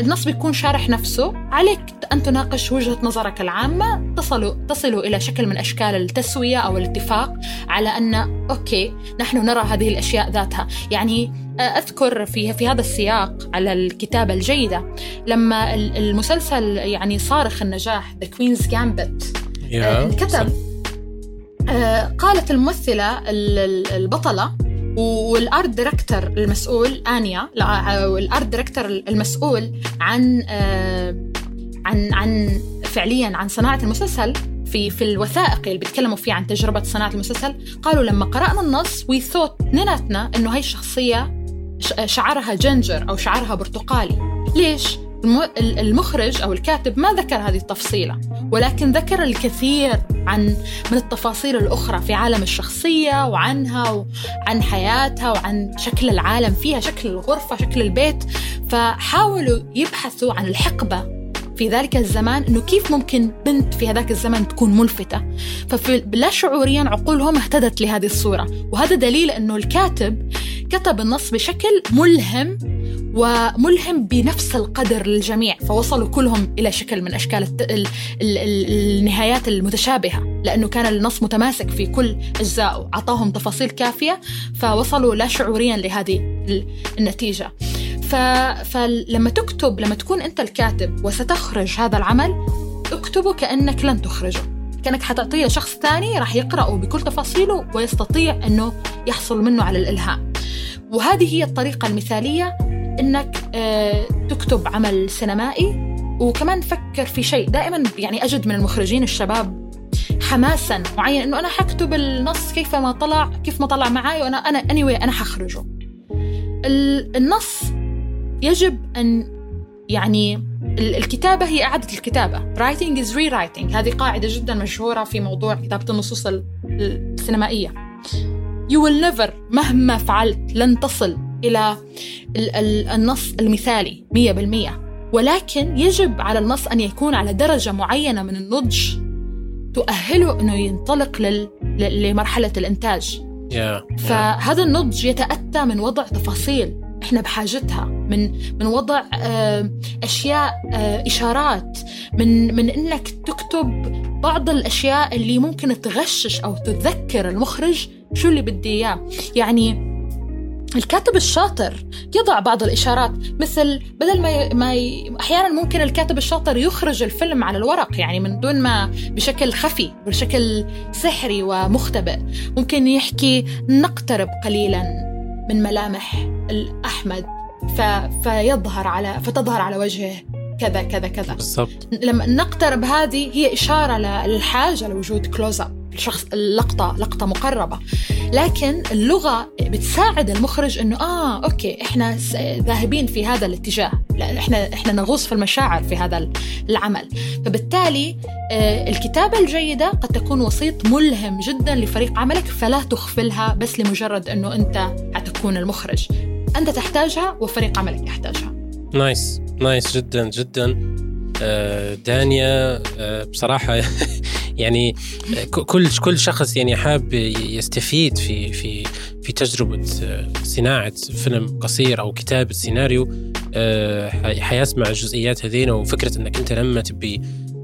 النص بيكون شارح نفسه. عليك أن تناقش وجهة نظرك العامة. تصلوا, تصلوا إلى شكل من أشكال التسوية أو الاتفاق على أن أوكي نحن نرى هذه الأشياء ذاتها. يعني آه، أذكر في في هذا السياق على الكتابة الجيدة لما المسلسل يعني صارخ النجاح The Queen's Gambit انكتب آه، قالت الممثلة البطلة وال art director المسؤول آنيا ال art director المسؤول عن آه، عن عن فعليا عن صناعة المسلسل في في الوثائق اللي بيتكلموا فيه عن تجربة صناعة المسلسل. قالوا لما قرأنا النص وي ثوت اثنيناتنا إنه هي الشخصية شعرها جنجر أو شعرها برتقالي. ليش؟ المخرج أو الكاتب ما ذكر هذه التفصيلة ولكن ذكر الكثير عن من التفاصيل الأخرى في عالم الشخصية وعنها وعن حياتها وعن شكل العالم فيها شكل الغرفة شكل البيت. فحاولوا يبحثوا عن الحقبة في ذلك الزمان إنه كيف ممكن بنت في هذاك الزمن تكون ملفتة؟ ففي لا شعوريا عقولهم اهتدت لهذه الصورة. وهذا دليل إنه الكاتب كتب النص بشكل ملهم وملهم بنفس القدر للجميع فوصلوا كلهم إلى شكل من أشكال الت... ال... ال... ال... النهايات المتشابهة لأنه كان النص متماسك في كل أجزائه أعطاهم تفاصيل كافية فوصلوا لا شعوريا لهذه النتيجة. ف... فلما تكتب لما تكون أنت الكاتب وستخرج هذا العمل اكتبه كأنك لن تخرجه. كأنك حتعطيه لشخص ثاني راح يقرأه بكل تفاصيله ويستطيع أنه يحصل منه على الإلهام. وهذه هي الطريقة المثالية إنك آه، تكتب عمل سينمائي وكمان فكر في شيء. دائما يعني أجد من المخرجين الشباب حماسا معين إنه أنا حكتب النص كيف ما طلع كيف ما طلع معي وأنا أنا اني anyway أنا حخرجه. النص يجب أن يعني الكتابة هي إعادة الكتابة. Writing is rewriting. هذه قاعدة جدا مشهورة في موضوع كتابة النصوص السينمائية. You will never مهما فعلت لن تصل إلى النص المثالي مية بالمية. ولكن يجب على النص أن يكون على درجة معينة من النضج تؤهله أنه ينطلق لل... لمرحلة الإنتاج. Yeah. فهذا النضج يتأتى من وضع تفاصيل. إحنا بحاجتها من من وضع آه، أشياء آه، إشارات من من إنك تكتب بعض الأشياء اللي ممكن تغشش أو تذكر المخرج شو اللي بدي إياه. يعني الكاتب الشاطر يضع بعض الإشارات. مثل بدل ما ي... ما ي... أحيانا ممكن الكاتب الشاطر يخرج الفيلم على الورق يعني من دون ما بشكل خفي بشكل سحري ومختبئ. ممكن يحكي نقترب قليلا. من ملامح الأحمد. ف... فيظهر على فتظهر على وجهه. كذا كذا كذا. بالضبط. لما نقترب هذه هي إشارة للحاجة لوجود close up الشخص اللقطة لقطة مقربة. لكن اللغة بتساعد المخرج إنه آه okay إحنا ذاهبين في هذا الاتجاه. لا إحنا إحنا نغوص في المشاعر في هذا العمل. فبالتالي آه الكتابة الجيدة قد تكون وسيط ملهم جدا لفريق عملك فلا تغفلها بس لمجرد إنه أنت حتكون المخرج. أنت تحتاجها وفريق عملك يحتاجها. nice nice جدا جدا. آه، دانيا آه، بصراحة يعني كل كل شخص يعني حاب يستفيد في في في تجربة صناعة فيلم قصير أو كتابة سيناريو. آه، حيسمع الجزئيات هذين وفكرة إنك أنت لما تبي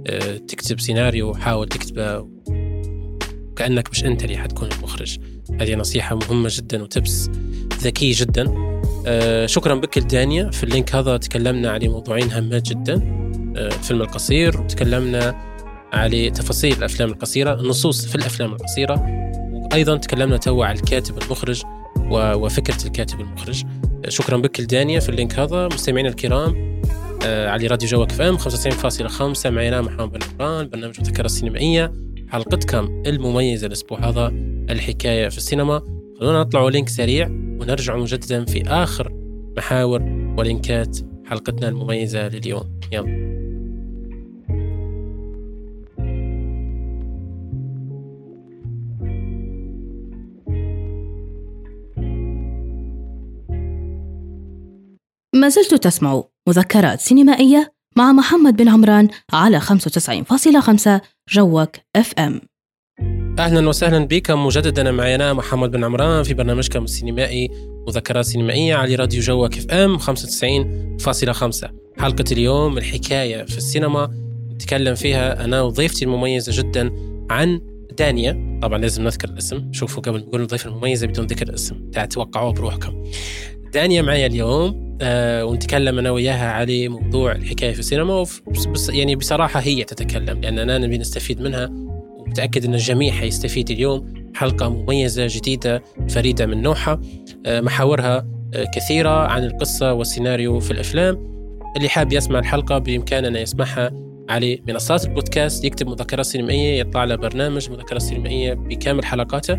آه، تكتب سيناريو حاول تكتبه. كأنك مش أنت اللي حتكون المخرج. هذه نصيحة مهمة جدا و tips ذكي جدا. آه، شكرا لك دانيا. في ال link هذا تكلمنا عن موضوعين هامات جدا. الفيلم القصير وتكلمنا على تفاصيل الأفلام القصيرة النصوص في الأفلام القصيرة. وأيضا تكلمنا تو على الكاتب المخرج وفكرة الكاتب المخرج. شكرا بك لدانيا. في ال link هذا مستمعينا الكرام آه، على راديو جوك اف ام 95.5 معنا محمد بن عمران برنامج الذاكرة السينمائية. حلقتكم المميزة الأسبوع هذا؟ الحكاية في السينما. خلونا نطلع link سريع ونرجع مجددا في آخر محاور ولينكات حلقتنا المميزة لليوم. يلا. ما زلت تسمع مذكرات سينمائية مع محمد بن عمران على 95.5 جوك اف ام أهلا وسهلا بكم مجددا معي أنا محمد بن عمران في برنامجكم السينمائي مذكرات سينمائية على راديو جوك اف أم 95.5 حلقة اليوم الحكاية في السينما. نتكلم فيها أنا وضيفتي المميزة جدا عن دانيا. طبعا لازم نذكر الاسم. شوفوا قبل نقول الضيفة المميزة بدون ذكر الاسم. توقعوها بروحكم. دانيا معي اليوم. آه ونتكلم أنا وياها على موضوع الحكاية في السينما. بس يعني بصراحة هي تتكلم لأننا نبي نستفيد منها ومتاكد إن الجميع حيستفيد اليوم. حلقة مميزة جديدة فريدة من نوعها آه محاورها آه كثيرة عن القصة والسيناريو في الأفلام. اللي حاب يسمع الحلقة بامكانه انه يسمعها على منصات البودكاست. يكتب مذكرات سينمائية يطلع له برنامج مذكرات سينمائية بكامل حلقاته.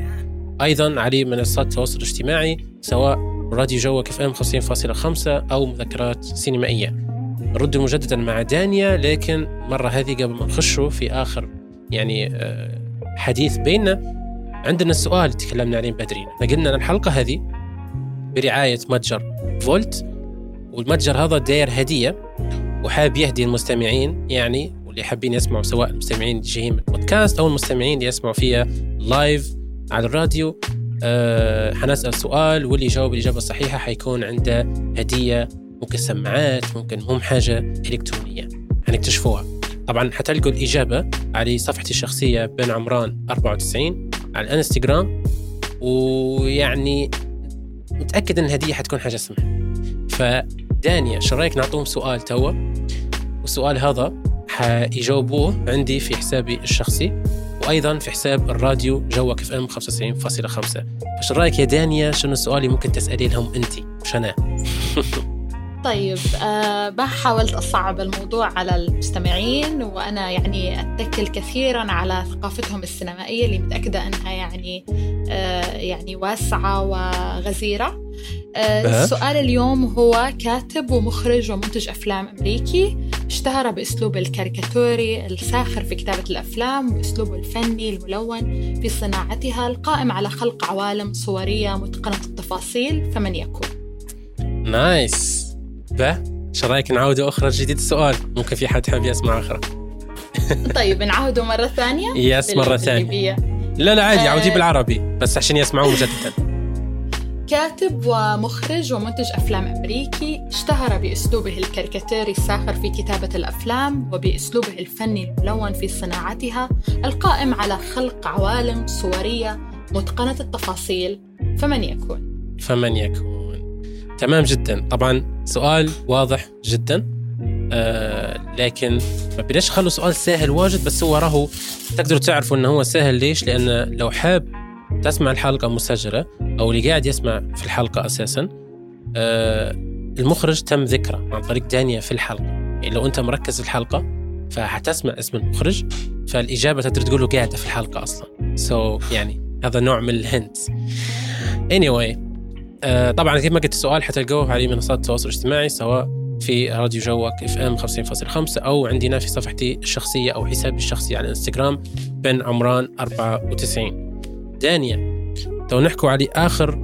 أيضا على منصات التواصل الاجتماعي سواء راديو جوك إف إم 50.5 أو مذكرات سينمائية. نرد مجددا مع دانيا لكن مرة هذه قبل ما نخشوا في آخر يعني آه، حديث بيننا عندنا السؤال تكلمنا عليه بدري. قلنا إن الحلقة هذه برعاية متجر فولت والمتجر هذا داير هدية وحاب يهدي المستمعين يعني واللي حابين يسمعوا سواء المستمعين اللي جايين من البودكاست أو المستمعين اللي يسمعوا فيها لايف على الراديو. أه حنسأل سؤال واللي يجاوب الإجابة الصحيحة حيكون عنده هدية ممكن سماعات ممكن هم حاجة إلكترونية حنكتشفوها. طبعا حتلقوا الإجابة على صفحتي الشخصية بن عمران 94 على الإنستغرام ويعني متأكد أن الهدية حتكون حاجة سمحة فدانيا شو رايك نعطوهم سؤال توا والسؤال هذا حيجاوبوه عندي في حسابي الشخصي وأيضا في حساب الراديو جوك اف إم 95.5 فش رأيك يا دانيا؟ شنو السؤال اللي ممكن تسالي لهم انت؟ مش أنا طيب آه ما حاولت أصعب الموضوع على المستمعين؟ وأنا يعني أتكل كثيرا على ثقافتهم السينمائية اللي متأكدة أنها يعني آه يعني واسعة وغزيرة. آه السؤال اليوم هو كاتب ومخرج ومنتج أفلام أمريكي اشتهر بأسلوب الكاريكاتوري الساخر في كتابة الأفلام وأسلوبه الفني الملون في صناعتها القائم على خلق عوالم صورية متقنة التفاصيل. فمن يكون؟ Nice. به. شو رايك نعاوده أخرى جديد السؤال. ممكن في حد حاب يسمع آخر. طيب نعاوده مرة ثانية yes مرة ثانية. لا لا عادي آه. عودي بالعربي. بس عشان يسمعوه مجددا. كاتب ومخرج ومنتج أفلام أمريكي اشتهر بأسلوبه الكاريكاتيري الساخر في كتابة الأفلام وبأسلوبه الفني الملون في صناعتها القائم على خلق عوالم صورية متقنة التفاصيل. فمن يكون؟ فمن يكون؟ تمام جدا. طبعا سؤال واضح جدا. آه لكن ما بدناش نخلوا سؤال سهل واجد بس هو راهو تقدروا تعرفوا إنه هو سهل ليش؟ لأن لو حاب تسمع الحلقة مسجلة أو اللي قاعد يسمع في الحلقة أساسا آه المخرج تم ذكره عن طريق دانيا في الحلقة. يعني لو أنت مركز في الحلقة فحتسمع اسم المخرج فالإجابة تقدر تقول له قاعدة في الحلقة أصلا. So so, يعني هذا نوع من ال hint. Anyway آه طبعا كيف ما قلت السؤال حتلقوه على منصات التواصل الاجتماعي سواء في راديو جوك اف ام 50.5 أو عندنا في صفحتي الشخصية أو حسابي الشخصي على الانستغرام بن عمران 94 دانيا تو نحكوا على آخر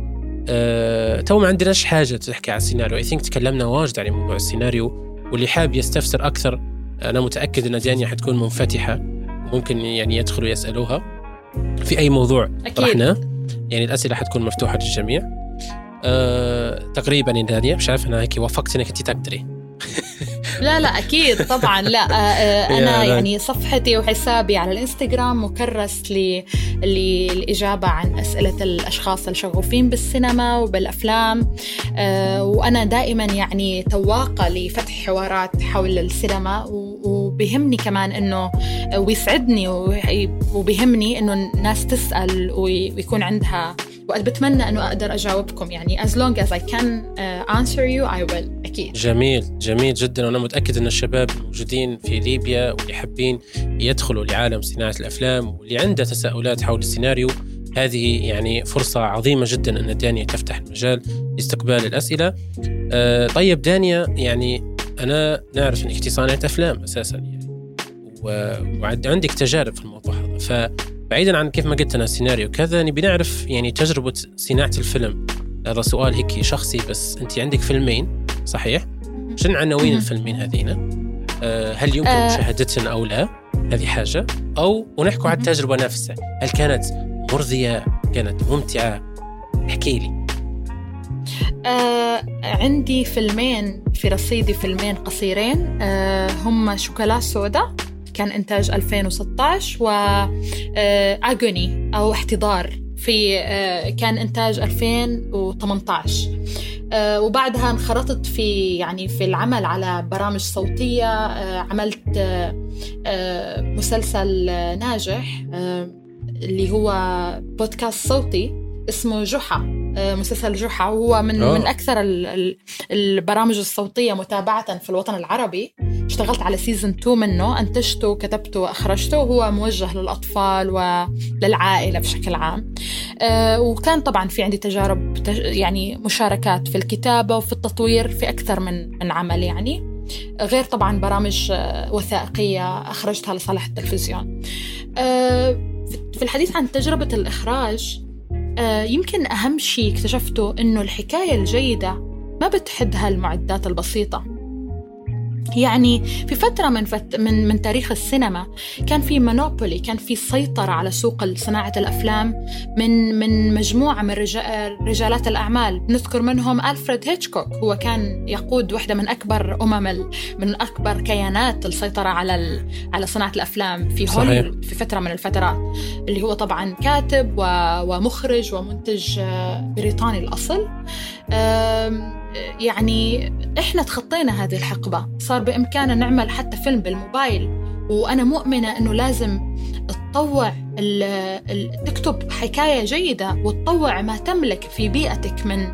آه تو ما عندناش حاجة تحكي على السيناريو. I think تكلمنا واجد على موضوع السيناريو واللي حاب يستفسر أكثر أنا متأكد إن دانيا حتكون منفتحة ممكن يعني يدخلوا يسألوها. في أي موضوع أكيد. طرحناه؟ يعني الأسئلة حتكون مفتوحة للجميع. أه تقريبا يا مش عارف أنا هيك وفقت إنك أنت تقدري. لا لا أكيد طبعا لا آه، آه، لا. يعني صفحتي وحسابي على الإنستغرام مكرس ل- للإجابة عن أسئلة الأشخاص الشغوفين بالسينما وبالأفلام. آه، وأنا دائما يعني تواقة لفتح حوارات حول السينما وبهمني كمان إنه ويسعدني وي- وبهمني إنه الناس تسأل وي- ويكون عندها وقت بتمنى إنه أقدر أجاوبكم. يعني as long as I can uh, answer you I will. أكيد. جميل جميل جدا. وأنا متأكد إن الشباب الموجودين في ليبيا واللي حابين يدخلوا لعالم صناعة الأفلام واللي عنده تساؤلات حول السيناريو هذه يعني فرصة عظيمة جدا أن دانيا تفتح المجال لاستقبال الأسئلة. آه طيب دانيا يعني أنا نعرف أنك صانعة أفلام أساسا يعني وعندك تجارب في الموضوع هذا. فبعيدا عن كيف ما قلت أنا سيناريو كذا نبي نعرف يعني تجربة صناعة الفيلم هذا سؤال هيك شخصي بس أنت عندك فيلمين صحيح؟ شنو عناوين. الفيلمين هذين؟ آه، هل يمكن آه. مشاهدتهن أو لا؟ هذه حاجة أو ونحكوا على. التجربة نفسها، هل كانت مرضية؟ كانت ممتعة؟ احكي لي. آه عندي فيلمين في رصيدي فيلمين قصيرين آه هم شوكولا سودا كان إنتاج 2016 و آه أو احتضار في آه كان إنتاج 2018 آه وبعدها انخرطت في يعني في العمل على برامج صوتية. عملت مسلسل ناجح اللي هو بودكاست صوتي اسمه جحا. مسلسل جحا. وهو من أوه. من أكثر ال- ال- البرامج الصوتية متابعة في الوطن العربي. اشتغلت على سيزون 2 منه أنتجته كتبته واخرجته وهو موجه للأطفال وللعائله بشكل عام. آه، وكان طبعا في عندي تجارب تج- يعني مشاركات في الكتابة وفي التطوير في أكثر من من عمل يعني. غير طبعا برامج آه، وثائقية أخرجتها لصالح التلفزيون. آه، في الحديث عن تجربة الإخراج آه، يمكن أهم شيء اكتشفته إنه الحكاية الجيدة ما بتحدها المعدات البسيطة. يعني في فترة من, فت... من من تاريخ السينما كان في مونوبولي كان في سيطرة على سوق صناعة الأفلام من من مجموعة من رجال رجالات الأعمال نذكر منهم ألفريد هيتشكوك هو كان يقود واحدة من أكبر أمم ال... من أكبر كيانات السيطرة على ال... على صناعة الأفلام في. هوليوود في فترة من الفترات اللي هو طبعا كاتب و... ومخرج ومنتج آه، بريطاني الأصل آم، يعني إحنا تخطينا هذه الحقبة. صار بإمكاننا نعمل حتى فيلم بالموبايل. وأنا مؤمنة أنه لازم تطوع تكتب حكاية جيدة وتطوع ما تملك في بيئتك من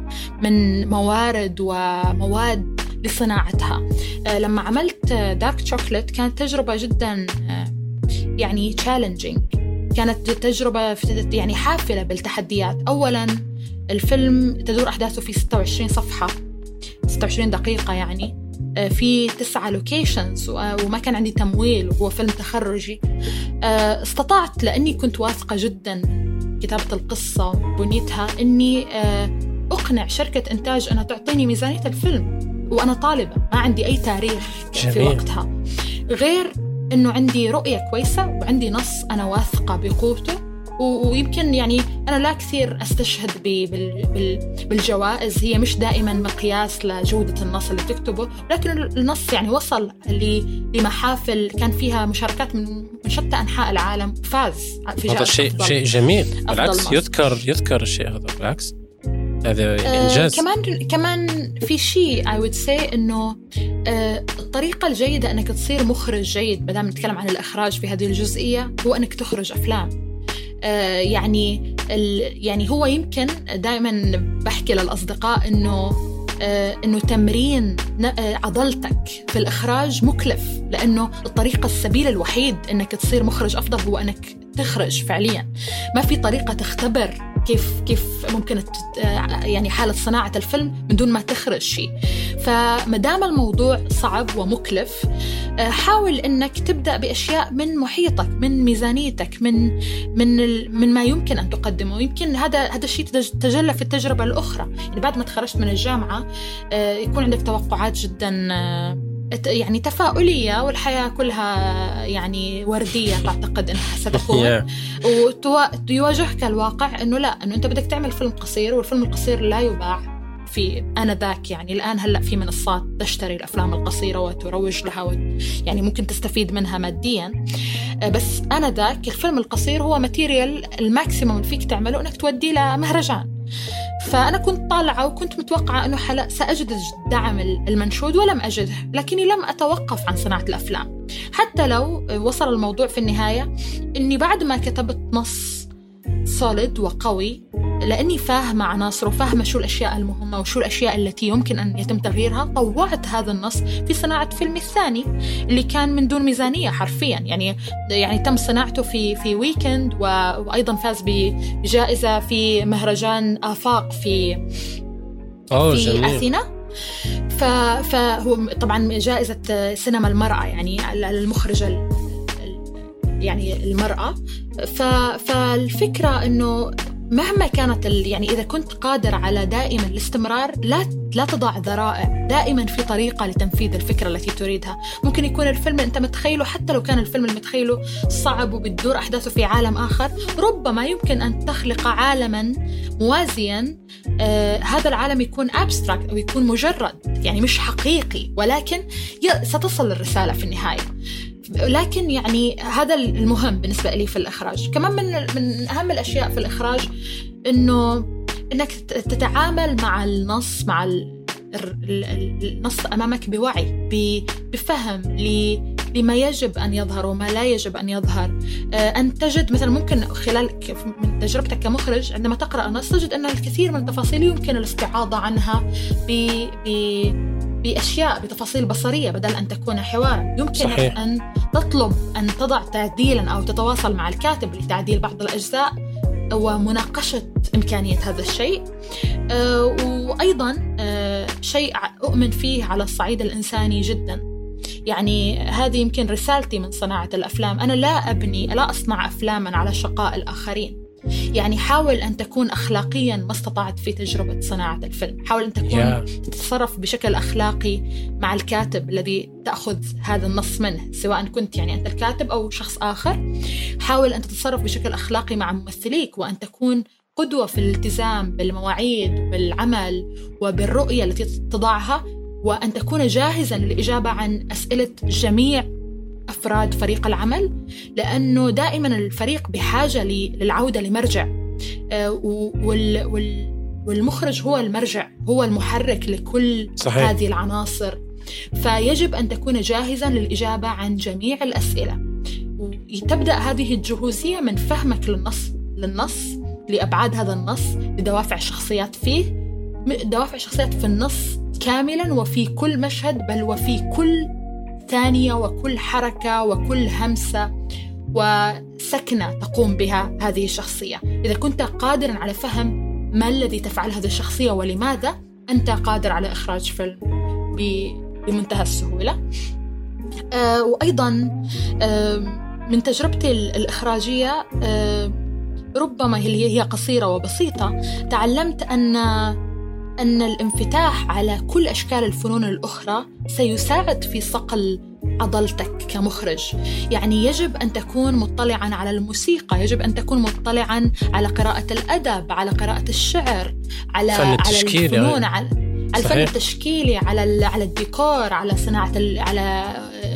من موارد ومواد لصناعتها. آه، لما عملت Dark Chocolate كانت تجربة جدا آه، يعني challenging كانت تجربة في- يعني حافلة بالتحديات. أولا الفيلم تدور أحداثه في 26 صفحة. 26 دقيقة يعني آه، في تسعة locations وما كان عندي تمويل وهو فيلم تخرجي. آه، استطعت لأني كنت واثقة جدا كتابة القصة وبنيتها أني آه، أقنع شركة إنتاج أنها تعطيني ميزانية الفيلم وأنا طالبة ما عندي أي تاريخ في جميل. وقتها. غير أنه عندي رؤية كويسة وعندي نص أنا واثقة بقوته. ويمكن يعني أنا لا كثير أستشهد بالجوائز. هي مش دائما مقياس لجودة النص اللي بتكتبه لكن النص يعني وصل لمحافل كان فيها مشاركات من شتى أنحاء العالم. فاز في هذا شيء شيء جميل. بالعكس يذكر يذكر الشيء هذا. بالعكس هذا آه، إنجاز. آه كمان كمان في شيء I would say إنه آه الطريقة الجيدة إنك تصير مخرج جيد ما دام نتكلم عن الإخراج في هذه الجزئية هو إنك تخرج أفلام. يعني يعني هو يمكن دائما بحكي للأصدقاء إنه آه إنه تمرين آه، عضلتك في الإخراج مكلف لأنه الطريقة السبيل الوحيد إنك تصير مخرج أفضل هو إنك تخرج فعليا. ما في طريقة تختبر كيف كيف ممكن يعني حالة صناعة الفيلم من دون ما تخرج شيء. فما دام الموضوع صعب ومكلف آه، حاول إنك تبدأ بأشياء من محيطك من ميزانيتك من من من ما يمكن أن تقدمه. يمكن هذا هذا الشيء تجلى في التجربة الأخرى. يعني بعد ما تخرجت من الجامعة آه، يكون عندك توقعات جدا آه، يعني تفاؤلية والحياة كلها يعني وردية تعتقد أنها ستكون. ويواجهك الواقع أنه لا أنه أنت بدك تعمل فيلم قصير والفيلم القصير لا يباع في آنذاك يعني الآن هلأ في منصات تشتري الأفلام القصيرة وتروج لها و يعني ممكن تستفيد منها ماديا. آه، بس آنذاك الفيلم القصير هو material ال maximum اللي فيك تعمله أنك توديه لمهرجان. فأنا كنت طالعة وكنت متوقعة أنه حلا سأجد الدعم المنشود ولم أجده لكني لم أتوقف عن صناعة الأفلام. حتى لو وصل الموضوع في النهاية أني بعد ما كتبت نص صولد وقوي لأني فاهمة عناصره وفاهمة شو الأشياء المهمة وشو الأشياء التي يمكن أن يتم تغييرها طوعت هذا النص في صناعة فيلمي الثاني اللي كان من دون ميزانية حرفيا. يعني يعني تم صناعته في في ويكند وأيضا فاز بجائزة في مهرجان آفاق في أوه في جميل. أثينا. فهو طبعا جائزة سينما المرأة يعني المخرجة يعني المرأة. فالفكرة إنه مهما كانت ال... يعني إذا كنت قادر على دائما الاستمرار لا لا تضع ذرائع. دائما في طريقة لتنفيذ الفكرة التي تريدها. ممكن يكون الفيلم أنت متخيله حتى لو كان الفيلم المتخيله صعب وبتدور أحداثه في عالم آخر ربما يمكن أن تخلق عالما موازيا آه هذا العالم يكون ابستراكت أو يكون مجرد يعني مش حقيقي ولكن ستصل الرسالة في النهاية. لكن يعني هذا المهم بالنسبة لي في الإخراج. كمان من, من أهم الأشياء في الإخراج إنه إنك تتعامل مع النص مع النص أمامك بوعي بفهم لما يجب أن يظهر وما لا يجب أن يظهر. آه، أن تجد مثلا ممكن خلال من تجربتك كمخرج عندما تقرأ النص تجد أن الكثير من التفاصيل يمكن الاستعاضة عنها ب بأشياء بتفاصيل بصرية بدل أن تكون حوارا يمكن صحيح. أن تطلب أن تضع تعديلا أو تتواصل مع الكاتب لتعديل بعض الأجزاء ومناقشة إمكانية هذا الشيء. آه، وأيضا آه، شيء أؤمن فيه على الصعيد الإنساني جدا. يعني هذه يمكن رسالتي من صناعة الأفلام. أنا لا أبني لا أصنع أفلاما على شقاء الآخرين. يعني حاول أن تكون أخلاقيا ما استطعت في تجربة صناعة الفيلم حاول أن تكون yeah. تتصرف بشكل أخلاقي مع الكاتب الذي تأخذ هذا النص منه سواء كنت يعني أنت الكاتب أو شخص آخر حاول أن تتصرف بشكل أخلاقي مع ممثليك وأن تكون قدوة في الالتزام بالمواعيد بالعمل وبالرؤية التي تضعها وأن تكون جاهزا للإجابة عن أسئلة جميع أفراد فريق العمل لأنه دائما الفريق بحاجة للعودة لمرجع. آه، والمخرج هو المرجع هو المحرك لكل صحيح. هذه العناصر. فيجب أن تكون جاهزا للإجابة عن جميع الأسئلة. وتبدأ هذه الجهوزية من فهمك للنص للنص لأبعاد هذا النص لدوافع الشخصيات فيه. دوافع الشخصيات في النص كاملا وفي كل مشهد بل وفي كل ثانية وكل حركة وكل همسة وسكنة تقوم بها هذه الشخصية. إذا كنت قادرا على فهم ما الذي تفعل هذه الشخصية ولماذا أنت قادر على إخراج فيلم بمنتهى السهولة. آه وأيضا آه من تجربتي الإخراجية آه ربما هي هي قصيرة وبسيطة تعلمت أن أن الانفتاح على كل أشكال الفنون الأخرى سيساعد في صقل عضلتك كمخرج يعني يجب أن تكون مطلعا على الموسيقى يجب أن تكون مطلعا على قراءة الأدب على قراءة الشعر على على الفنون يعني. على الفن صحيح. التشكيلي على على الديكور على صناعة ال- على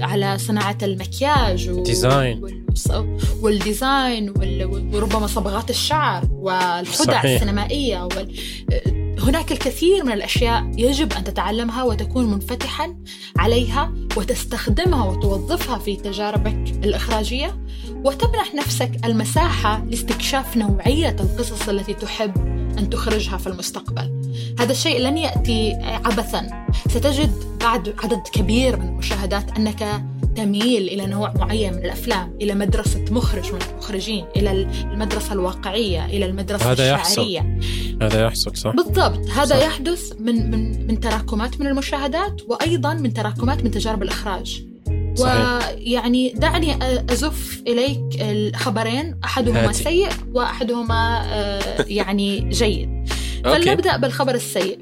على صناعة المكياج design. وال design وال- وربما صبغات الشعر والخدع وال... هناك الكثير من الأشياء يجب أن تتعلمها وتكون منفتحا عليها وتستخدمها وتوظفها في تجاربك الإخراجية. وتمنح نفسك المساحة لاستكشاف نوعية القصص التي تحب أن تخرجها في المستقبل. هذا الشيء لن يأتي عبثا ستجد بعد عدد كبير من المشاهدات أنك تميل إلى نوع معين من الأفلام إلى مدرسة مخرج من المخرجين إلى المدرسة الواقعية إلى المدرسة هذا يحصل. الشعريه هذا يحصل صح بالضبط هذا صح. يحدث من من من تراكمات من المشاهدات وأيضا من تراكمات من تجارب الإخراج صحيح. ويعني دعني أزف إليك الخبرين أحدهما هاتي. سيء وأحدهما آه، يعني جيد أوكي. فلنبدأ بالخبر السيء.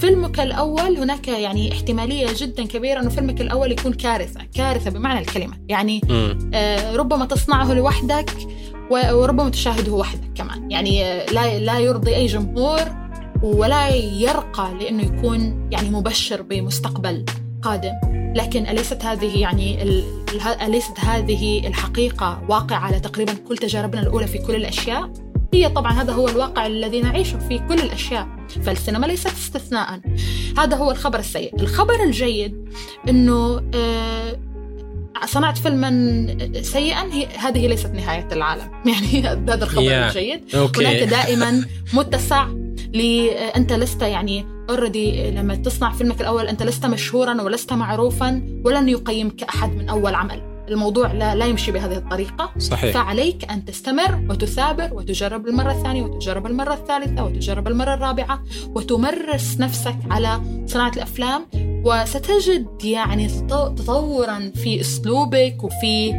فيلمك الأول هناك يعني احتمالية جدا كبيرة إنه فيلمك الأول يكون كارثة. كارثة بمعنى الكلمة. يعني. آه، ربما تصنعه لوحدك وربما تشاهده وحدك كمان. يعني آه، لا لا يرضي أي جمهور ولا يرقى لأنه يكون يعني مبشر بمستقبل قادم. لكن أليست هذه يعني ال- أليست هذه الحقيقة واقع على تقريبا كل تجاربنا الأولى في كل الأشياء؟ هي طبعا هذا هو الواقع الذي نعيشه في كل الأشياء فالسينما ليست استثناء هذا هو الخبر السيء. الخبر الجيد إنه آه، صنعت فيلما سيئا هي هذه ليست نهاية العالم. يعني هذا الخبر Yeah. الجيد. هناك أوكي دائما متسع ل أنت لست يعني already لما تصنع فيلمك الأول أنت لست مشهورا ولست معروفا ولن يقيمك أحد من أول عمل. الموضوع لا, لا يمشي بهذه الطريقة. صحيح. فعليك أن تستمر وتثابر وتجرب المرة الثانية وتجرب المرة الثالثة وتجرب المرة الرابعة وتمرس نفسك على صناعة الأفلام. وستجد يعني تطو- تطورا في أسلوبك وفي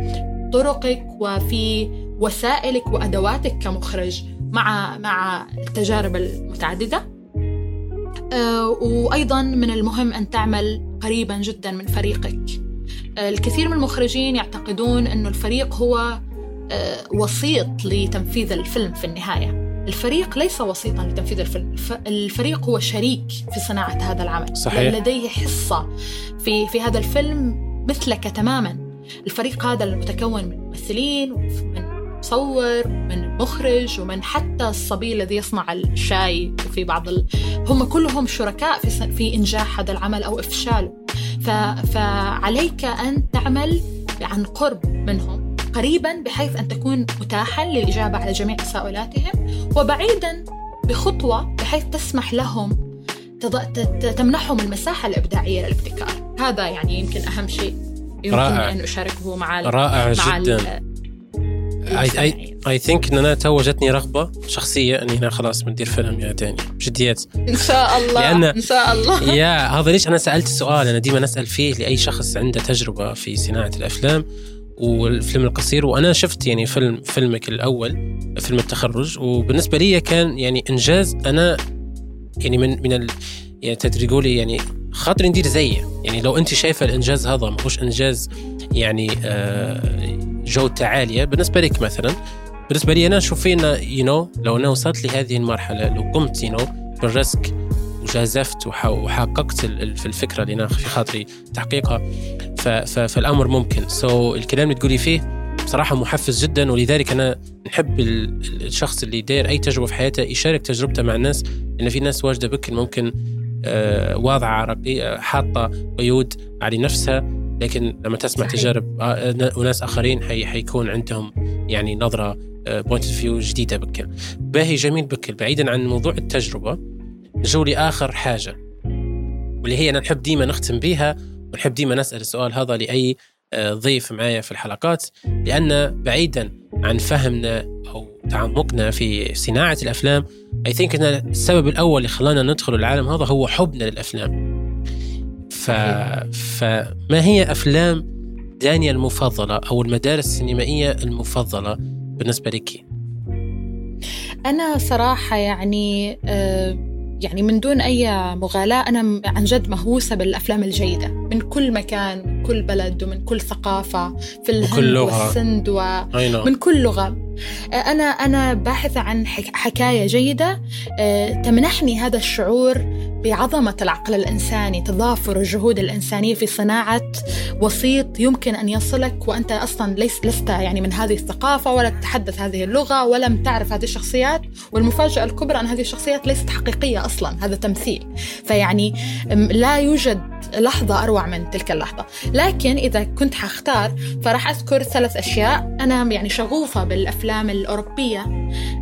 طرقك وفي وسائلك وأدواتك كمخرج مع مع التجارب المتعددة. آه، وأيضا من المهم أن تعمل قريبا جدا من فريقك. الكثير من المخرجين يعتقدون أن الفريق هو آه، وسيط لتنفيذ الفيلم في النهاية الفريق ليس وسيطا لتنفيذ الفيلم الف- الفريق هو شريك في صناعة هذا العمل صحيح. لديه حصة في, في هذا الفيلم مثلك تماما الفريق هذا المتكون من ممثلين ومن مصور من مخرج ومن حتى الصبي الذي يصنع الشاي في بعض ال... هم كلهم شركاء في, س- في إنجاح هذا العمل أو إفشاله. فعليك أن تعمل عن قرب منهم قريبا بحيث أن تكون متاحا للإجابة على جميع تساؤلاتهم وبعيدا بخطوة بحيث تسمح لهم تض- ت- ت- المساحة الإبداعية للابتكار هذا يعني يمكن أهم شيء يمكن رائع. أن أشاركه مع رائع مع جدا اي. I think ان أنا تو جتني رغبه شخصيه اني أنا خلاص بندير فيلم يا تاني بجديات إن شاء الله لأن- إن شاء الله yeah هذا ليش أنا سألت السؤال أنا ديما اسال فيه لأي شخص عنده تجربة في صناعة الأفلام والفيلم القصير. وأنا شفت يعني فيلم فيلمك الأول فيلم التخرج. وبالنسبة لي كان يعني إنجاز. أنا يعني من من ال يعني تدري لي يعني خاطري ندير زيه يعني لو أنت شايفة الإنجاز هذا مش إنجاز يعني آه، جودة عاليه بالنسبة لك مثلا بالنسبة لي أنا أشوف فيه انه you know لو أنا وصلت لهذه المرحلة لو قمت you know بال risk وجازفت وح- وحققت في الفكرة اللي أنا في خاطري تحقيقها فالأمر ممكن. so, so, الكلام اللي تقولي فيه بصراحه محفز جدا ولذلك أنا نحب ال- ال- الشخص اللي داير أي تجربة في حياته يشارك تجربته مع الناس لأن في ناس واجدة بك ممكن آه، واضعة حاطة قيود على نفسها. لكن لما تسمع صحيح. تجارب آه، وناس آخرين حي حيكون عندهم يعني نظرة point view جديدة بك باهي جميل بك بعيدا عن موضوع التجربة نجو لي اخر حاجة واللي هي أنا نحب ديما نختم بيها ونحب ديما نسأل السؤال هذا لأي آه، ضيف معايا في الحلقات لأن بعيدا عن فهمنا أو تعمقنا في صناعة الأفلام اي ثينك إن السبب الأول اللي خلانا ندخل العالم هذا هو حبنا للأفلام ف... فما هي أفلام دانيا المفضلة أو المدارس السينمائية المفضلة بالنسبة لك؟ أنا صراحة يعني آه، يعني من دون أي مغالاة أنا عن جد مهووسة بالأفلام الجيدة. من كل مكان من كل بلد ومن كل ثقافة في الهند. والسند و... أي نعم. من كل لغة. أنا أنا باحثة عن حك- حكاية جيدة. آه، تمنحني هذا الشعور بعظمة العقل الإنساني تضافر الجهود الإنسانية في صناعة وسيط يمكن أن يصلك وأنت أصلا ليس لست يعني من هذه الثقافة ولا تتحدث هذه اللغة ولم تعرف هذه الشخصيات. والمفاجأة الكبرى أن هذه الشخصيات ليست حقيقية أصلا هذا تمثيل. فيعني لا يوجد لحظة أروع من تلك اللحظة. لكن إذا كنت حختار فراح أذكر ثلاث أشياء. أنا يعني شغوفة بالأفلام الأوروبية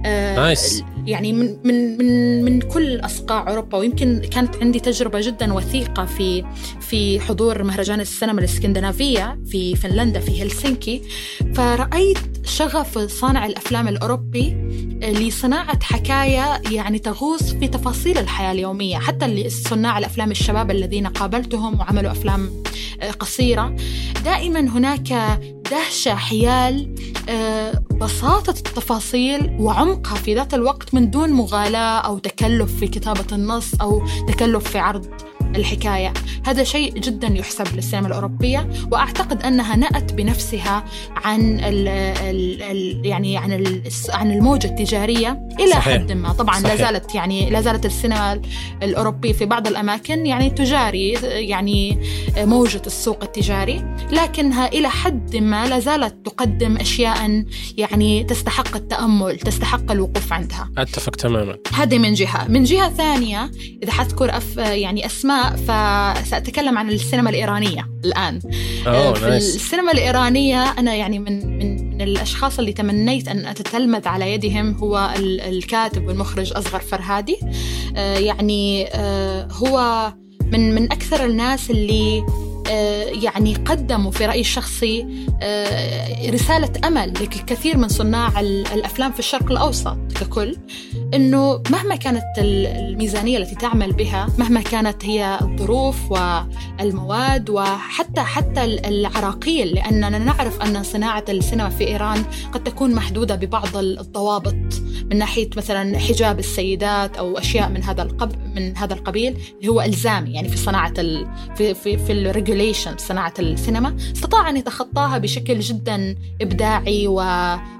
آه، نايس. يعني من من من من كل اصقاع أوروبا ويمكن كانت عندي تجربة جدا وثيقة في في حضور مهرجان السينما الإسكندنافية في فنلندا في هلسنكي. فرأيت شغف صانع الأفلام الأوروبي لصناعة حكايه يعني تغوص في تفاصيل الحياة اليومية حتى صناع الأفلام الشباب الذين قابلتهم وعملوا أفلام قصيرة. دائما هناك دهشة حيال آه، بساطة التفاصيل وعمقها في ذات الوقت من دون مغالاة أو تكلف في كتابة النص أو تكلف في عرض. الحكاية. هذا شيء جدا يحسب للسينما الأوروبية وأعتقد أنها نأت بنفسها عن ال ال ال يعني عن ال عن الموجة التجارية إلى صحيح. حد ما. طبعا لا. زالت يعني لا زالت السينما الأوروبية في بعض الأماكن يعني تجاري يعني موجة السوق التجاري لكنها إلى حد ما لا زالت تقدم أشياء يعني تستحق التأمل تستحق الوقوف عندها. أتفق تماما. هذه من جهة. من جهة ثانية إذا حذكر أف يعني أسماء فسأتكلم عن السينما الإيرانية الآن. أوه في نايس السينما الإيرانية أنا يعني من من من الأشخاص اللي تمنيت أن أتتلمذ على يدهم هو ال- الكاتب والمخرج أصغر فرهادي. آه، يعني آه، هو من من أكثر الناس اللي آه، يعني قدموا في رأيي الشخصي آه، رسالة أمل لكثير من صناع ال- الأفلام في الشرق الأوسط ككل إنه مهما كانت ال- الميزانية التي تعمل بها مهما كانت هي الظروف والمواد وحتى حتى ال- العراقيل لأننا نعرف أن صناعة السينما في إيران قد تكون محدودة ببعض ال- الضوابط من ناحية مثلا حجاب السيدات أو أشياء من هذا القب من هذا القبيل اللي هو ألزامي يعني في صناعة ال في في في الريجوليشن صناعة السينما استطاع أن يتخطاها بشكل جدا إبداعي و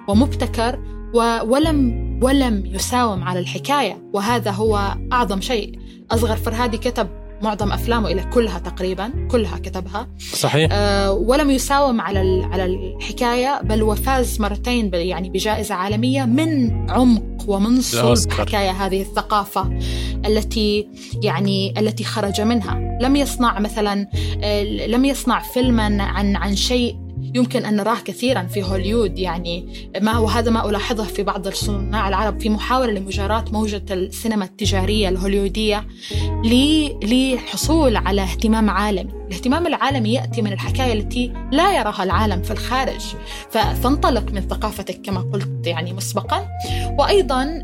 ومبتكر و- ولم ولم يساوم على الحكاية وهذا هو أعظم شيء. أصغر فرهادي كتب معظم أفلامه إلى كلها تقريبا كلها كتبها. صحيح. أه ولم يساوم على ال- على الحكاية بل وفاز مرتين يعني بجائزة عالمية من عمق ومن صلب. حكاية هذه الثقافة التي يعني التي خرج منها. لم يصنع مثلا آه، لم يصنع فيلما عن عن شيء يمكن أن نراه كثيرا في هوليود يعني ما وهذا ما ألاحظه في بعض الصناع العرب في محاولة لمجاراة موجة السينما التجارية الهوليودية للحصول على اهتمام عالمي. الاهتمام العالمي يأتي من الحكاية التي لا يراها العالم في الخارج ف- فانطلق من ثقافتك كما قلت يعني مسبقا. وأيضا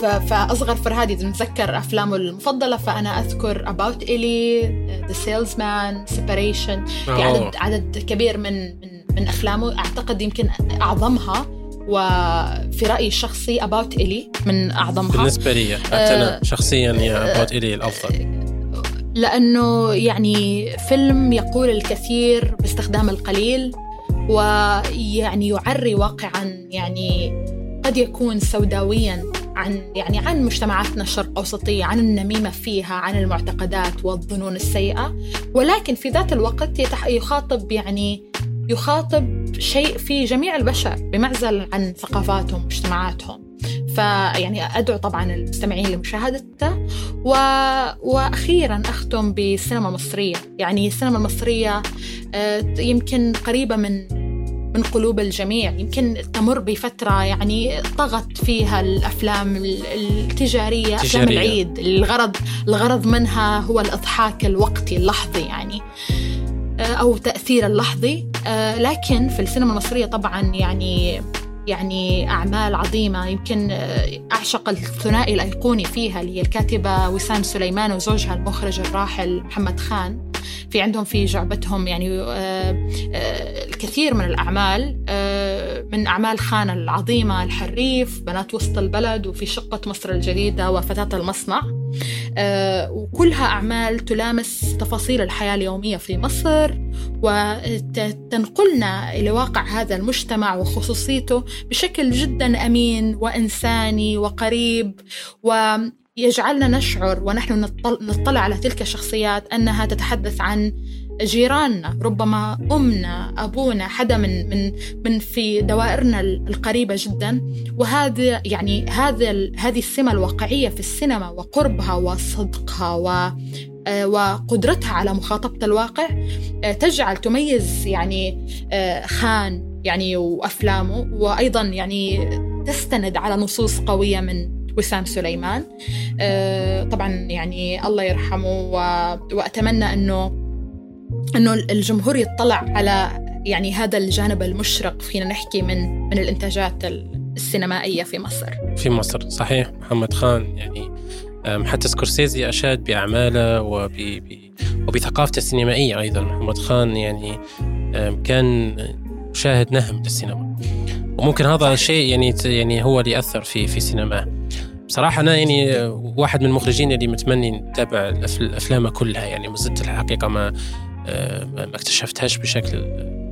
فأصغر فرهادي نتذكر أفلامه المفضلة فأنا أذكر About Ellie, The Salesman, Separation. في. عدد عدد كبير من من من أفلامه. أعتقد يمكن أعظمها وفي رأيي الشخصي اباوت الي من أعظمها. بالنسبة لي حتى أنا آه، شخصيا يا أبوت إلي الأفضل. لأنه يعني فيلم يقول الكثير باستخدام القليل ويعني يعري واقعا يعني قد يكون سوداويا عن يعني عن مجتمعاتنا الشرق أوسطية عن النميمة فيها عن المعتقدات والظنون السيئة. ولكن في ذات الوقت يتح- يخاطب يعني يخاطب شيء في جميع البشر بمعزل عن ثقافاتهم ومجتمعاتهم فيعني أدعو طبعا المستمعين لمشاهدته. و... وأخيرا أختم بالسينما المصرية يعني السينما المصرية آه، يمكن قريبة من من قلوب الجميع. يمكن تمر بفترة يعني طغت فيها الأفلام ال- التجارية أفلام تجارية. العيد. الغرض الغرض منها هو الإضحاك الوقتي اللحظي يعني آه، أو تأثير اللحظي. آه، لكن في السينما المصرية طبعا يعني يعني أعمال عظيمة. يمكن آه، أعشق الثنائي الأيقوني فيها اللي هي الكاتبة وسام سليمان وزوجها المخرج الراحل محمد خان. في عندهم في جعبتهم يعني آه، آه، الكثير من الأعمال آه، من أعمال خان العظيمة الحريف بنات وسط البلد وفي شقة مصر الجديدة وفتاة المصنع. وكلها أعمال تلامس تفاصيل الحياة اليومية في مصر وتنقلنا إلى واقع هذا المجتمع وخصوصيته بشكل جدا أمين وإنساني وقريب. و يجعلنا نشعر ونحن نطلع على تلك الشخصيات أنها تتحدث عن جيراننا. ربما أمنا أبونا حدا من من من في دوائرنا القريبة جدا. وهذا يعني هذا هذه السمة الواقعية في السينما وقربها وصدقها و آه، وقدرتها على مخاطبة الواقع آه، تجعل تميز يعني آه، خان يعني وأفلامه وأيضا يعني تستند على نصوص قوية من وسام سليمان. طبعا يعني الله يرحمه وأتمنى أنه أنه الجمهور يطلع على يعني هذا الجانب المشرق فينا نحكي من من الإنتاجات السينمائية في مصر. في مصر صحيح. محمد خان يعني حتى سكورسيزي أشاد بأعماله وبثقافته السينمائية أيضا. محمد خان يعني كان مشاهد نهم للسينما وممكن هذا الشيء يعني يعني هو اللي أثر في في سينماه بصراحة أنا يعني واحد من المخرجين اللي متمني نتابع الأفلام كلها يعني ما زلت الحقيقة ما ما اكتشفتهاش بشكل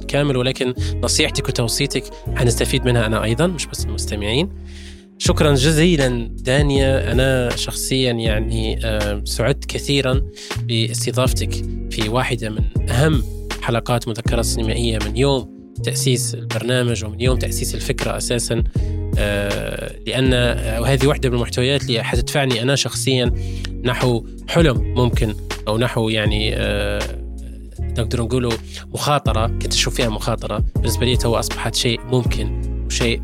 كامل ولكن نصيحتك وتوصيتك حنستفيد منها أنا أيضا مش بس المستمعين. شكرا جزيلا دانيا. أنا شخصيا يعني سعدت كثيرا باستضافتك في واحدة من أهم حلقات مذكرات سينمائية من يوم. تأسيس البرنامج ومن يوم تأسيس الفكرة أساسا لأن وهذه واحدة من المحتويات اللي حتدفعني أنا شخصيا نحو حلم ممكن أو نحو يعني نقدر نقوله مخاطرة كنت أشوف فيها مخاطرة. بالنسبة لي تو أصبحت شيء ممكن وشيء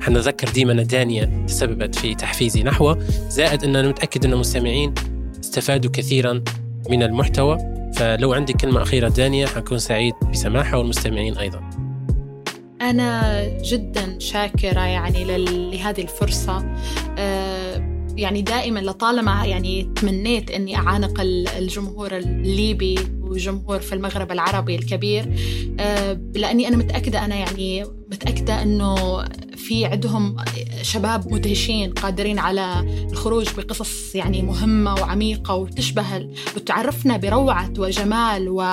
حنذكر ديما أن دانيا تسببت في تحفيزي نحوه. زائد أن أنا متأكد أن المستمعين استفادوا كثيرا من المحتوى. فلو عندك كلمة أخيرة دانيا حنكون سعيد بسماحة والمستمعين أيضا. أنا جدا شاكرة يعني لهذه الفرصة. يعني دائما لطالما يعني تمنيت إني أعانق الجمهور الليبي وجمهور في المغرب العربي الكبير آه، لأني أنا متأكدة أنا يعني متأكدة إنه في عندهم شباب مدهشين قادرين على الخروج بقصص يعني مهمة وعميقة وتشبه وتعرفنا بروعة وجمال و...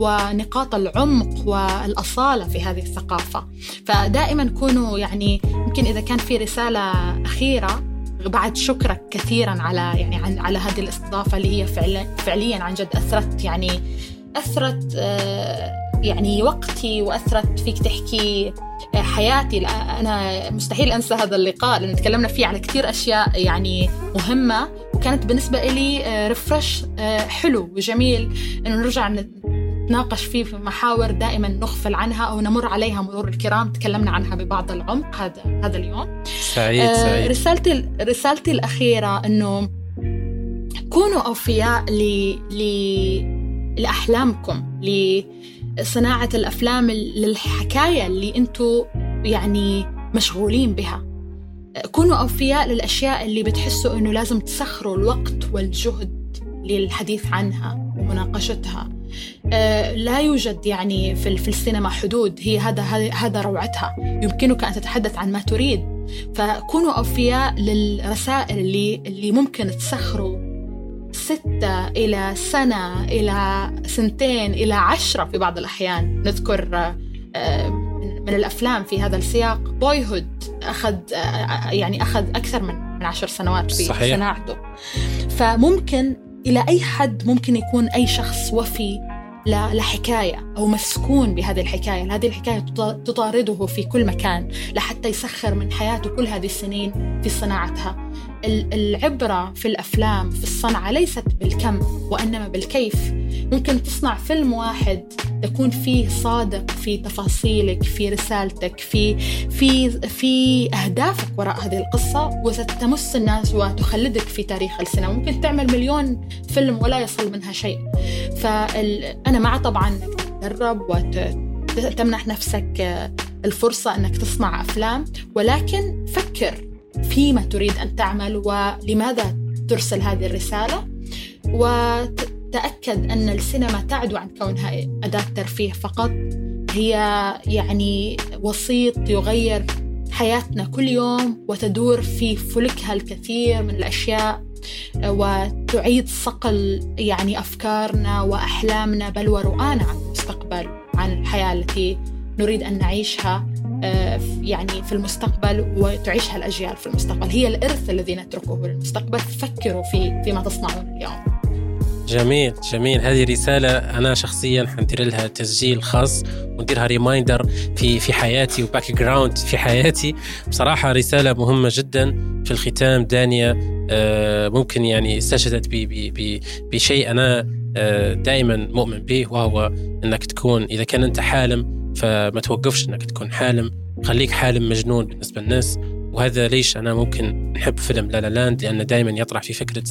ونقاط العمق والأصالة في هذه الثقافة. فدائما كونوا يعني يمكن إذا كان في رسالة أخيرة بعد شكرك كثيرا على يعني عن على هذه الاستضافة اللي هي فعلا فعليا عن جد أثرت يعني أثرت آه، يعني وقتي وأثرت فيك تحكي آه، حياتي. أنا مستحيل أنسى هذا اللقاء لأن تكلمنا فيه على كثير أشياء يعني مهمة وكانت بالنسبة لي ريفرش آه، حلو وجميل. إنه نرجع نتناقش فيه في محاور دائما نغفل عنها أو نمر عليها مرور الكرام. تكلمنا عنها ببعض العمق هذا هذا اليوم. سعيد آه سعيد. رسالتي رسالتي الأخيرة إنه كونوا أوفياء ل ل لأحلامكم لصناعة الأفلام للحكاية اللي أنتم يعني مشغولين بها. كونوا أوفياء للأشياء اللي بتحسوا إنه لازم تسخروا الوقت والجهد للحديث عنها ومناقشتها. لا يوجد يعني في في السينما حدود. هي هذا هذا روعتها. يمكنك أن تتحدث عن ما تريد. فكونوا أوفياء للرسائل اللي اللي ممكن تسخروا ستة إلى سنة إلى سنتين إلى عشرة في بعض الأحيان. نذكر آه، من الأفلام في هذا السياق. بوي هود أخذ آه، يعني أخذ أكثر من من عشر سنوات في صحيح. صناعته فممكن إلى أي حد ممكن يكون أي شخص وفي لحكاية أو مسكون بهذه الحكاية. هذه الحكاية تطارده في كل مكان لحتى يسخر من حياته كل هذه السنين في صناعتها. العبرة في الأفلام في الصنعة ليست بالكم وإنما بالكيف. ممكن تصنع فيلم واحد تكون فيه صادق في تفاصيلك في رسالتك في في في أهدافك وراء هذه القصة وستمس الناس وتخلدك في تاريخ السينما. ممكن تعمل مليون فيلم ولا يصل منها شيء. فأنا مع طبعا تدرب وتمنح نفسك الفرصة أنك تصنع أفلام. ولكن فكر فيما تريد أن تعمل ولماذا ترسل هذه الرسالة. وتأكد أن السينما تعدو عن كونها أداة ترفيه فقط. هي يعني وسيط يغير حياتنا كل يوم وتدور في فلكها الكثير من الأشياء وتعيد صقل يعني أفكارنا وأحلامنا بل ورؤانا عن المستقبل عن الحياة التي نريد أن نعيشها آه، يعني في المستقبل وتعيشها الأجيال في المستقبل. هي الإرث الذي نتركه للمستقبل. فكروا في فيما تصنعون اليوم. جميل جميل. هذه رسالة أنا شخصيا حندير لها تسجيل خاص ونديرها reminder في في حياتي و background في حياتي. بصراحة رسالة مهمة جدا في الختام. دانيا آه، ممكن يعني استشهدت بشيء أنا آه، دائما مؤمن به وهو أنك تكون إذا كان أنت حالم فما توقفش أنك تكون حالم. خليك حالم مجنون بالنسبة للناس. وهذا ليش أنا ممكن نحب فيلم لا لا لاند؟ لأنه دائما يطرح في فكرة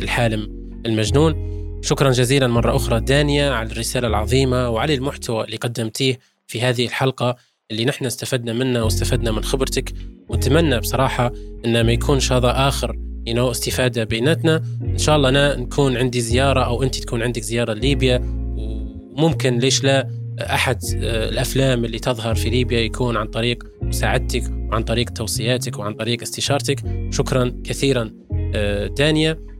الحالم المجنون. شكرا جزيلا مرة أخرى دانيا على الرسالة العظيمة وعلى المحتوى اللي قدمتيه في هذه الحلقة اللي نحن استفدنا منها واستفدنا من خبرتك. ونتمنى بصراحة إنه ما يكونش هذا آخر know, استفادة بيناتنا. إن شاء الله أنا نكون عندي زيارة أو أنت تكون عندك زيارة لليبيا. وممكن ليش لا أحد آه، الأفلام اللي تظهر في ليبيا يكون عن طريق مساعدتك وعن طريق توصياتك وعن طريق استشارتك. شكرا كثيرا آه، دانيا.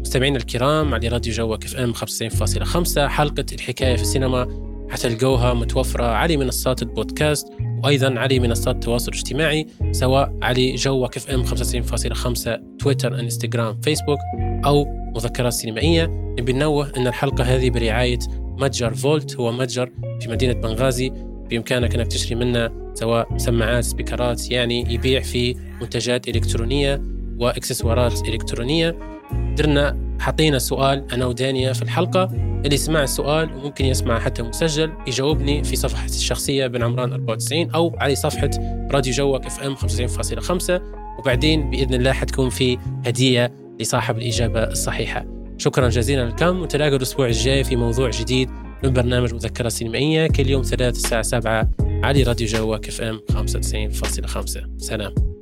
مستمعينا الكرام على راديو جوك اف أم 95.5 حلقة الحكاية في السينما حتلقوها متوفرة على منصات البودكاست وأيضا على منصات التواصل الاجتماعي سواء على جوك FM 95.5 تويتر إنستغرام فيسبوك أو مذكرات سينمائية. نبي ننوه أن الحلقة هذه برعاية متجر فولت هو متجر في مدينة بنغازي. بإمكانك أنك تشتري منه سواء سماعات سبيكرات يعني يبيع في منتجات إلكترونية وإكسسوارات إلكترونية. درنا حطينا سؤال أنا ودانيا في الحلقة. اللي سمع السؤال وممكن يسمع حتى مسجل يجاوبني في صفحتي الشخصية بن عمران 94 أو على صفحة راديو جوك FM 95.5 وبعدين بإذن الله حتكون في هدية لصاحب الإجابة الصحيحة. شكرا جزيلا لكم ونتلاقى الأسبوع الجاي في موضوع جديد من برنامج مذكرة سينمائية كل يوم ثلاث الساعة 7 على راديو جوك FM 95.5 سلام.